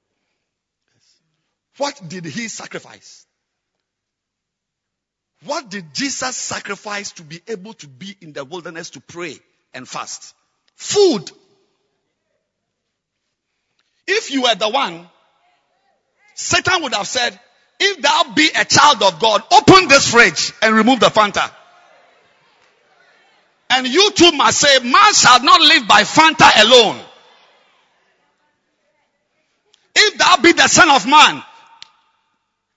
What did he sacrifice? What did Jesus sacrifice to be able to be in the wilderness to pray and fast? Food. If you were the one, Satan would have said, if thou be a child of God, open this fridge and remove the Fanta. And you too must say, man shall not live by Fanta alone. If thou be the son of man,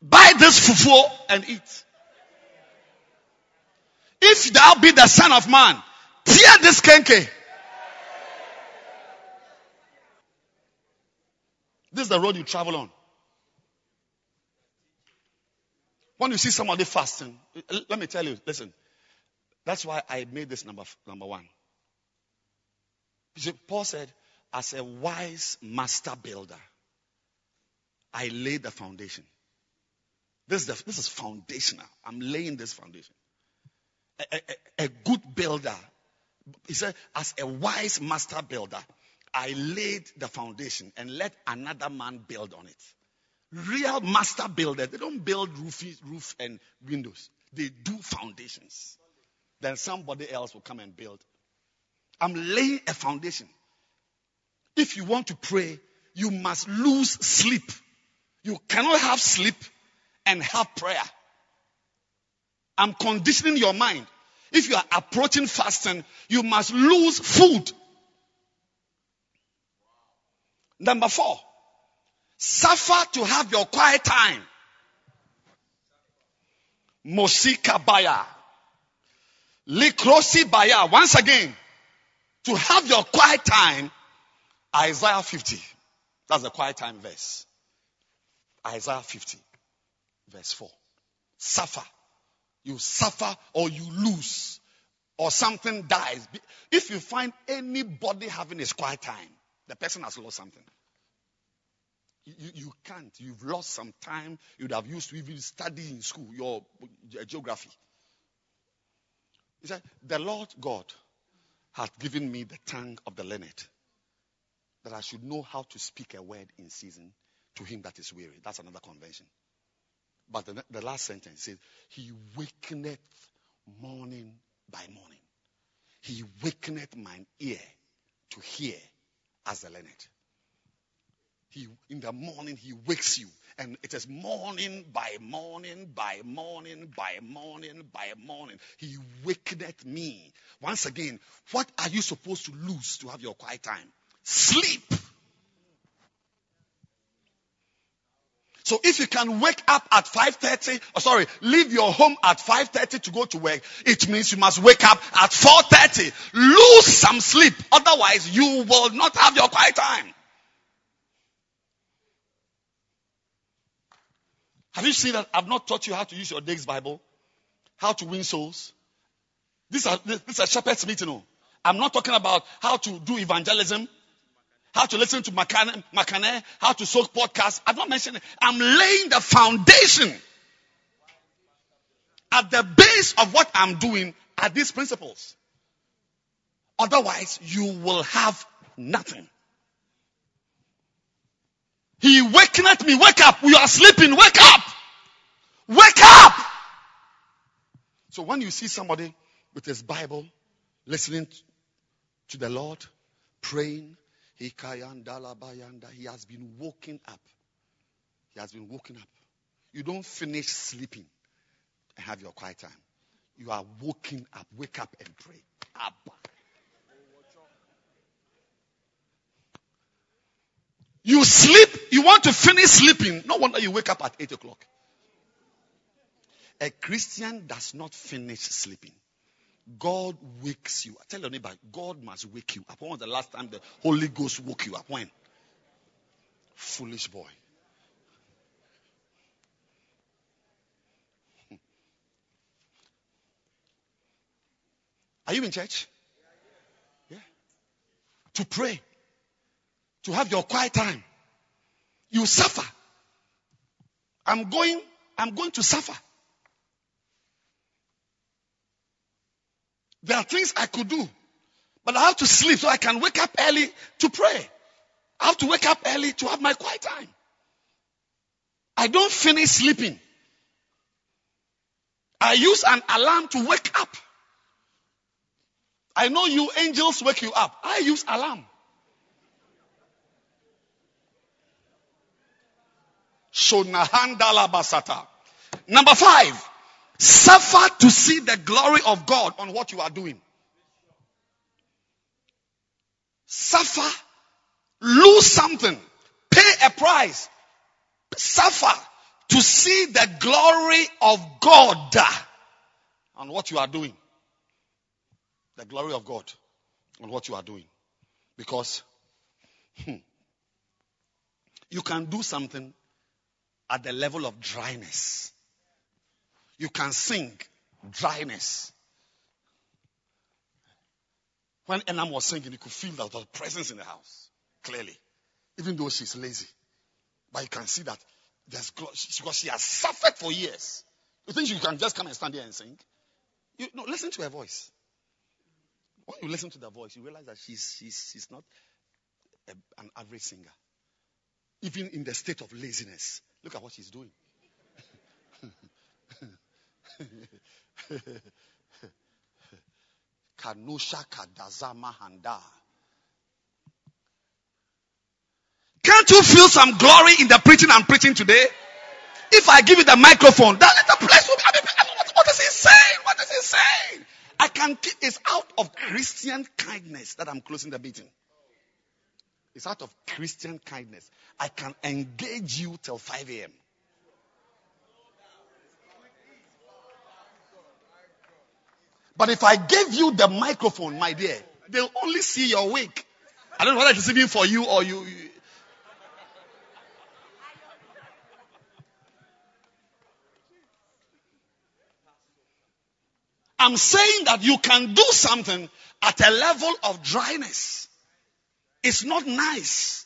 buy this fufu and eat. If thou be the son of man, tear this kenke. This is the road you travel on. When you see somebody fasting, let me tell you, listen. That's why I made this number, number one. Paul said, as a wise master builder, I laid the foundation. This is, the, this is foundational. I'm laying this foundation. A, a, a good builder, he said, as a wise master builder, I laid the foundation and let another man build on it. Real master builders, they don't build roof, roof and windows. They do foundations. Then somebody else will come and build. I'm laying a foundation. If you want to pray, you must lose sleep. You cannot have sleep and have prayer. I'm conditioning your mind. If you are approaching fasting, you must lose food. Number four, Suffer to have your quiet time. Mosika Baya. Likrosi Baya. Once again, to have your quiet time, Isaiah 50. That's the quiet time verse. Isaiah 50, verse 4. Suffer. You suffer or you lose or something dies. If you find anybody having his quiet time, the person has lost something. You, you can't. You've lost some time you'd have used to even study in school, your, geography. He said, The Lord God hath given me the tongue of the learned, that I should know how to speak a word in season to him that is weary. That's another convention. But the, the last sentence says, He wakeneth morning by morning. He wakeneth mine ear to hear as the learned. He, in the morning, he wakes you. And it is morning by morning by morning by morning by morning. He wakeneth me. Once again, what are you supposed to lose to have your quiet time? Sleep. So if you can wake up at 5.30, oh sorry, leave your home at 5.30 to go to work, it means you must wake up at 4.30. Lose some sleep. Otherwise, you will not have your quiet time. Have you seen that? I've not taught you how to use your Days Bible, how to win souls. This is, this is a shepherd's meeting. Oh. I'm not talking about how to do evangelism, how to listen to Makane, how to soak podcasts. I've not mentioned it. I'm laying the foundation. At the base of what I'm doing are these principles. Otherwise, you will have nothing. He wakeneth me. Wake up. You are sleeping. Wake up. Wake up. So when you see somebody with his Bible, listening to the Lord, praying, he has been woken up. He has been woken up. You don't finish sleeping and have your quiet time. You are woken up. Wake up and pray. Abba. You sleep, you want to finish sleeping. No wonder you wake up at 8 o'clock. A Christian does not finish sleeping. God wakes you. I tell your neighbor, God must wake you up. When was the last time the Holy Ghost woke you up? When? Foolish boy. Are you in church? Yeah. To pray to have your quiet time. You suffer. I'm going, I'm going to suffer. There are things I could do, but I have to sleep so I can wake up early to pray. I have to wake up early to have my quiet time. I don't finish sleeping. I use an alarm to wake up. I know you angels wake you up. I use alarm. Number five, suffer to see the glory of God on what you are doing. Suffer, lose something, pay a price, suffer to see the glory of God on what you are doing. The glory of God on what you are doing. Because hmm, you can do something at the level of dryness. You can sing dryness. When Enam was singing, you could feel that there was presence in the house, clearly, even though she's lazy. But you can see that there's because she has suffered for years. You think you can just come and stand here and sing? You no, listen to her voice. When you listen to the voice, you realize that she's she's she's not a, an average singer. Even in the state of laziness, look at what she's doing. Kanusha kadazama handa. Can't you feel some glory in the preaching I'm preaching today? If I give you the microphone, that the place will be. I mean, what, what is he saying? What is he saying? I can. It's out of Christian kindness that I'm closing the meeting. It's out of Christian kindness. I can engage you till 5 a.m. But if I give you the microphone, my dear, they'll only see your wig. I don't know whether it's even for you or you. I'm saying that you can do something at a level of dryness. It's not nice.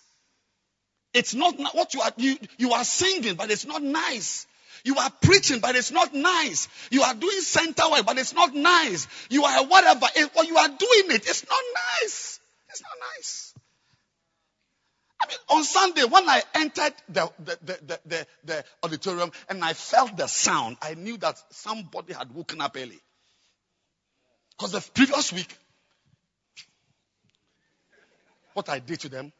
It's not what you are, you, you are singing, but it's not nice. You are preaching, but it's not nice. You are doing center work, but it's not nice. You are whatever, eh, or you are doing it. It's not nice. It's not nice. I mean, on Sunday, when I entered the, the, the, the, the auditorium and I felt the sound, I knew that somebody had woken up early. Because the previous week, what I did to them,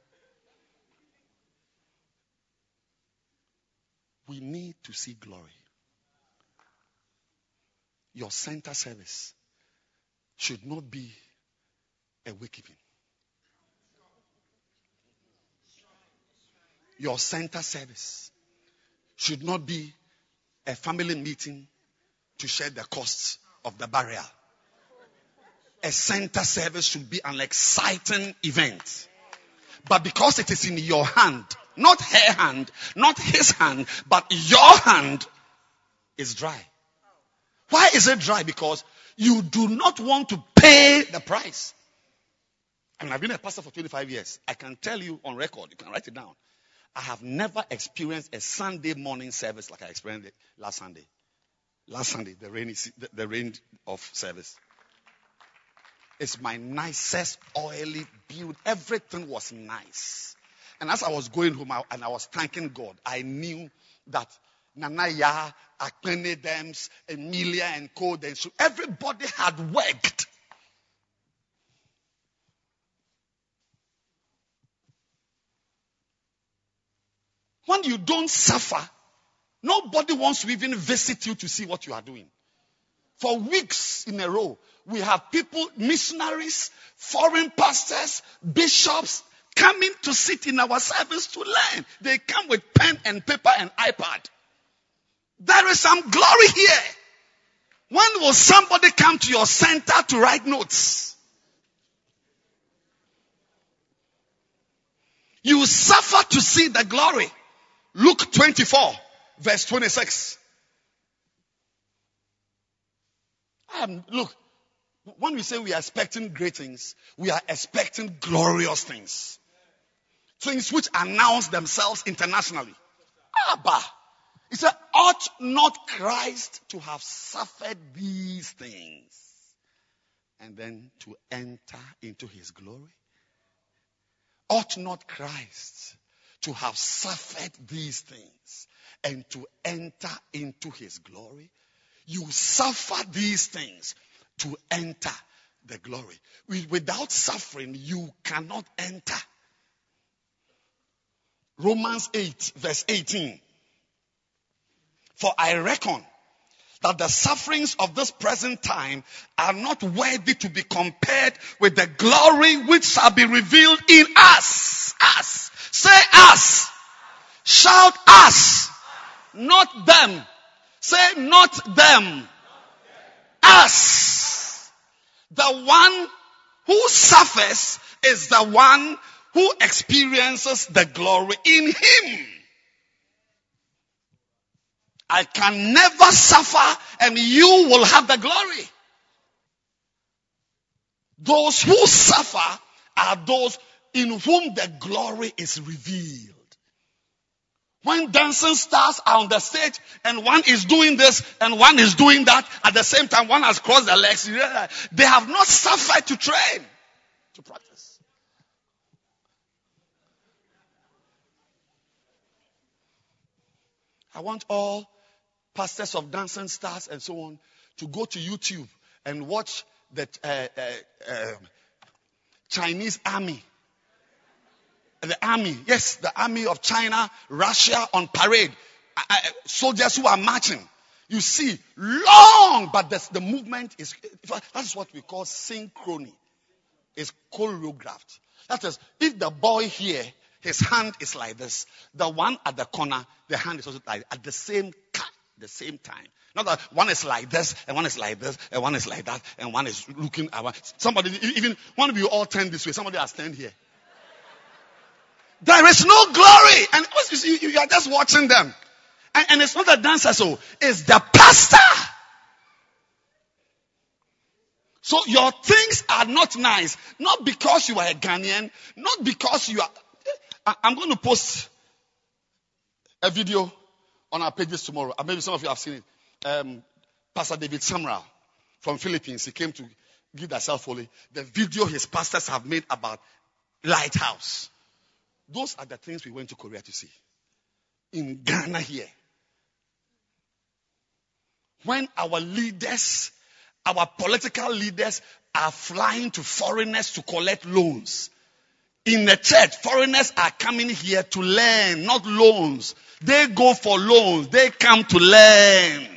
we need to see glory. Your center service should not be a wakekeeping. Your center service should not be a family meeting to share the costs of the burial. A center service should be an exciting event. But because it is in your hand, not her hand, not his hand, but your hand is dry. Why is it dry? Because you do not want to pay the price. I mean, I've been a pastor for 25 years. I can tell you on record, you can write it down. I have never experienced a Sunday morning service like I experienced it last Sunday. Last Sunday, the rainy, the, the rain of service. It's my nicest, oily, build. Everything was nice. And as I was going home and I was thanking God, I knew that Nanaya, Akpene Emilia and and so everybody had worked. When you don't suffer, nobody wants to even visit you to see what you are doing. For weeks in a row, we have people, missionaries, foreign pastors, bishops, coming to sit in our service to learn. They come with pen and paper and iPad. There is some glory here. When will somebody come to your center to write notes? You suffer to see the glory. Luke 24, verse 26. Um, look, when we say we are expecting great things, we are expecting glorious things. Things which announce themselves internationally. Abba. He said, ought not Christ to have suffered these things and then to enter into his glory? ought not Christ to have suffered these things and to enter into his glory? You suffer these things to enter the glory. Without suffering, you cannot enter. Romans 8, verse 18. For I reckon that the sufferings of this present time are not worthy to be compared with the glory which shall be revealed in us. Us. Say us. Shout us. Not them. Say not them. Us. The one who suffers is the one who experiences the glory in him. I can never suffer and you will have the glory. Those who suffer are those in whom the glory is revealed. When dancing stars are on the stage and one is doing this and one is doing that at the same time, one has crossed their legs, they have not suffered to train, to practice. I want all pastors of dancing stars and so on to go to YouTube and watch the uh, uh, uh, Chinese army. The army, yes, the army of China, Russia on parade. soldiers who are marching. You see, long, but the movement is, that's what we call synchrony. It's choreographed. That is, if the boy here, his hand is like this, the one at the corner, the hand is also like at the same the same time. Not that one is like this, and one is like this, and one is like that, and one is looking at. Somebody, even one of you all turn this way. Somebody has turned here. There is no glory, and you are just watching them. And, and it's not the dancer, so it's the pastor. So your things are not nice, not because you are a Ghanaian, not because you are. I'm going to post a video on our pages tomorrow. Maybe some of you have seen it. Um, Pastor David Samra from Philippines, he came to give that self holy. The video his pastors have made about lighthouse. Those are the things we went to Korea to see. In Ghana here. When our leaders, our political leaders are flying to foreigners to collect loans. In the church, foreigners are coming here to learn, not loans. They go for loans. They come to learn.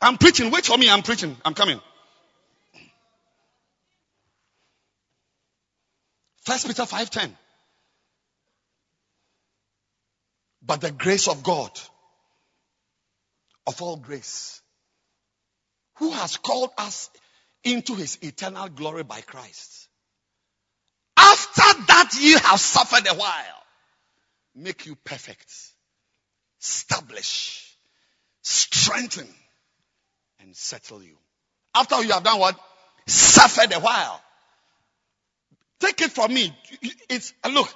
I'm preaching. Wait for me. I'm preaching. I'm coming. First Peter 5:10. But the grace of God, of all grace, who has called us into his eternal glory by Christ. After that you have suffered a while, make you perfect, establish, strengthen, and settle you. After you have done what? Suffered a while. Take it from me. It's, look,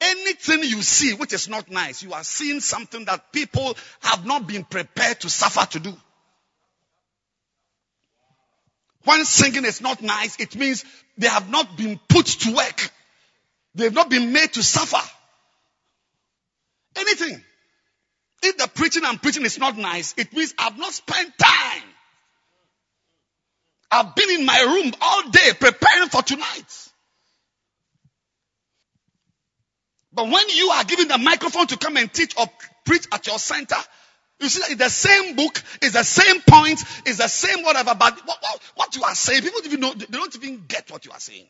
anything you see which is not nice, you are seeing something that people have not been prepared to suffer to do. When singing is not nice, it means they have not been put to work. They've not been made to suffer. Anything. If the preaching I'm preaching is not nice, it means I've not spent time. I've been in my room all day preparing for tonight. But when you are given the microphone to come and teach or preach at your center, you see, it's the same book, it's the same point, it's the same whatever, but what, what, what you are saying, people don't even know, they don't even get what you are saying.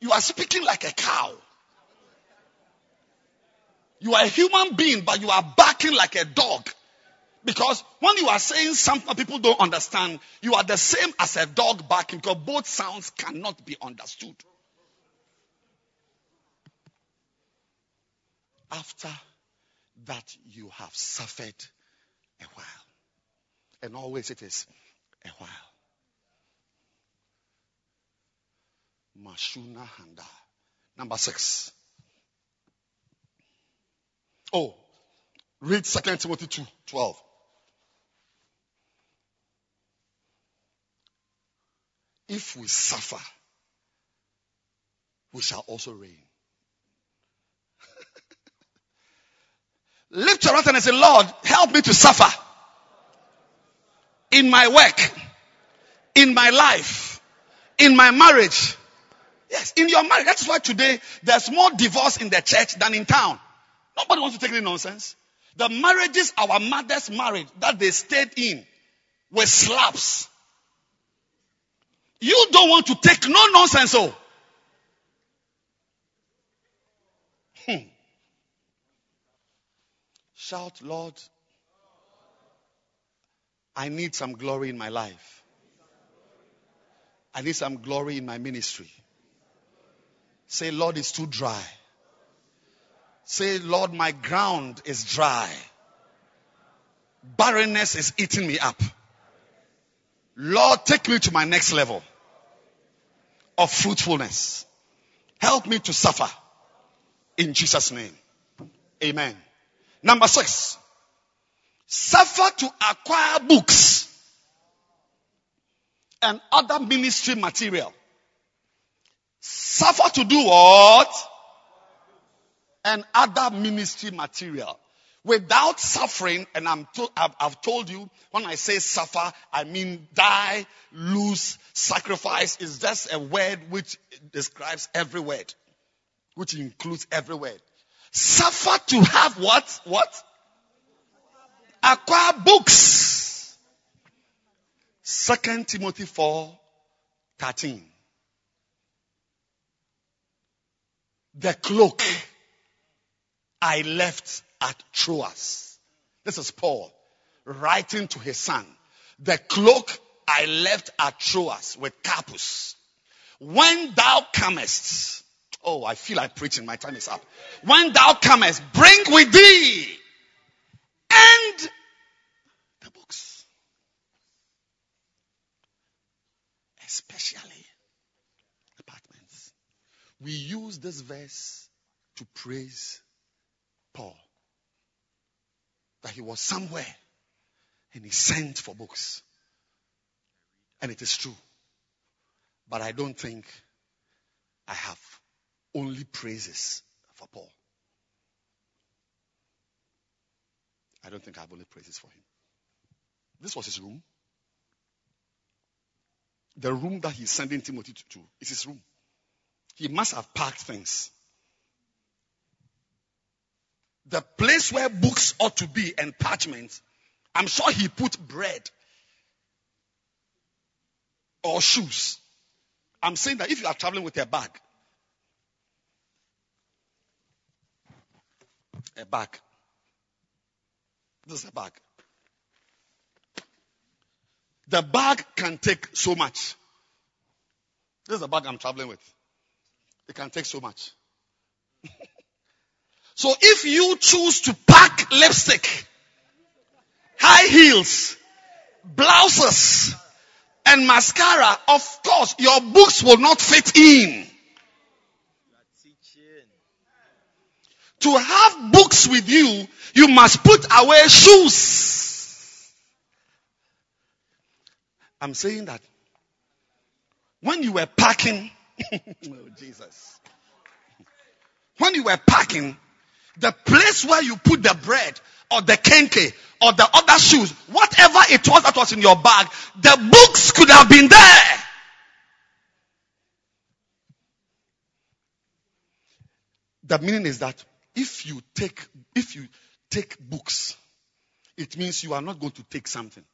You are speaking like a cow. You are a human being, but you are barking like a dog. Because when you are saying something people don't understand, you are the same as a dog barking because both sounds cannot be understood. After that you have suffered a while. And always it is a while. Mashuna Handa. Number six. Oh, read 2 Timothy 2 12. If we suffer, we shall also reign. Lift your right hand and say, Lord, help me to suffer in my work, in my life, in my marriage. Yes, in your marriage. That's why today there's more divorce in the church than in town. Nobody wants to take any nonsense. The marriages our mothers married that they stayed in were slaps. You don't want to take no nonsense, oh. Hmm. Shout, Lord, I need some glory in my life. I need some glory in my ministry. Say, Lord, it's too dry. Say, Lord, my ground is dry. Barrenness is eating me up. Lord, take me to my next level of fruitfulness. Help me to suffer in Jesus' name. Amen. Number six, suffer to acquire books and other ministry material. Suffer to do what? And other ministry material. Without suffering, and I've, I've told you, when I say suffer, I mean die, lose, sacrifice is just a word which describes every word, which includes every word. Suffer to have what? What? Acquire books. Second Timothy 4, 13. The cloak I left at Troas. This is Paul writing to his son. The cloak I left at Troas with Carpus. When thou comest, oh, I feel like preaching, my time is up. When thou comest, bring with thee and the books. Especially apartments. We use this verse to praise Paul that he was somewhere and he sent for books. And it is true. But I don't think I have only praises for Paul. I don't think I have only praises for him. This was his room. The room that he's sending Timothy to, to is his room. He must have packed things. The place where books ought to be and parchment, I'm sure he put bread or shoes. I'm saying that if you are traveling with a bag, a bag, this is a bag. The bag can take so much. This is the bag I'm traveling with. It can take so much. So if you choose to pack lipstick, high heels, blouses, and mascara, of course, your books will not fit in. To have books with you, you must put away shoes. I'm saying that when you were packing, oh Jesus, when you were packing, the place where you put the bread or the kenkey or the other shoes, whatever it was that was in your bag, the books could have been there. The meaning is that if you take, if you take books, it means you are not going to take something.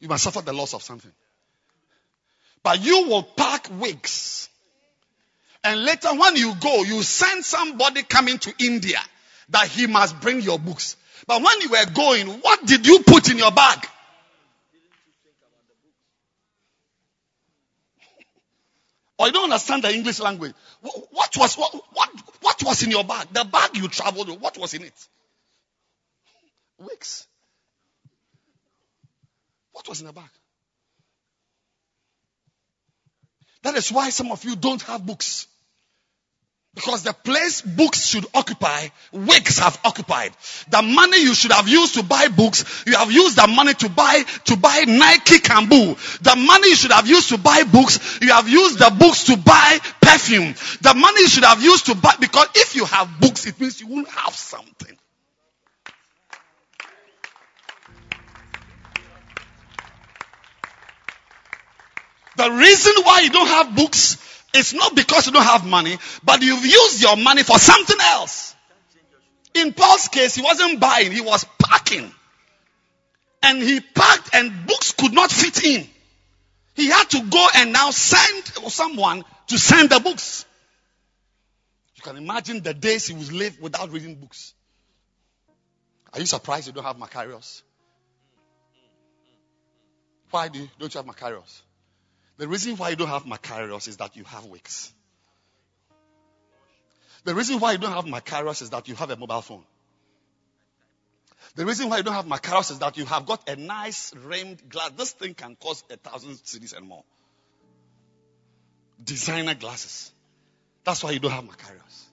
You must suffer the loss of something. But you will pack wigs and later when you go, you send somebody coming to India that he must bring your books. But when you were going, what did you put in your bag? Or you don't understand the English language. What was what, what, what was in your bag? The bag you traveled with, what was in it? Wicks. What was in the bag? That is why some of you don't have books. Because the place books should occupy, wigs have occupied. The money you should have used to buy books, you have used the money to buy, to buy Nike Kambu. The money you should have used to buy books, you have used the books to buy perfume. The money you should have used to buy, because if you have books, it means you won't have something. The reason why you don't have books is not because you don't have money, but you've used your money for something else. In Paul's case, he wasn't buying, he was packing. And he packed and books could not fit in. He had to go and now send someone to send the books. You can imagine the days he would live without reading books. Are you surprised you don't have Macarius? Why do you, don't you have Macarius? The reason why you don't have Macarius is that you have Wix. The reason why you don't have Macarius is that you have a mobile phone. The reason why you don't have Macarius is that you have got a nice rimmed glass. This thing can cost a thousand cedis and more. Designer glasses. That's why you don't have Macarius.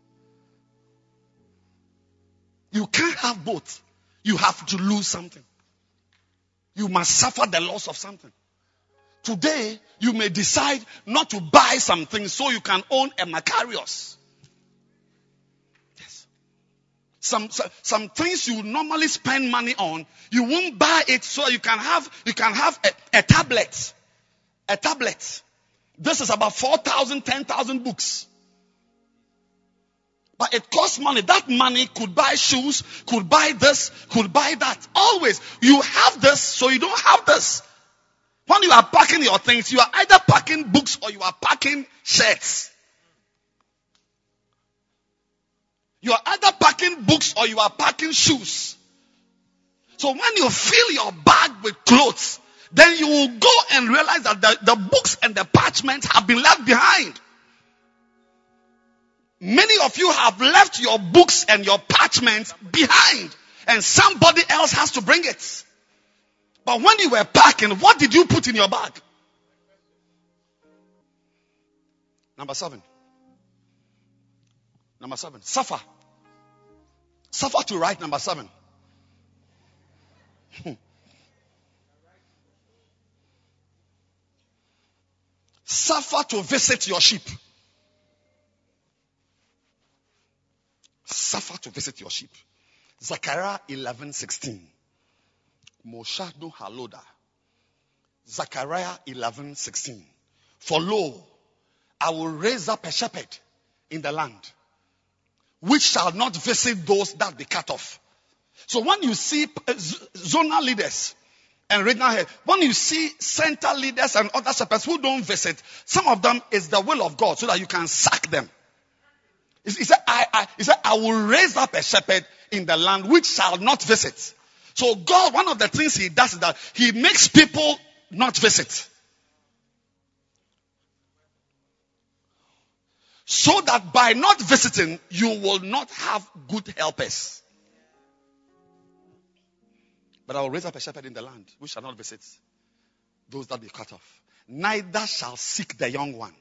You can't have both. You have to lose something. You must suffer the loss of something. Today, you may decide not to buy something so you can own a Macarius. Yes. Some, some, some things you normally spend money on, you won't buy it so you can have, you can have a, a tablet. A tablet. This is about 4,000, 10,000 books. But it costs money. That money could buy shoes, could buy this, could buy that. Always. You have this, so you don't have this. When you are packing your things, you are either packing books or you are packing shirts. You are either packing books or you are packing shoes. So when you fill your bag with clothes, then you will go and realize that the, the books and the parchments have been left behind. Many of you have left your books and your parchments behind and somebody else has to bring it. But when you were packing, what did you put in your bag? Number seven. Number seven. Suffer. Suffer to write number seven. Hmm. Suffer to visit your sheep. Suffer to visit your sheep. Zechariah 11 16. Moshado Haloda. Zechariah 11, 16. For lo, I will raise up a shepherd in the land, which shall not visit those that be cut off. So when you see uh, zonal leaders and regional head, when you see center leaders and other shepherds who don't visit, some of them is the will of God so that you can sack them. He said, I, I, he said, I will raise up a shepherd in the land which shall not visit. So God, one of the things he does is that he makes people not visit. So that by not visiting, you will not have good helpers. But I will raise up a shepherd in the land which shall not visit those that be cut off. Neither shall seek the young one,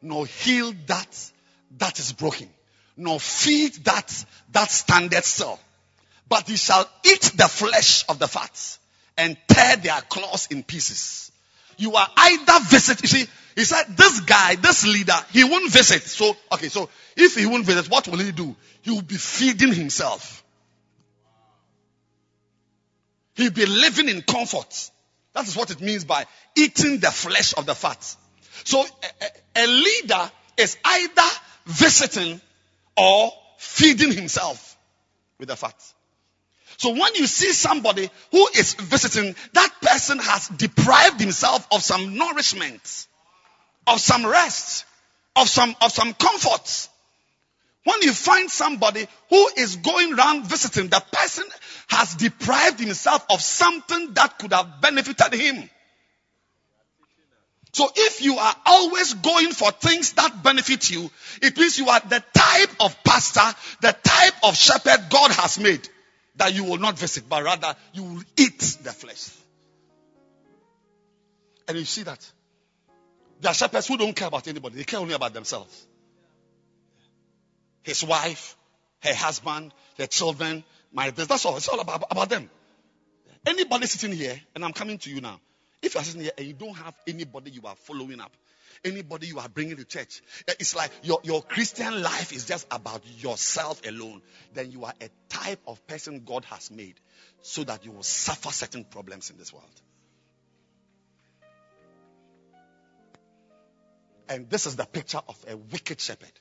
nor heal that that is broken, nor feed that that standeth still but he shall eat the flesh of the fat and tear their claws in pieces. You are either visit, you see, he said, this guy, this leader, he won't visit. So, okay, so if he won't visit, what will he do? He will be feeding himself. He'll be living in comfort. That is what it means by eating the flesh of the fat. So a, a leader is either visiting or feeding himself with the fat. So when you see somebody who is visiting, that person has deprived himself of some nourishment, of some rest, of some, of some comfort. When you find somebody who is going around visiting, the person has deprived himself of something that could have benefited him. So if you are always going for things that benefit you, it means you are the type of pastor, the type of shepherd God has made that you will not visit, but rather you will eat the flesh. And you see that. There are shepherds who don't care about anybody, they care only about themselves. his wife, her husband, their children, my. That's all. It's all about, about them. Anybody sitting here, and I'm coming to you now. If you're sitting here and you don't have anybody you are following up, anybody you are bringing to church, eh, it's like your, your Christian life is just about yourself alone, then you are a type of person God has made so that you will suffer certain problems in this world. And this is the picture of a wicked shepherd.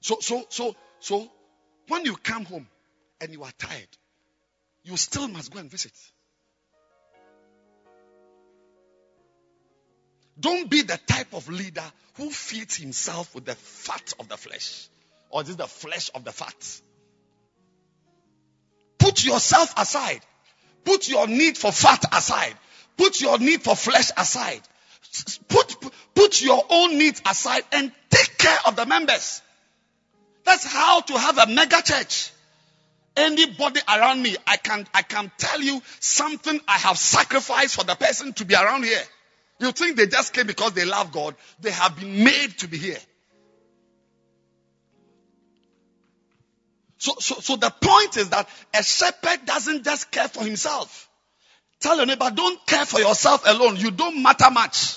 So, so, so, so, when you come home and you are tired, you still must go and visit. Don't be the type of leader who feeds himself with the fat of the flesh. Or is it the flesh of the fat? Put yourself aside. Put your need for fat aside. Put your need for flesh aside. Put, put your own needs aside and take care of the members. That's how to have a mega church. Anybody around me, I can, I can tell you something I have sacrificed for the person to be around here. You think they just came because they love God? They have been made to be here. So, so, so the point is that a shepherd doesn't just care for himself. Tell your neighbor, don't care for yourself alone. You don't matter much.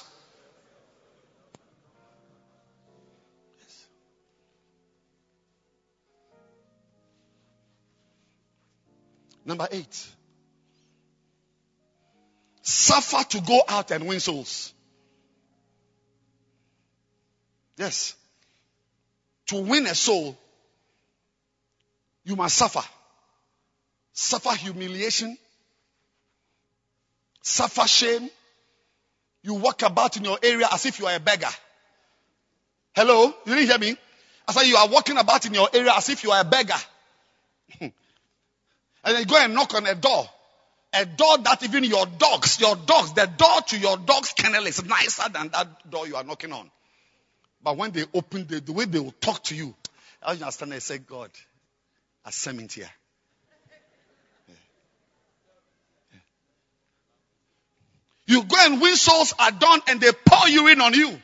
Number eight suffer to go out and win souls. Yes. To win a soul, you must suffer. Suffer humiliation, suffer shame. You walk about in your area as if you are a beggar. Hello? You didn't hear me? I said you are walking about in your area as if you are a beggar. and then you go and knock on a door a door that even your dogs, your dogs, the door to your dog's kennel is nicer than that door you are knocking on. But when they open the, the way they will talk to you, I understand they say, God, a cement here. You go and win souls are done and they pour urine on you.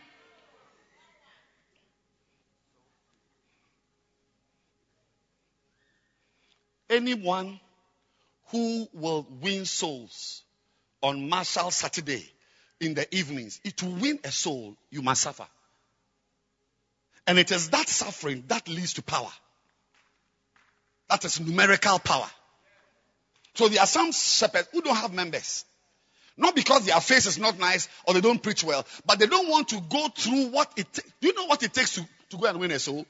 Anyone who will win souls on Marshall Saturday in the evenings. To win a soul, you must suffer. And it is that suffering that leads to power. That is numerical power. So there are some shepherds who don't have members. Not because their face is not nice or they don't preach well, but they don't want to go through what it takes. Do you know what it takes to, to go and win a soul?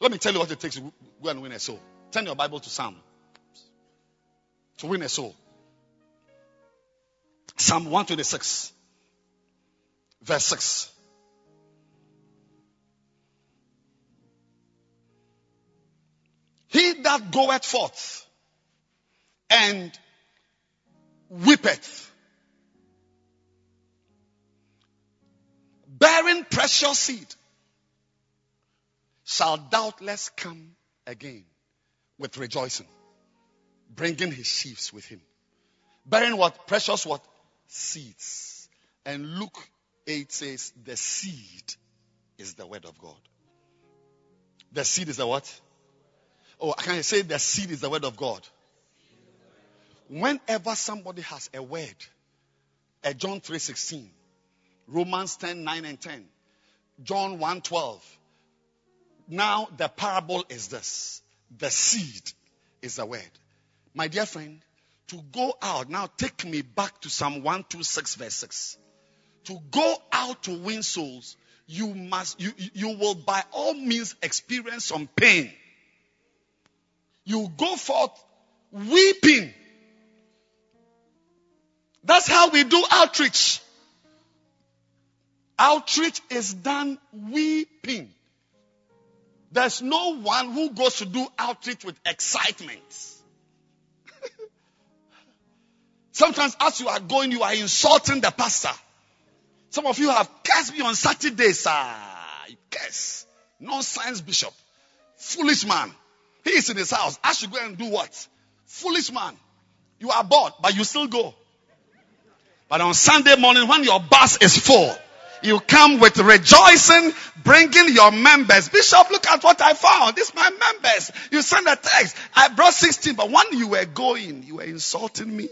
Let me tell you what it takes to go and win a soul. Turn your Bible to Psalm to win a soul. Psalm 126, verse 6. He that goeth forth and weepeth, bearing precious seed, shall doubtless come again with rejoicing bringing his sheaves with him. Bearing what? Precious what? Seeds. And Luke 8 says, the seed is the word of God. The seed is the what? Oh, I can say the seed is the word of God? Whenever somebody has a word, a John 3.16, Romans 10, 9 and 10, John 1, 12. Now the parable is this. The seed is the word. My dear friend, to go out, now take me back to Psalm 126, verse 6. To go out to win souls, you must, you, you will by all means experience some pain. You go forth weeping. That's how we do outreach. Outreach is done weeping. There's no one who goes to do outreach with excitement. Sometimes as you are going, you are insulting the pastor. Some of you have cursed me on Saturday, sir. You curse. Nonsense bishop. Foolish man. He is in his house. I should go and do what? Foolish man. You are bored, but you still go. But on Sunday morning, when your bus is full, You come with rejoicing, bringing your members. Bishop, look at what I found. This my members. You send a text. I brought 16, but when you were going, you were insulting me.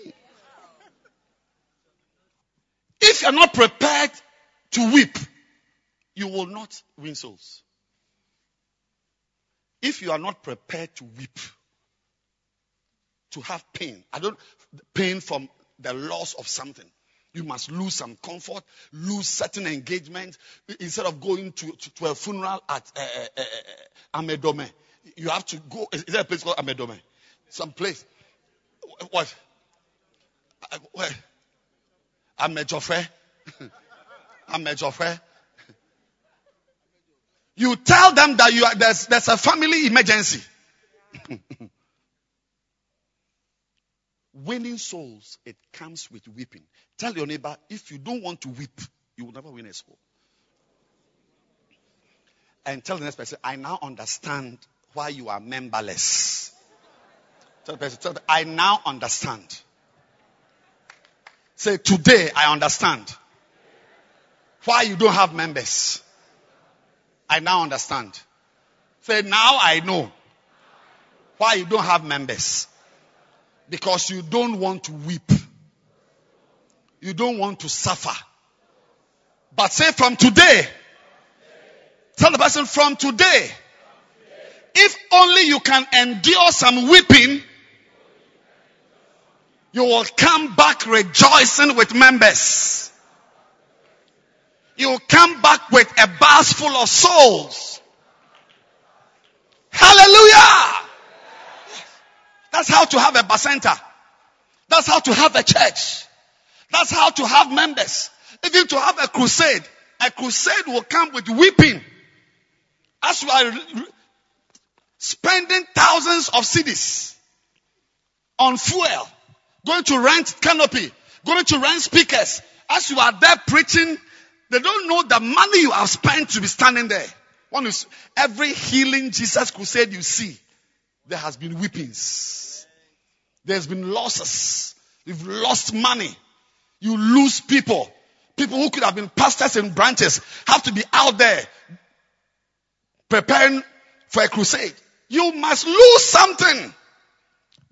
If you're not prepared to weep, you will not win souls. If you are not prepared to weep, to have pain, I don't, pain from the loss of something. You must lose some comfort, lose certain engagement. Instead of going to, to, to a funeral at uh, uh, uh, Amedome, you have to go. Is there a place called Amedome? Some place. What? Where? Amedzofe? Amedzofe? You tell them that you are, there's, there's a family emergency. Winning souls, it comes with weeping. Tell your neighbor, if you don't want to weep, you will never win a soul. And tell the next person, I now understand why you are memberless. Tell the person, tell the, I now understand. Say, today I understand why you don't have members. I now understand. Say, now I know why you don't have members. Because you don't want to weep. You don't want to suffer. But say from today, tell the person from today, if only you can endure some weeping, you will come back rejoicing with members. You will come back with a bus full of souls. Hallelujah! That's how to have a bacenta. That's how to have a church. That's how to have members. Even to have a crusade. A crusade will come with weeping. As you are spending thousands of cedis on fuel, going to rent canopy, going to rent speakers. As you are there preaching, they don't know the money you have spent to be standing there. One is every healing Jesus crusade you see, there has been weepings. There's been losses. You've lost money. You lose people. People who could have been pastors and branches have to be out there preparing for a crusade. You must lose something.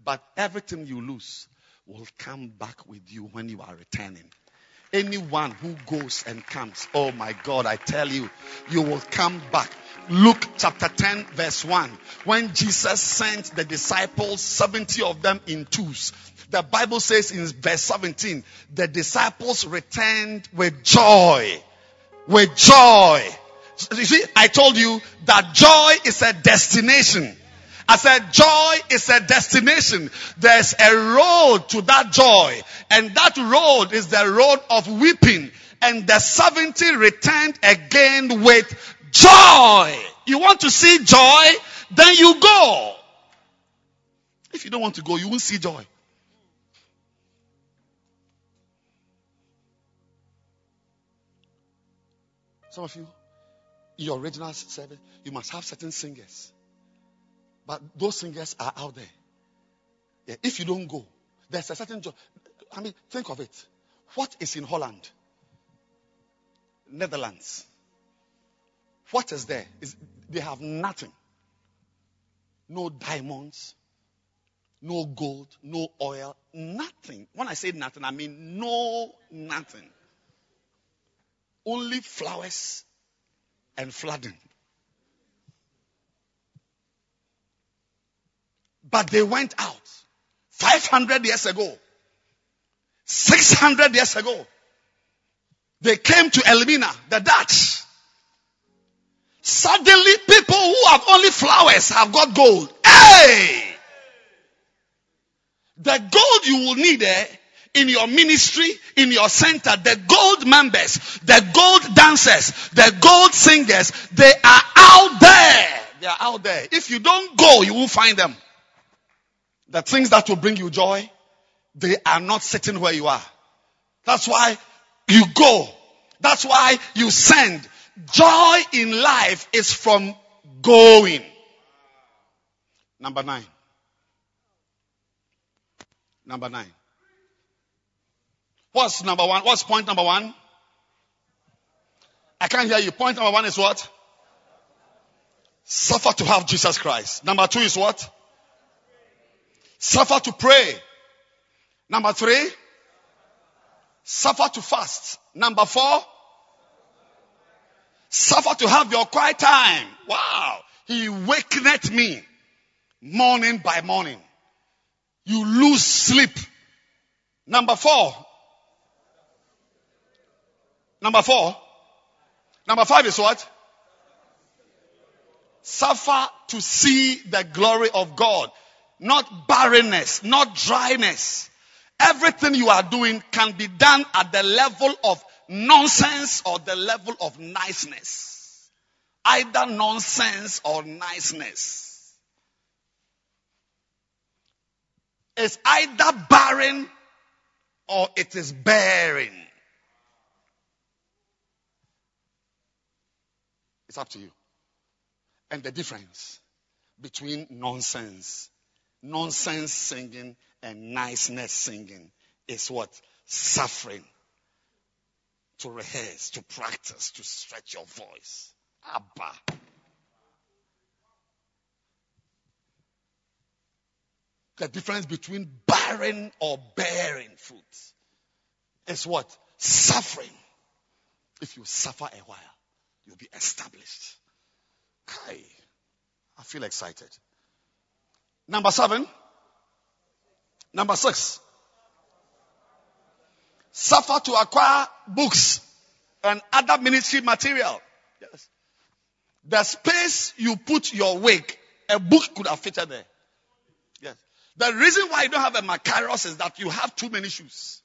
But everything you lose will come back with you when you are returning. Anyone who goes and comes, oh my God, I tell you, you will come back. Luke chapter 10 verse 1. When Jesus sent the disciples, 70 of them in twos. The Bible says in verse 17, the disciples returned with joy. With joy. You see, I told you that joy is a destination. I said joy is a destination. There's a road to that joy. And that road is the road of weeping. And the 70 returned again with joy. You want to see joy? Then you go. If you don't want to go, you won't see joy. Some of you, your original service, you must have certain singers. But those singers are out there. Yeah, if you don't go, there's a certain job. I mean, think of it. What is in Holland? Netherlands. What is there? Is they have nothing. No diamonds, no gold, no oil, nothing. When I say nothing, I mean no nothing. Only flowers and flooding. But they went out 500 years ago, 600 years ago. They came to Elmina, the Dutch. Suddenly, people who have only flowers have got gold. Hey! The gold you will need eh, in your ministry, in your center, the gold members, the gold dancers, the gold singers, they are out there. They are out there. If you don't go, you won't find them. The things that will bring you joy, they are not sitting where you are. That's why you go. That's why you send. Joy in life is from going. Number nine. Number nine. What's number one? What's point number one? I can't hear you. Point number one is what? Suffer to have Jesus Christ. Number two is what? Suffer to pray. Number three, suffer to fast. Number four, suffer to have your quiet time. Wow. He wakeneth me morning by morning. You lose sleep. Number four. Number four. Number five is what? Suffer to see the glory of God. Not barrenness, not dryness. Everything you are doing can be done at the level of nonsense or the level of niceness. Either nonsense or niceness. It's either barren or it is bearing. It's up to you. And the difference between nonsense, nonsense singing and niceness singing is what? Suffering. To rehearse, to practice, to stretch your voice. Abba. The difference between barren or bearing fruit is what? Suffering. If you suffer a while, you'll be established. Kai. I feel excited. Number seven. Number six. Suffer to acquire books and other ministry material. Yes. The space you put your wig, a book could have fitted there. Yes. The reason why you don't have a Macarius is that you have too many shoes.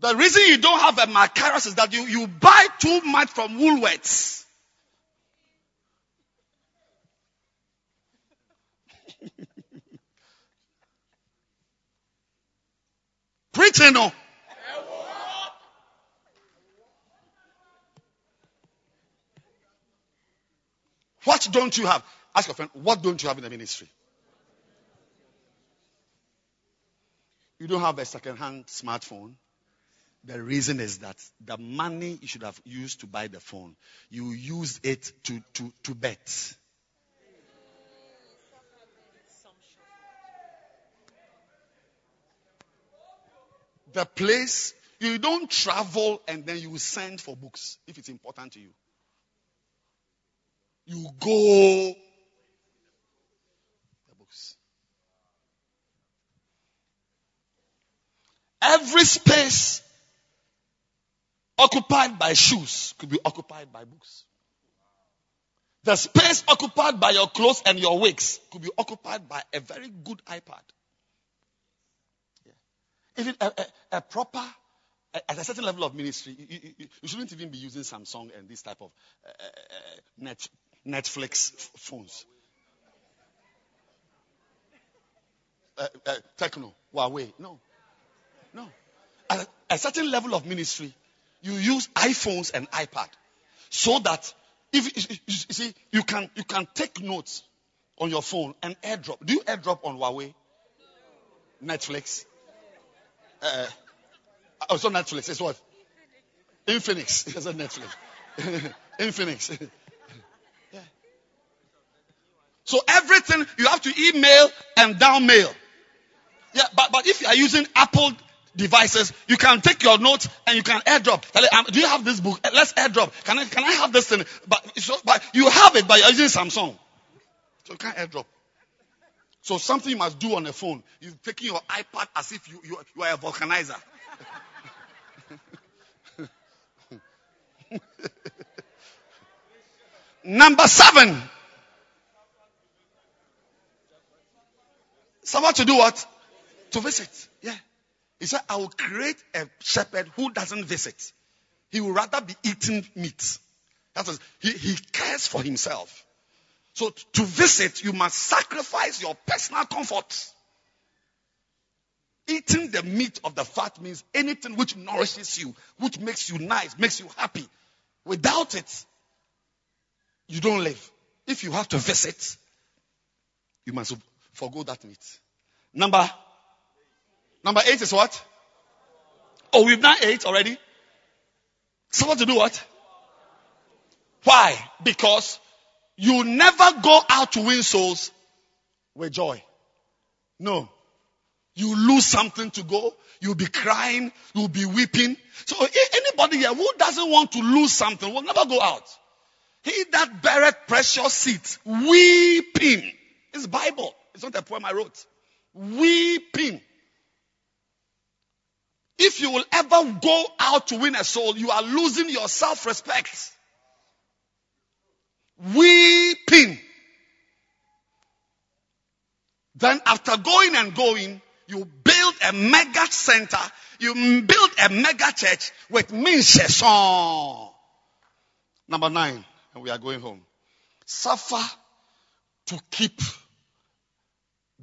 The reason you don't have a Macarius is that you, you buy too much from Woolworths. Preaching, no. What don't you have? Ask your friend, what don't you have in the ministry? You don't have a second-hand smartphone. The reason is that the money you should have used to buy the phone, you use it to, to, to bet. The place, you don't travel and then you send for books if it's important to you. You go the books. Every space occupied by shoes could be occupied by books. The space occupied by your clothes and your wigs could be occupied by a very good iPad. Even a, a, a proper, at a certain level of ministry, you, you, you, shouldn't even be using Samsung and this type of uh, uh, net, Netflix phones. Uh, uh, Tecno, Huawei. No. No. At a certain level of ministry, you use iPhones and iPad so that if you see you can you can take notes on your phone and airdrop. Do you airdrop on Huawei? Netflix? Uh, oh, so Netflix. It's what? Infinix. It's not Netflix. Infinix. So everything you have to email and down mail. Yeah, but, but if you are using Apple devices, you can take your notes and you can airdrop. Um, do you have this book? Let's airdrop. Can I, can I have this thing? But, so, but you have it, you're using Samsung. So you can't airdrop. So something you must do on the phone. You're taking your iPad as if you, you, you are a vulcanizer. Number seven. Someone to do what? To visit. Yeah. He said, I will create a shepherd who doesn't visit. He will rather be eating meat. That is, he, he cares for himself. So to visit, you must sacrifice your personal comfort. Eating the meat of the fat means anything which nourishes you, which makes you nice, makes you happy. Without it, you don't live. If you have to visit, you must forego that meat. Number Number eight is what? Oh, we've done eight already. Someone to do what? Why? Because you never go out to win souls with joy. No. You lose something to go. You'll be crying. You'll be weeping. So anybody here who doesn't want to lose something will never go out. He that beareth precious seed, weeping. It's Bible. It's not a poem I wrote. Weeping. If you will ever go out to win a soul, you are losing your self-respect. Weeping. Then after going and going, you build a mega center, you build a mega church with Mincheson. Number nine, and we are going home. Suffer to keep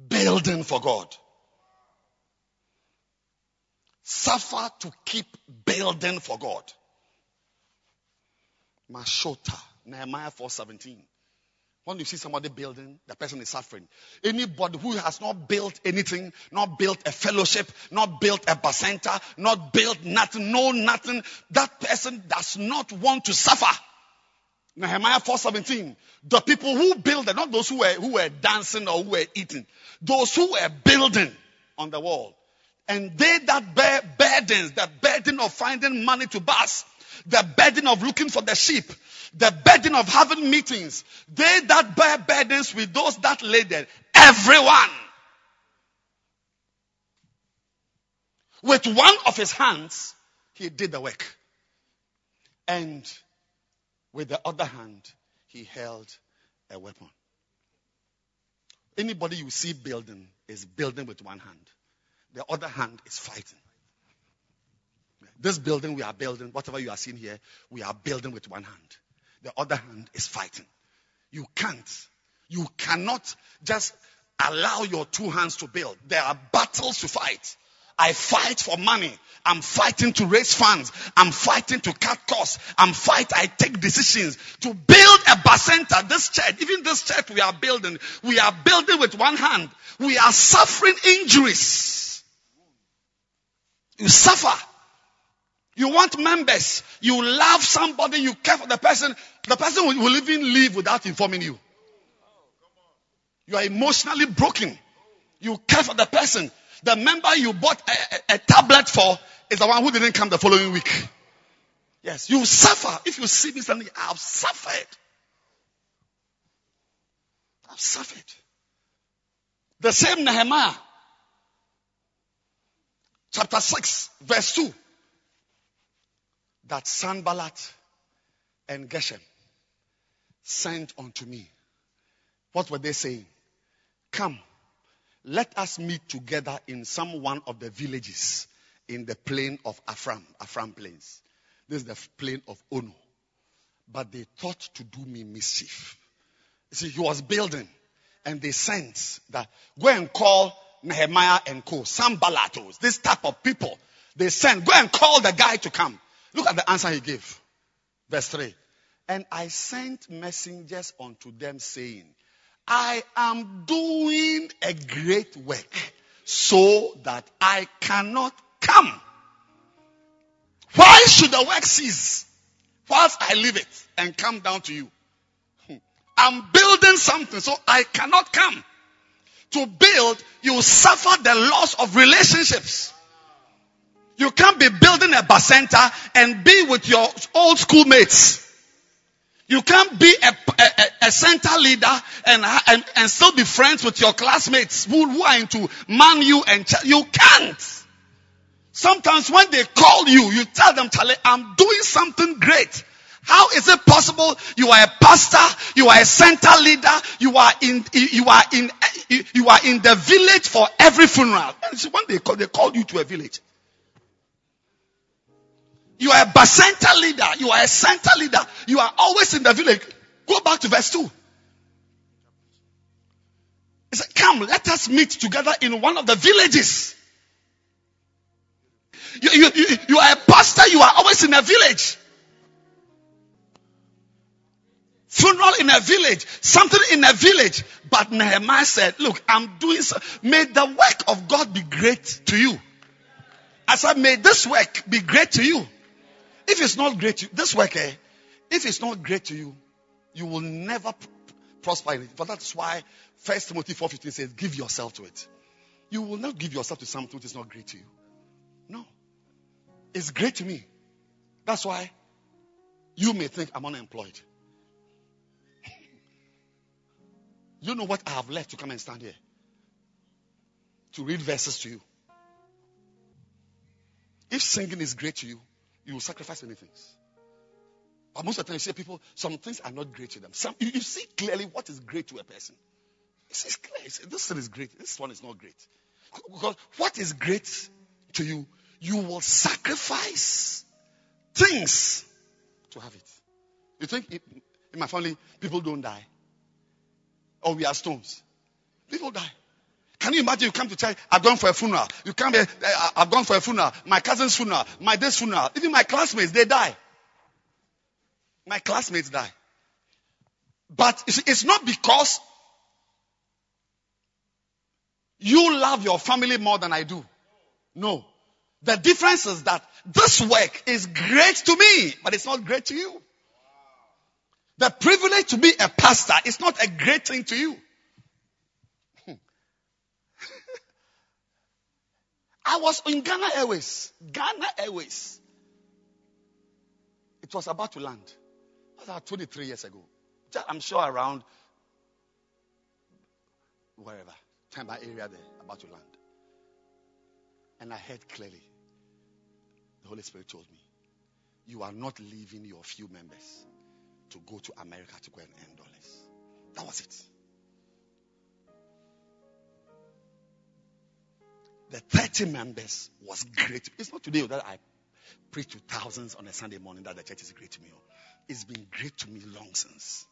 building for God. Suffer to keep building for God. Mashota, Nehemiah 4:17. When you see somebody building, the person is suffering. Anybody who has not built anything, not built a fellowship, not built a bacenta, not built nothing, no nothing, that person does not want to suffer. Nehemiah 4:17. The people who build, not those who were who were dancing or who were eating, those who were building on the wall. And they that bear burdens, the burden of finding money to bus, the burden of looking for the sheep, the burden of having meetings. They that bear burdens with those that lay everyone. With one of his hands, he did the work. And with the other hand, he held a weapon. Anybody you see building is building with one hand. The other hand is fighting. This building we are building, whatever you are seeing here, we are building with one hand the other hand is fighting. You can't. You cannot just allow your two hands to build. There are battles to fight. I fight for money. I'm fighting to raise funds. I'm fighting to cut costs. I'm fight. I take decisions to build a bus center. This church, even this church we are building, we are building with one hand. We are suffering injuries. You suffer. You want members. You love somebody. You care for the person. The person will, will even leave without informing you. You are emotionally broken. You care for the person. The member you bought a, a, a tablet for is the one who didn't come the following week. Yes, you suffer. If you see me standing, I've suffered. I've suffered. The same Nehemiah, chapter 6, verse 2 that Sanballat and Geshem sent unto me. What were they saying? Come, let us meet together in some one of the villages in the plain of Afram, Afram plains. This is the plain of Ono. But they thought to do me mischief. You see, he was building and they sent that go and call Nehemiah and co, Sanballatos, this type of people. They sent, go and call the guy to come. Look at the answer he gave. Verse 3. And I sent messengers unto them saying, I am doing a great work so that I cannot come. Why should the work cease whilst I leave it and come down to you? Hmm. I'm building something so I cannot come. To build, you suffer the loss of relationships. You can't be building a bacenta and be with your old schoolmates. You can't be a, a, a center leader and, and, and, still be friends with your classmates who, who are into man you and ch- you can't. Sometimes when they call you, you tell them, Charlie, I'm doing something great. How is it possible? You are a pastor, you are a center leader, you are in, you are in, you are in the village for every funeral. When they call, they call you to a village. You are a bacenta leader. You are a center leader. You are always in the village. Go back to verse 2. He said, Come, let us meet together in one of the villages. You, you, you, you are a pastor, you are always in a village. Funeral in a village, something in a village. But Nehemiah said, Look, I'm doing so. May the work of God be great to you. I said, May this work be great to you. If it's not great to you, this work, eh, if it's not great to you, you will never pr- prosper in it. But that's why First Timothy 4.15 says, give yourself to it. You will not give yourself to something which is not great to you. No. It's great to me. That's why you may think I'm unemployed. you know what I have left to come and stand here? To read verses to you. If singing is great to you, you will sacrifice many things. But most of the time, you see people, some things are not great to them. Some, you, you see clearly what is great to a person. It's clear. It's, this thing is great. This one is not great. Because what is great to you, you will sacrifice things to have it. You think in my family, people don't die? Or we are stones? People die. Can you imagine you come to church, I've gone for a funeral. You come here, uh, I've gone for a funeral. My cousin's funeral, my this funeral. Even my classmates, they die. My classmates die. But it's not because you love your family more than I do. No. The difference is that this work is great to me, but it's not great to you. The privilege to be a pastor is not a great thing to you. I was in Ghana Airways. Ghana Airways. It was about to land. That was about 23 years ago. I'm sure around wherever, Tampa area there, about to land. And I heard clearly, the Holy Spirit told me, you are not leaving your few members to go to America to go and earn dollars. That was it. The 30 members was great. It's not today that I preach to thousands on a Sunday morning that the church is great to me. Oh. It's been great to me long since.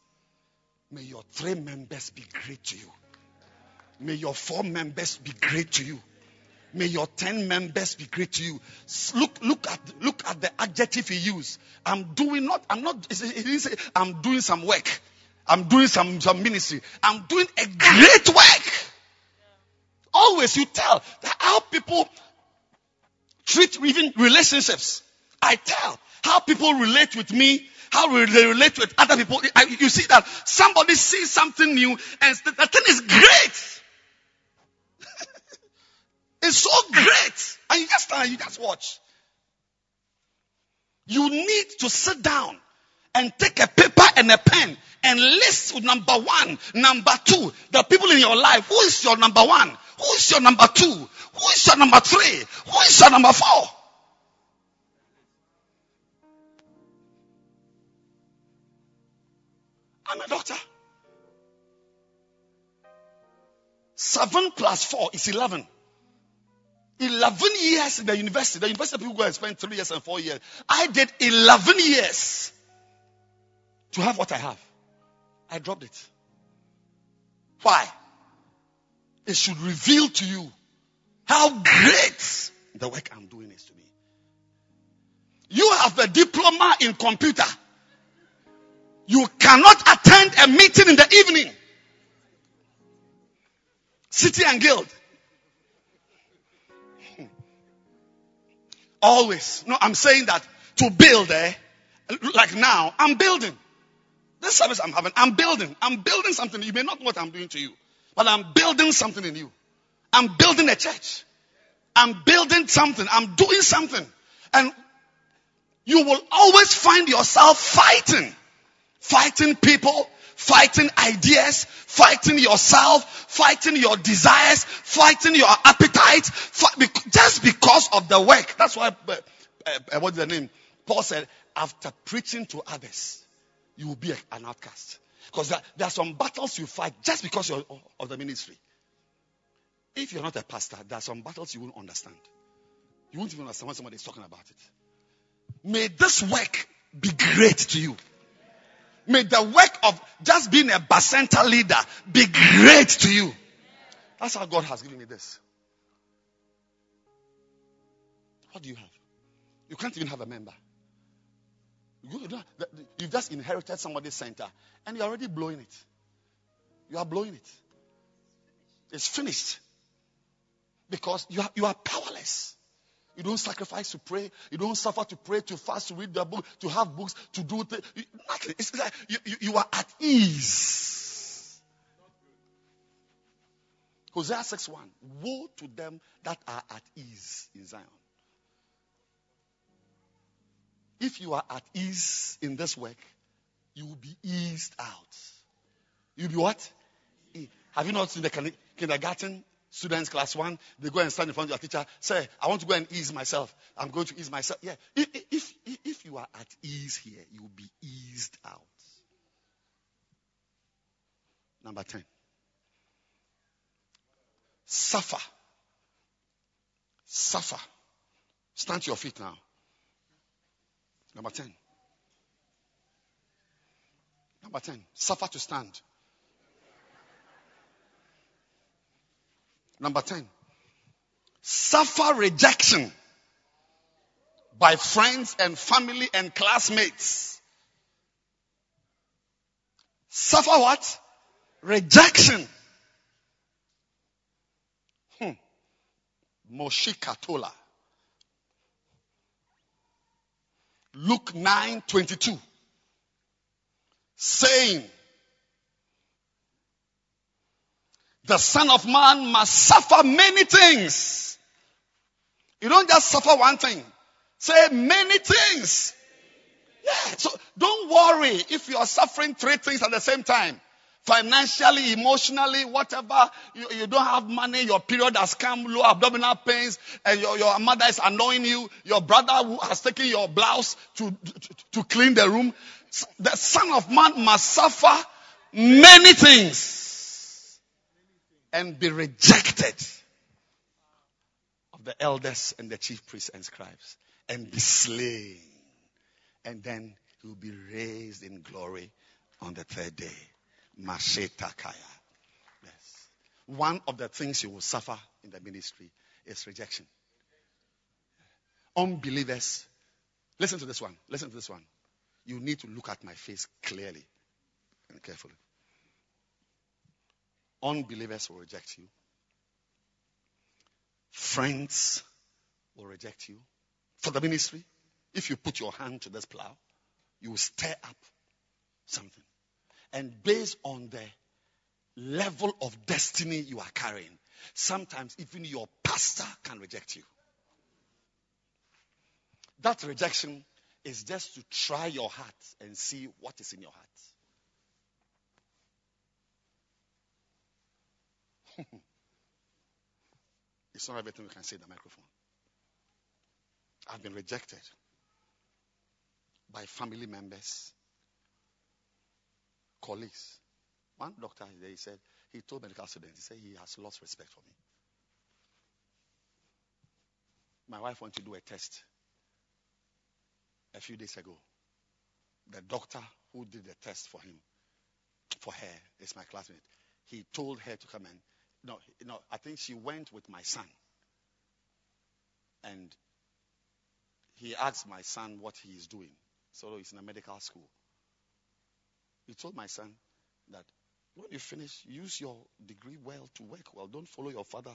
May your three members be great to you. May your four members be great to you. May your ten members be great to you. Look, look at, look at the adjective he used. I'm doing not, I'm not, he I'm doing some work. I'm doing some, some ministry. I'm doing a great work. Always you tell how people treat even relationships. I tell how people relate with me, how they relate with other people. I, you see that somebody sees something new and the thing is great. it's so great. And you just stand you just watch. You need to sit down and take a paper and a pen and list number one, number two, the people in your life. Who is your number one? Who is your number two? Who is your number three? Who is your number four? I'm a doctor. Seven plus four is eleven. Eleven years in the university. The university people go and spend three years and four years. I did eleven years to have what I have. I dropped it. Why? It should reveal to you how great the work I'm doing is to me. You have a diploma in computer. You cannot attend a meeting in the evening. City and Guild. Always. No, I'm saying that to build, eh? Like now, I'm building. This service I'm having, I'm building. I'm building something. You may not know what I'm doing to you, but I'm building something in you. I'm building a church. I'm building something. I'm doing something. And you will always find yourself fighting. Fighting people, fighting ideas, fighting yourself, fighting your desires, fighting your appetite, just because of the work. That's why, uh, uh, what's the name? Paul said, after preaching to others, you will be an outcast. Because there, there, are some battles you fight just because you're of the ministry. If you're not a pastor, there are some battles you won't understand. You won't even understand when somebody is talking about it. May this work be great to you. May the work of just being a Bacenta leader be great to you. That's how God has given me this. What do you have? You can't even have a member. You've just inherited somebody's center and you're already blowing it. You are blowing it. It's finished. Because you are, you are powerless. You don't sacrifice to pray. You don't suffer to pray, to fast, to read the book, to have books, to do things. Nothing. It's like you, you, you are at ease. Hosea 6 1. Woe to them that are at ease in Zion. If you are at ease in this work, you will be eased out. You'll be what? Eh, have you not seen the kindergarten students, class one? They go and stand in front of your teacher, say, I want to go and ease myself. I'm going to ease myself. Yeah. If, if, if you are at ease here, you will be eased out. Number 10. Suffer. Suffer. Stand to your feet now. Number 10. Number 10. Suffer to stand. Number 10. Suffer rejection by friends and family and classmates. Suffer what? Rejection. Hmm. Moshikatola. Luke 9 22. Saying, the Son of Man must suffer many things. You don't just suffer one thing. Say many things. Yeah. So don't worry if you are suffering three things at the same time. Financially, emotionally, whatever. You, you don't have money, your period has come, low abdominal pains, and your, your mother is annoying you. Your brother has taken your blouse to, to, to clean the room. The son of man must suffer many things and be rejected of the elders and the chief priests and scribes and be slain. And then he will be raised in glory on the third day. Mashetakaya. Yes. One of the things you will suffer in the ministry is rejection. Unbelievers, listen to this one. Listen to this one. You need to look at my face clearly and carefully. Unbelievers will reject you. Friends will reject you. For the ministry, if you put your hand to this plow, you will stir up something. And based on the level of destiny you are carrying, sometimes even your pastor can reject you. That rejection is just to try your heart and see what is in your heart. it's not everything we can say in the microphone. I've been rejected by family members, colleagues. One doctor there, he said, he told medical students, he said he has lost respect for me. My wife went to do a test a few days ago. The doctor who did the test for him, for her, is my classmate. He told her to come and no, no, I think she went with my son. And he asked my son what he is doing. So he's in a medical school. He told my son that when you finish, use your degree well to work well. Don't follow your father.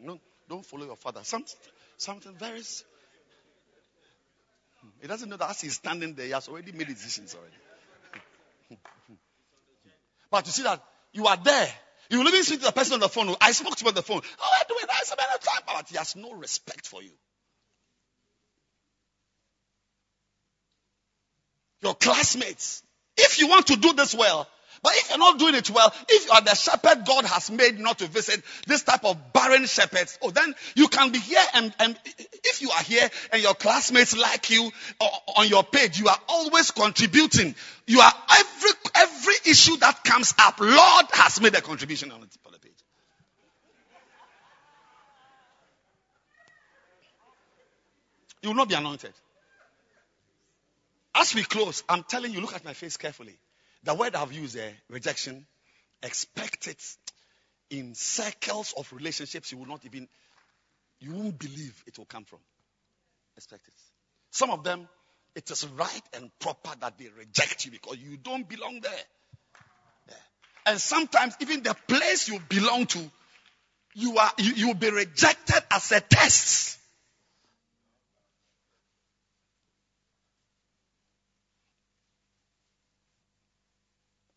No, don't follow your father. Something, something very. Hmm, he doesn't know that as he's standing there, he has already made decisions already. but you see that you are there. You will even speak to the person on the phone. I spoke to him on the phone. Oh, I do it. I said, time, but he has no respect for you. Your classmates. If you want to do this well, but if you're not doing it well, if you are the shepherd God has made not to visit this type of barren shepherds, oh, then you can be here and, and if you are here and your classmates like you uh, on your page, you are always contributing. You are every, every issue that comes up, Lord has made a contribution on, it. You will not be anointed. As we close, I'm telling you, look at my face carefully. The word I've used there, rejection, expect it in circles of relationships you will not even, you won't believe it will come from. Expect it. Some of them, it is right and proper that they reject you because you don't belong there. Yeah. And sometimes even the place you belong to, you are you, you'll be rejected as a test.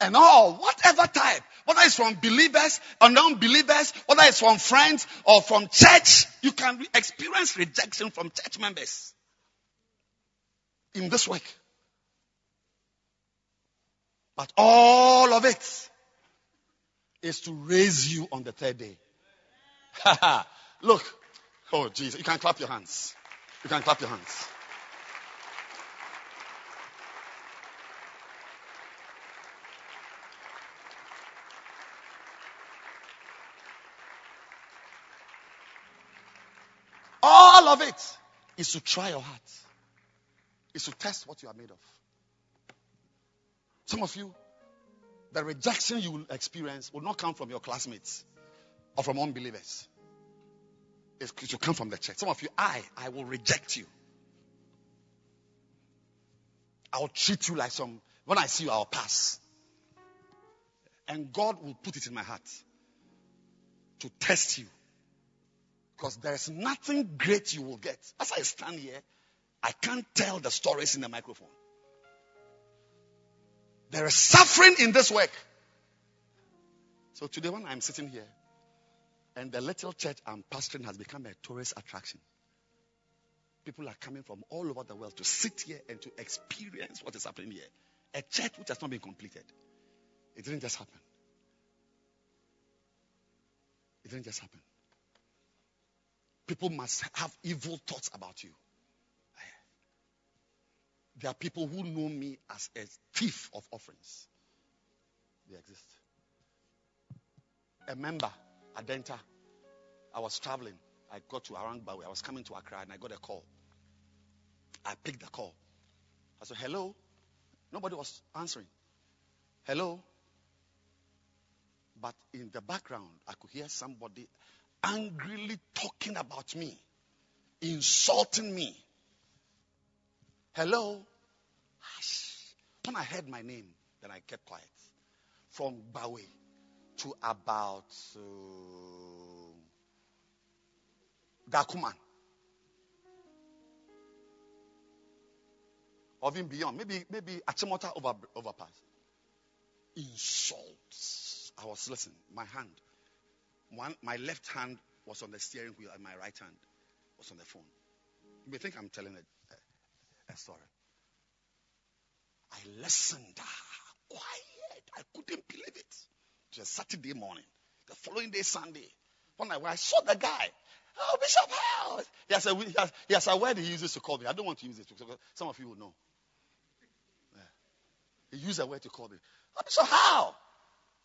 And all, whatever type, whether it's from believers or non-believers, whether it's from friends or from church, you can experience rejection from church members in this work. But all of it is to raise you on the third day. Look. Oh, Jesus. You can clap your hands. You can clap your hands. All of it is to try your heart, is to test what you are made of. Some of you, the rejection you will experience will not come from your classmates or from unbelievers. It will come from the church. Some of you, I, I will reject you. I will treat you like some, when I see you, I'll pass. And God will put it in my heart to test you. Because there is nothing great you will get. As I stand here, I can't tell the stories in the microphone. There is suffering in this work. So today, when I'm sitting here, and the little church I'm pastoring has become a tourist attraction. People are coming from all over the world to sit here and to experience what is happening here. A church which has not been completed. It didn't just happen. It didn't just happen. People must have evil thoughts about you. There are people who know me as a thief of offerings. They exist. A member Adenta. I was traveling. I got to Arangbawe. I was coming to Accra and I got a call. I picked the call. I said, hello. Nobody was answering. Hello. But in the background, I could hear somebody angrily talking about me, insulting me. Hello. When I heard my name, then I kept quiet. From Bawe to about uh, Dakuman. Or even beyond. Maybe maybe Achimota over, overpass. Insults. I was listening. My hand. One, my left hand was on the steering wheel and my right hand was on the phone. You may think I'm telling a, a, a story. I listened. Ah, quiet. I couldn't believe it. It was Saturday morning. The following day, Sunday. I, when I saw the guy, oh, Bishop House. He has, a, he, has, he has a word he uses to call me. I don't want to use it because some of you will know. He used a word to call me. Oh, Bishop How?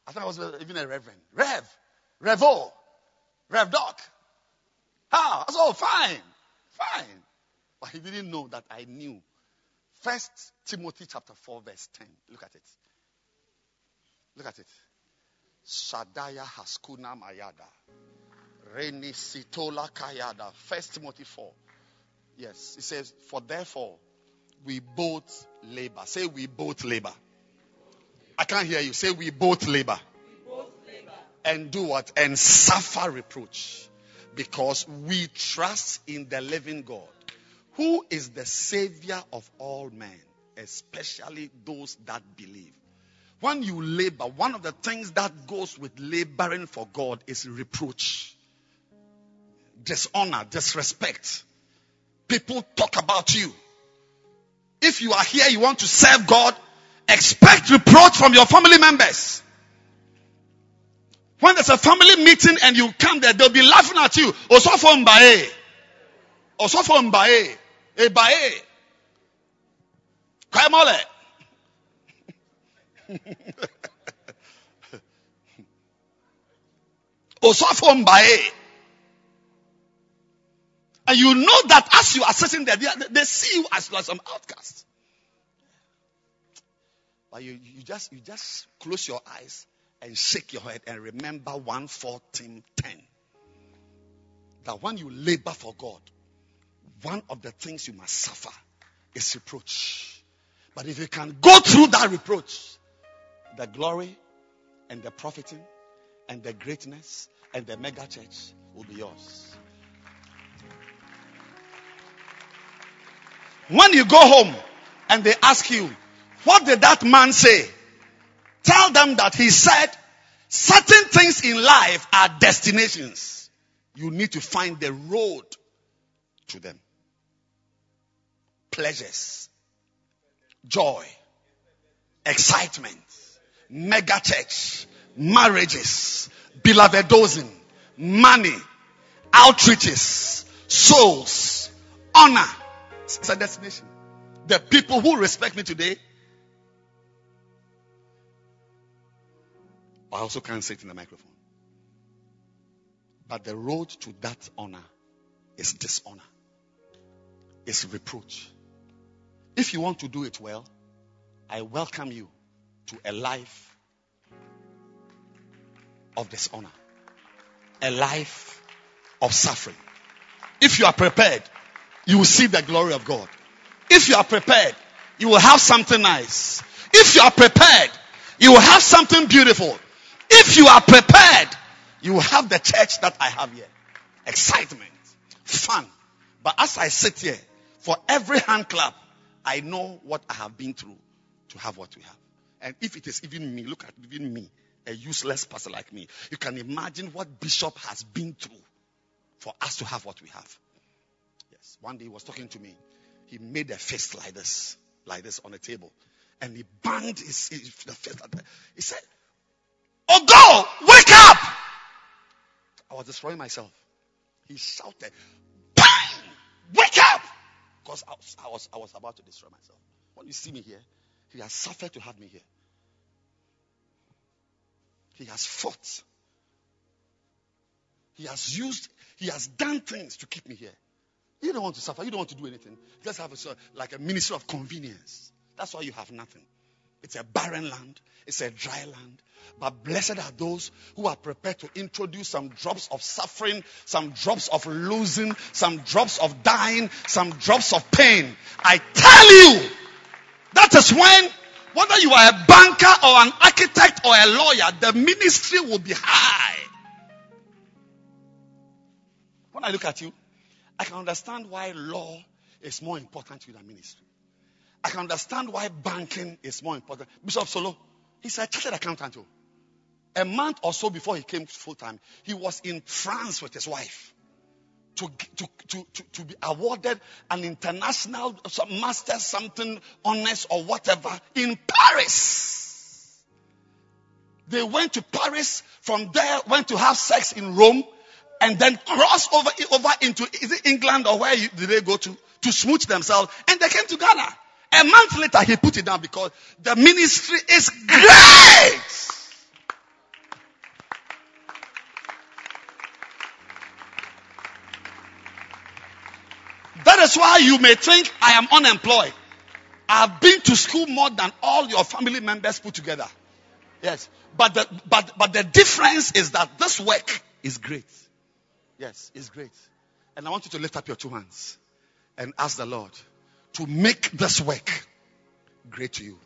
I thought I was even a reverend. Rev. Revo. Rev Doc. How? I said, oh, fine. Fine. But he didn't know that I knew. First Timothy chapter 4, verse 10. Look at it. Look at it. Shadaya Haskuna Mayada. Renisitola Kayada. First Timothy 4. Yes. It says, For therefore we both labor. Say we both labor. I can't hear you. Say we both labor. And do what? And suffer reproach. Because we trust in the living God, who is the savior of all men, especially those that believe. When you labor, one of the things that goes with laboring for God is reproach, dishonor, disrespect. People talk about you. If you are here, you want to serve God, expect reproach from your family members. When there's a family meeting and you come there, they'll be laughing at you. Osofo mbae. Osofo mbae. Ebae. Kwaimole. Osofo mbae. And you know that as you are sitting there, they, they see you as like some outcast. But you, you just you just close your eyes and shake your head and remember 1 14 10. That when you labor for God, one of the things you must suffer is reproach. But if you can go through that reproach, the glory and the profiting and the greatness and the mega church will be yours. When you go home and they ask you, what did that man say? Tell them that he said certain things in life are destinations. You need to find the road to them. Pleasures, joy, excitement, mega church, marriages, beloved dozing, money, outreaches, souls, honor. It's a destination. The people who respect me today, I also can't say it in the microphone. But the road to that honor is dishonor, is reproach. If you want to do it well, I welcome you to a life of dishonor, a life of suffering. If you are prepared, you will see the glory of God. If you are prepared, you will have something nice. If you are prepared, you will have something beautiful. If you are prepared, you will have the church that I have here. Excitement, fun. But as I sit here, for every hand clap, I know what I have been through to have what we have. And if it is even me, look at even me, a useless person like me, you can imagine what Bishop has been through for us to have what we have. Yes. One day he was talking to me. He made a fist like this, like this on the table. And he banged his, his the fist. He said, Oh God, wake up! I was destroying myself. He shouted, Bang! Wake up! Because I was, I was, I was about to destroy myself. When you see me here, he has suffered to have me here. He has fought. He has used, he has done things to keep me here. You don't want to suffer. You don't want to do anything. Just have a, like a ministry of convenience. That's why you have nothing. It's a barren land. It's a dry land. But blessed are those who are prepared to introduce some drops of suffering, some drops of losing, some drops of dying, some drops of pain. I tell you, that is when, whether you are a banker or an architect or a lawyer, the ministry will be high. When I look at you, I can understand why law is more important to you than ministry. I can understand why banking is more important. Bishop Solo, he's a chartered accountant. Too. A month or so before he came full time, he was in France with his wife to, to, to, to, to be awarded an international master something honors or whatever in Paris. They went to Paris, from there went to have sex in Rome, and then cross over, over into is it England or where did they go to to smooch themselves, and they came to Ghana. A month later, he put it down because the ministry is great. That is why you may think I am unemployed. I've been to school more than all your family members put together. Yes. But the, but, but the difference is that this work is great. Yes, it's great. And I want you to lift up your two hands and ask the Lord to make this work great to you.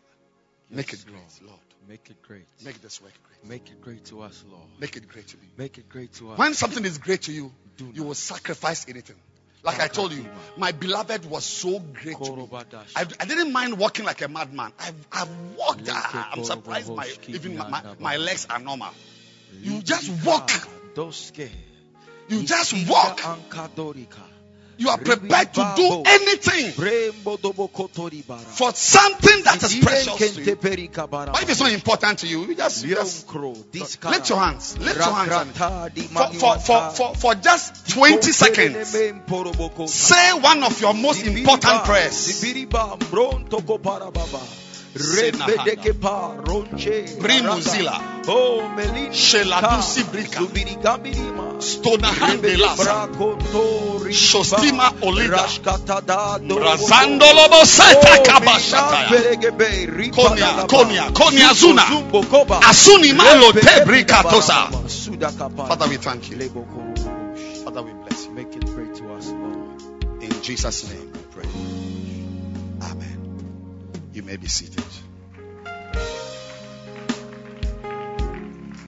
Make Yes, it great, Lord. Lord. Make it great. Make this work great. Make it great to us, Lord. Make it great to me. Make it great to us. When something is great to you, Do you not. will sacrifice anything. Like I told you, my beloved was so great to me. I, I didn't mind walking like a madman. I've, I've walked. Leke ah, I'm surprised my even my, my, my legs are normal. You just walk. You just walk. You are prepared to do anything Brembo dobo kotori bara. for something that is precious to you. But if it's not important to you, you just, just lift your hands. Lift your hands. and- For, for, for, for, just 20 seconds, say one of your most important prayers. Sibiriba, Bronto Koparababa. Rebedeke pa ronche. Brimuzila. Oh, Melinda. Sheladusi brika. Stonahandelasa. Shostima olida. Rashkatada. Razandolobo seta kabashataya. Konya, Konya, Konya Zuna. Asuni malo tebrika tosa. Father, we thank you. Father, we bless you. Make it great to us, Lord. In Jesus' name we pray. Amen. You may be seated.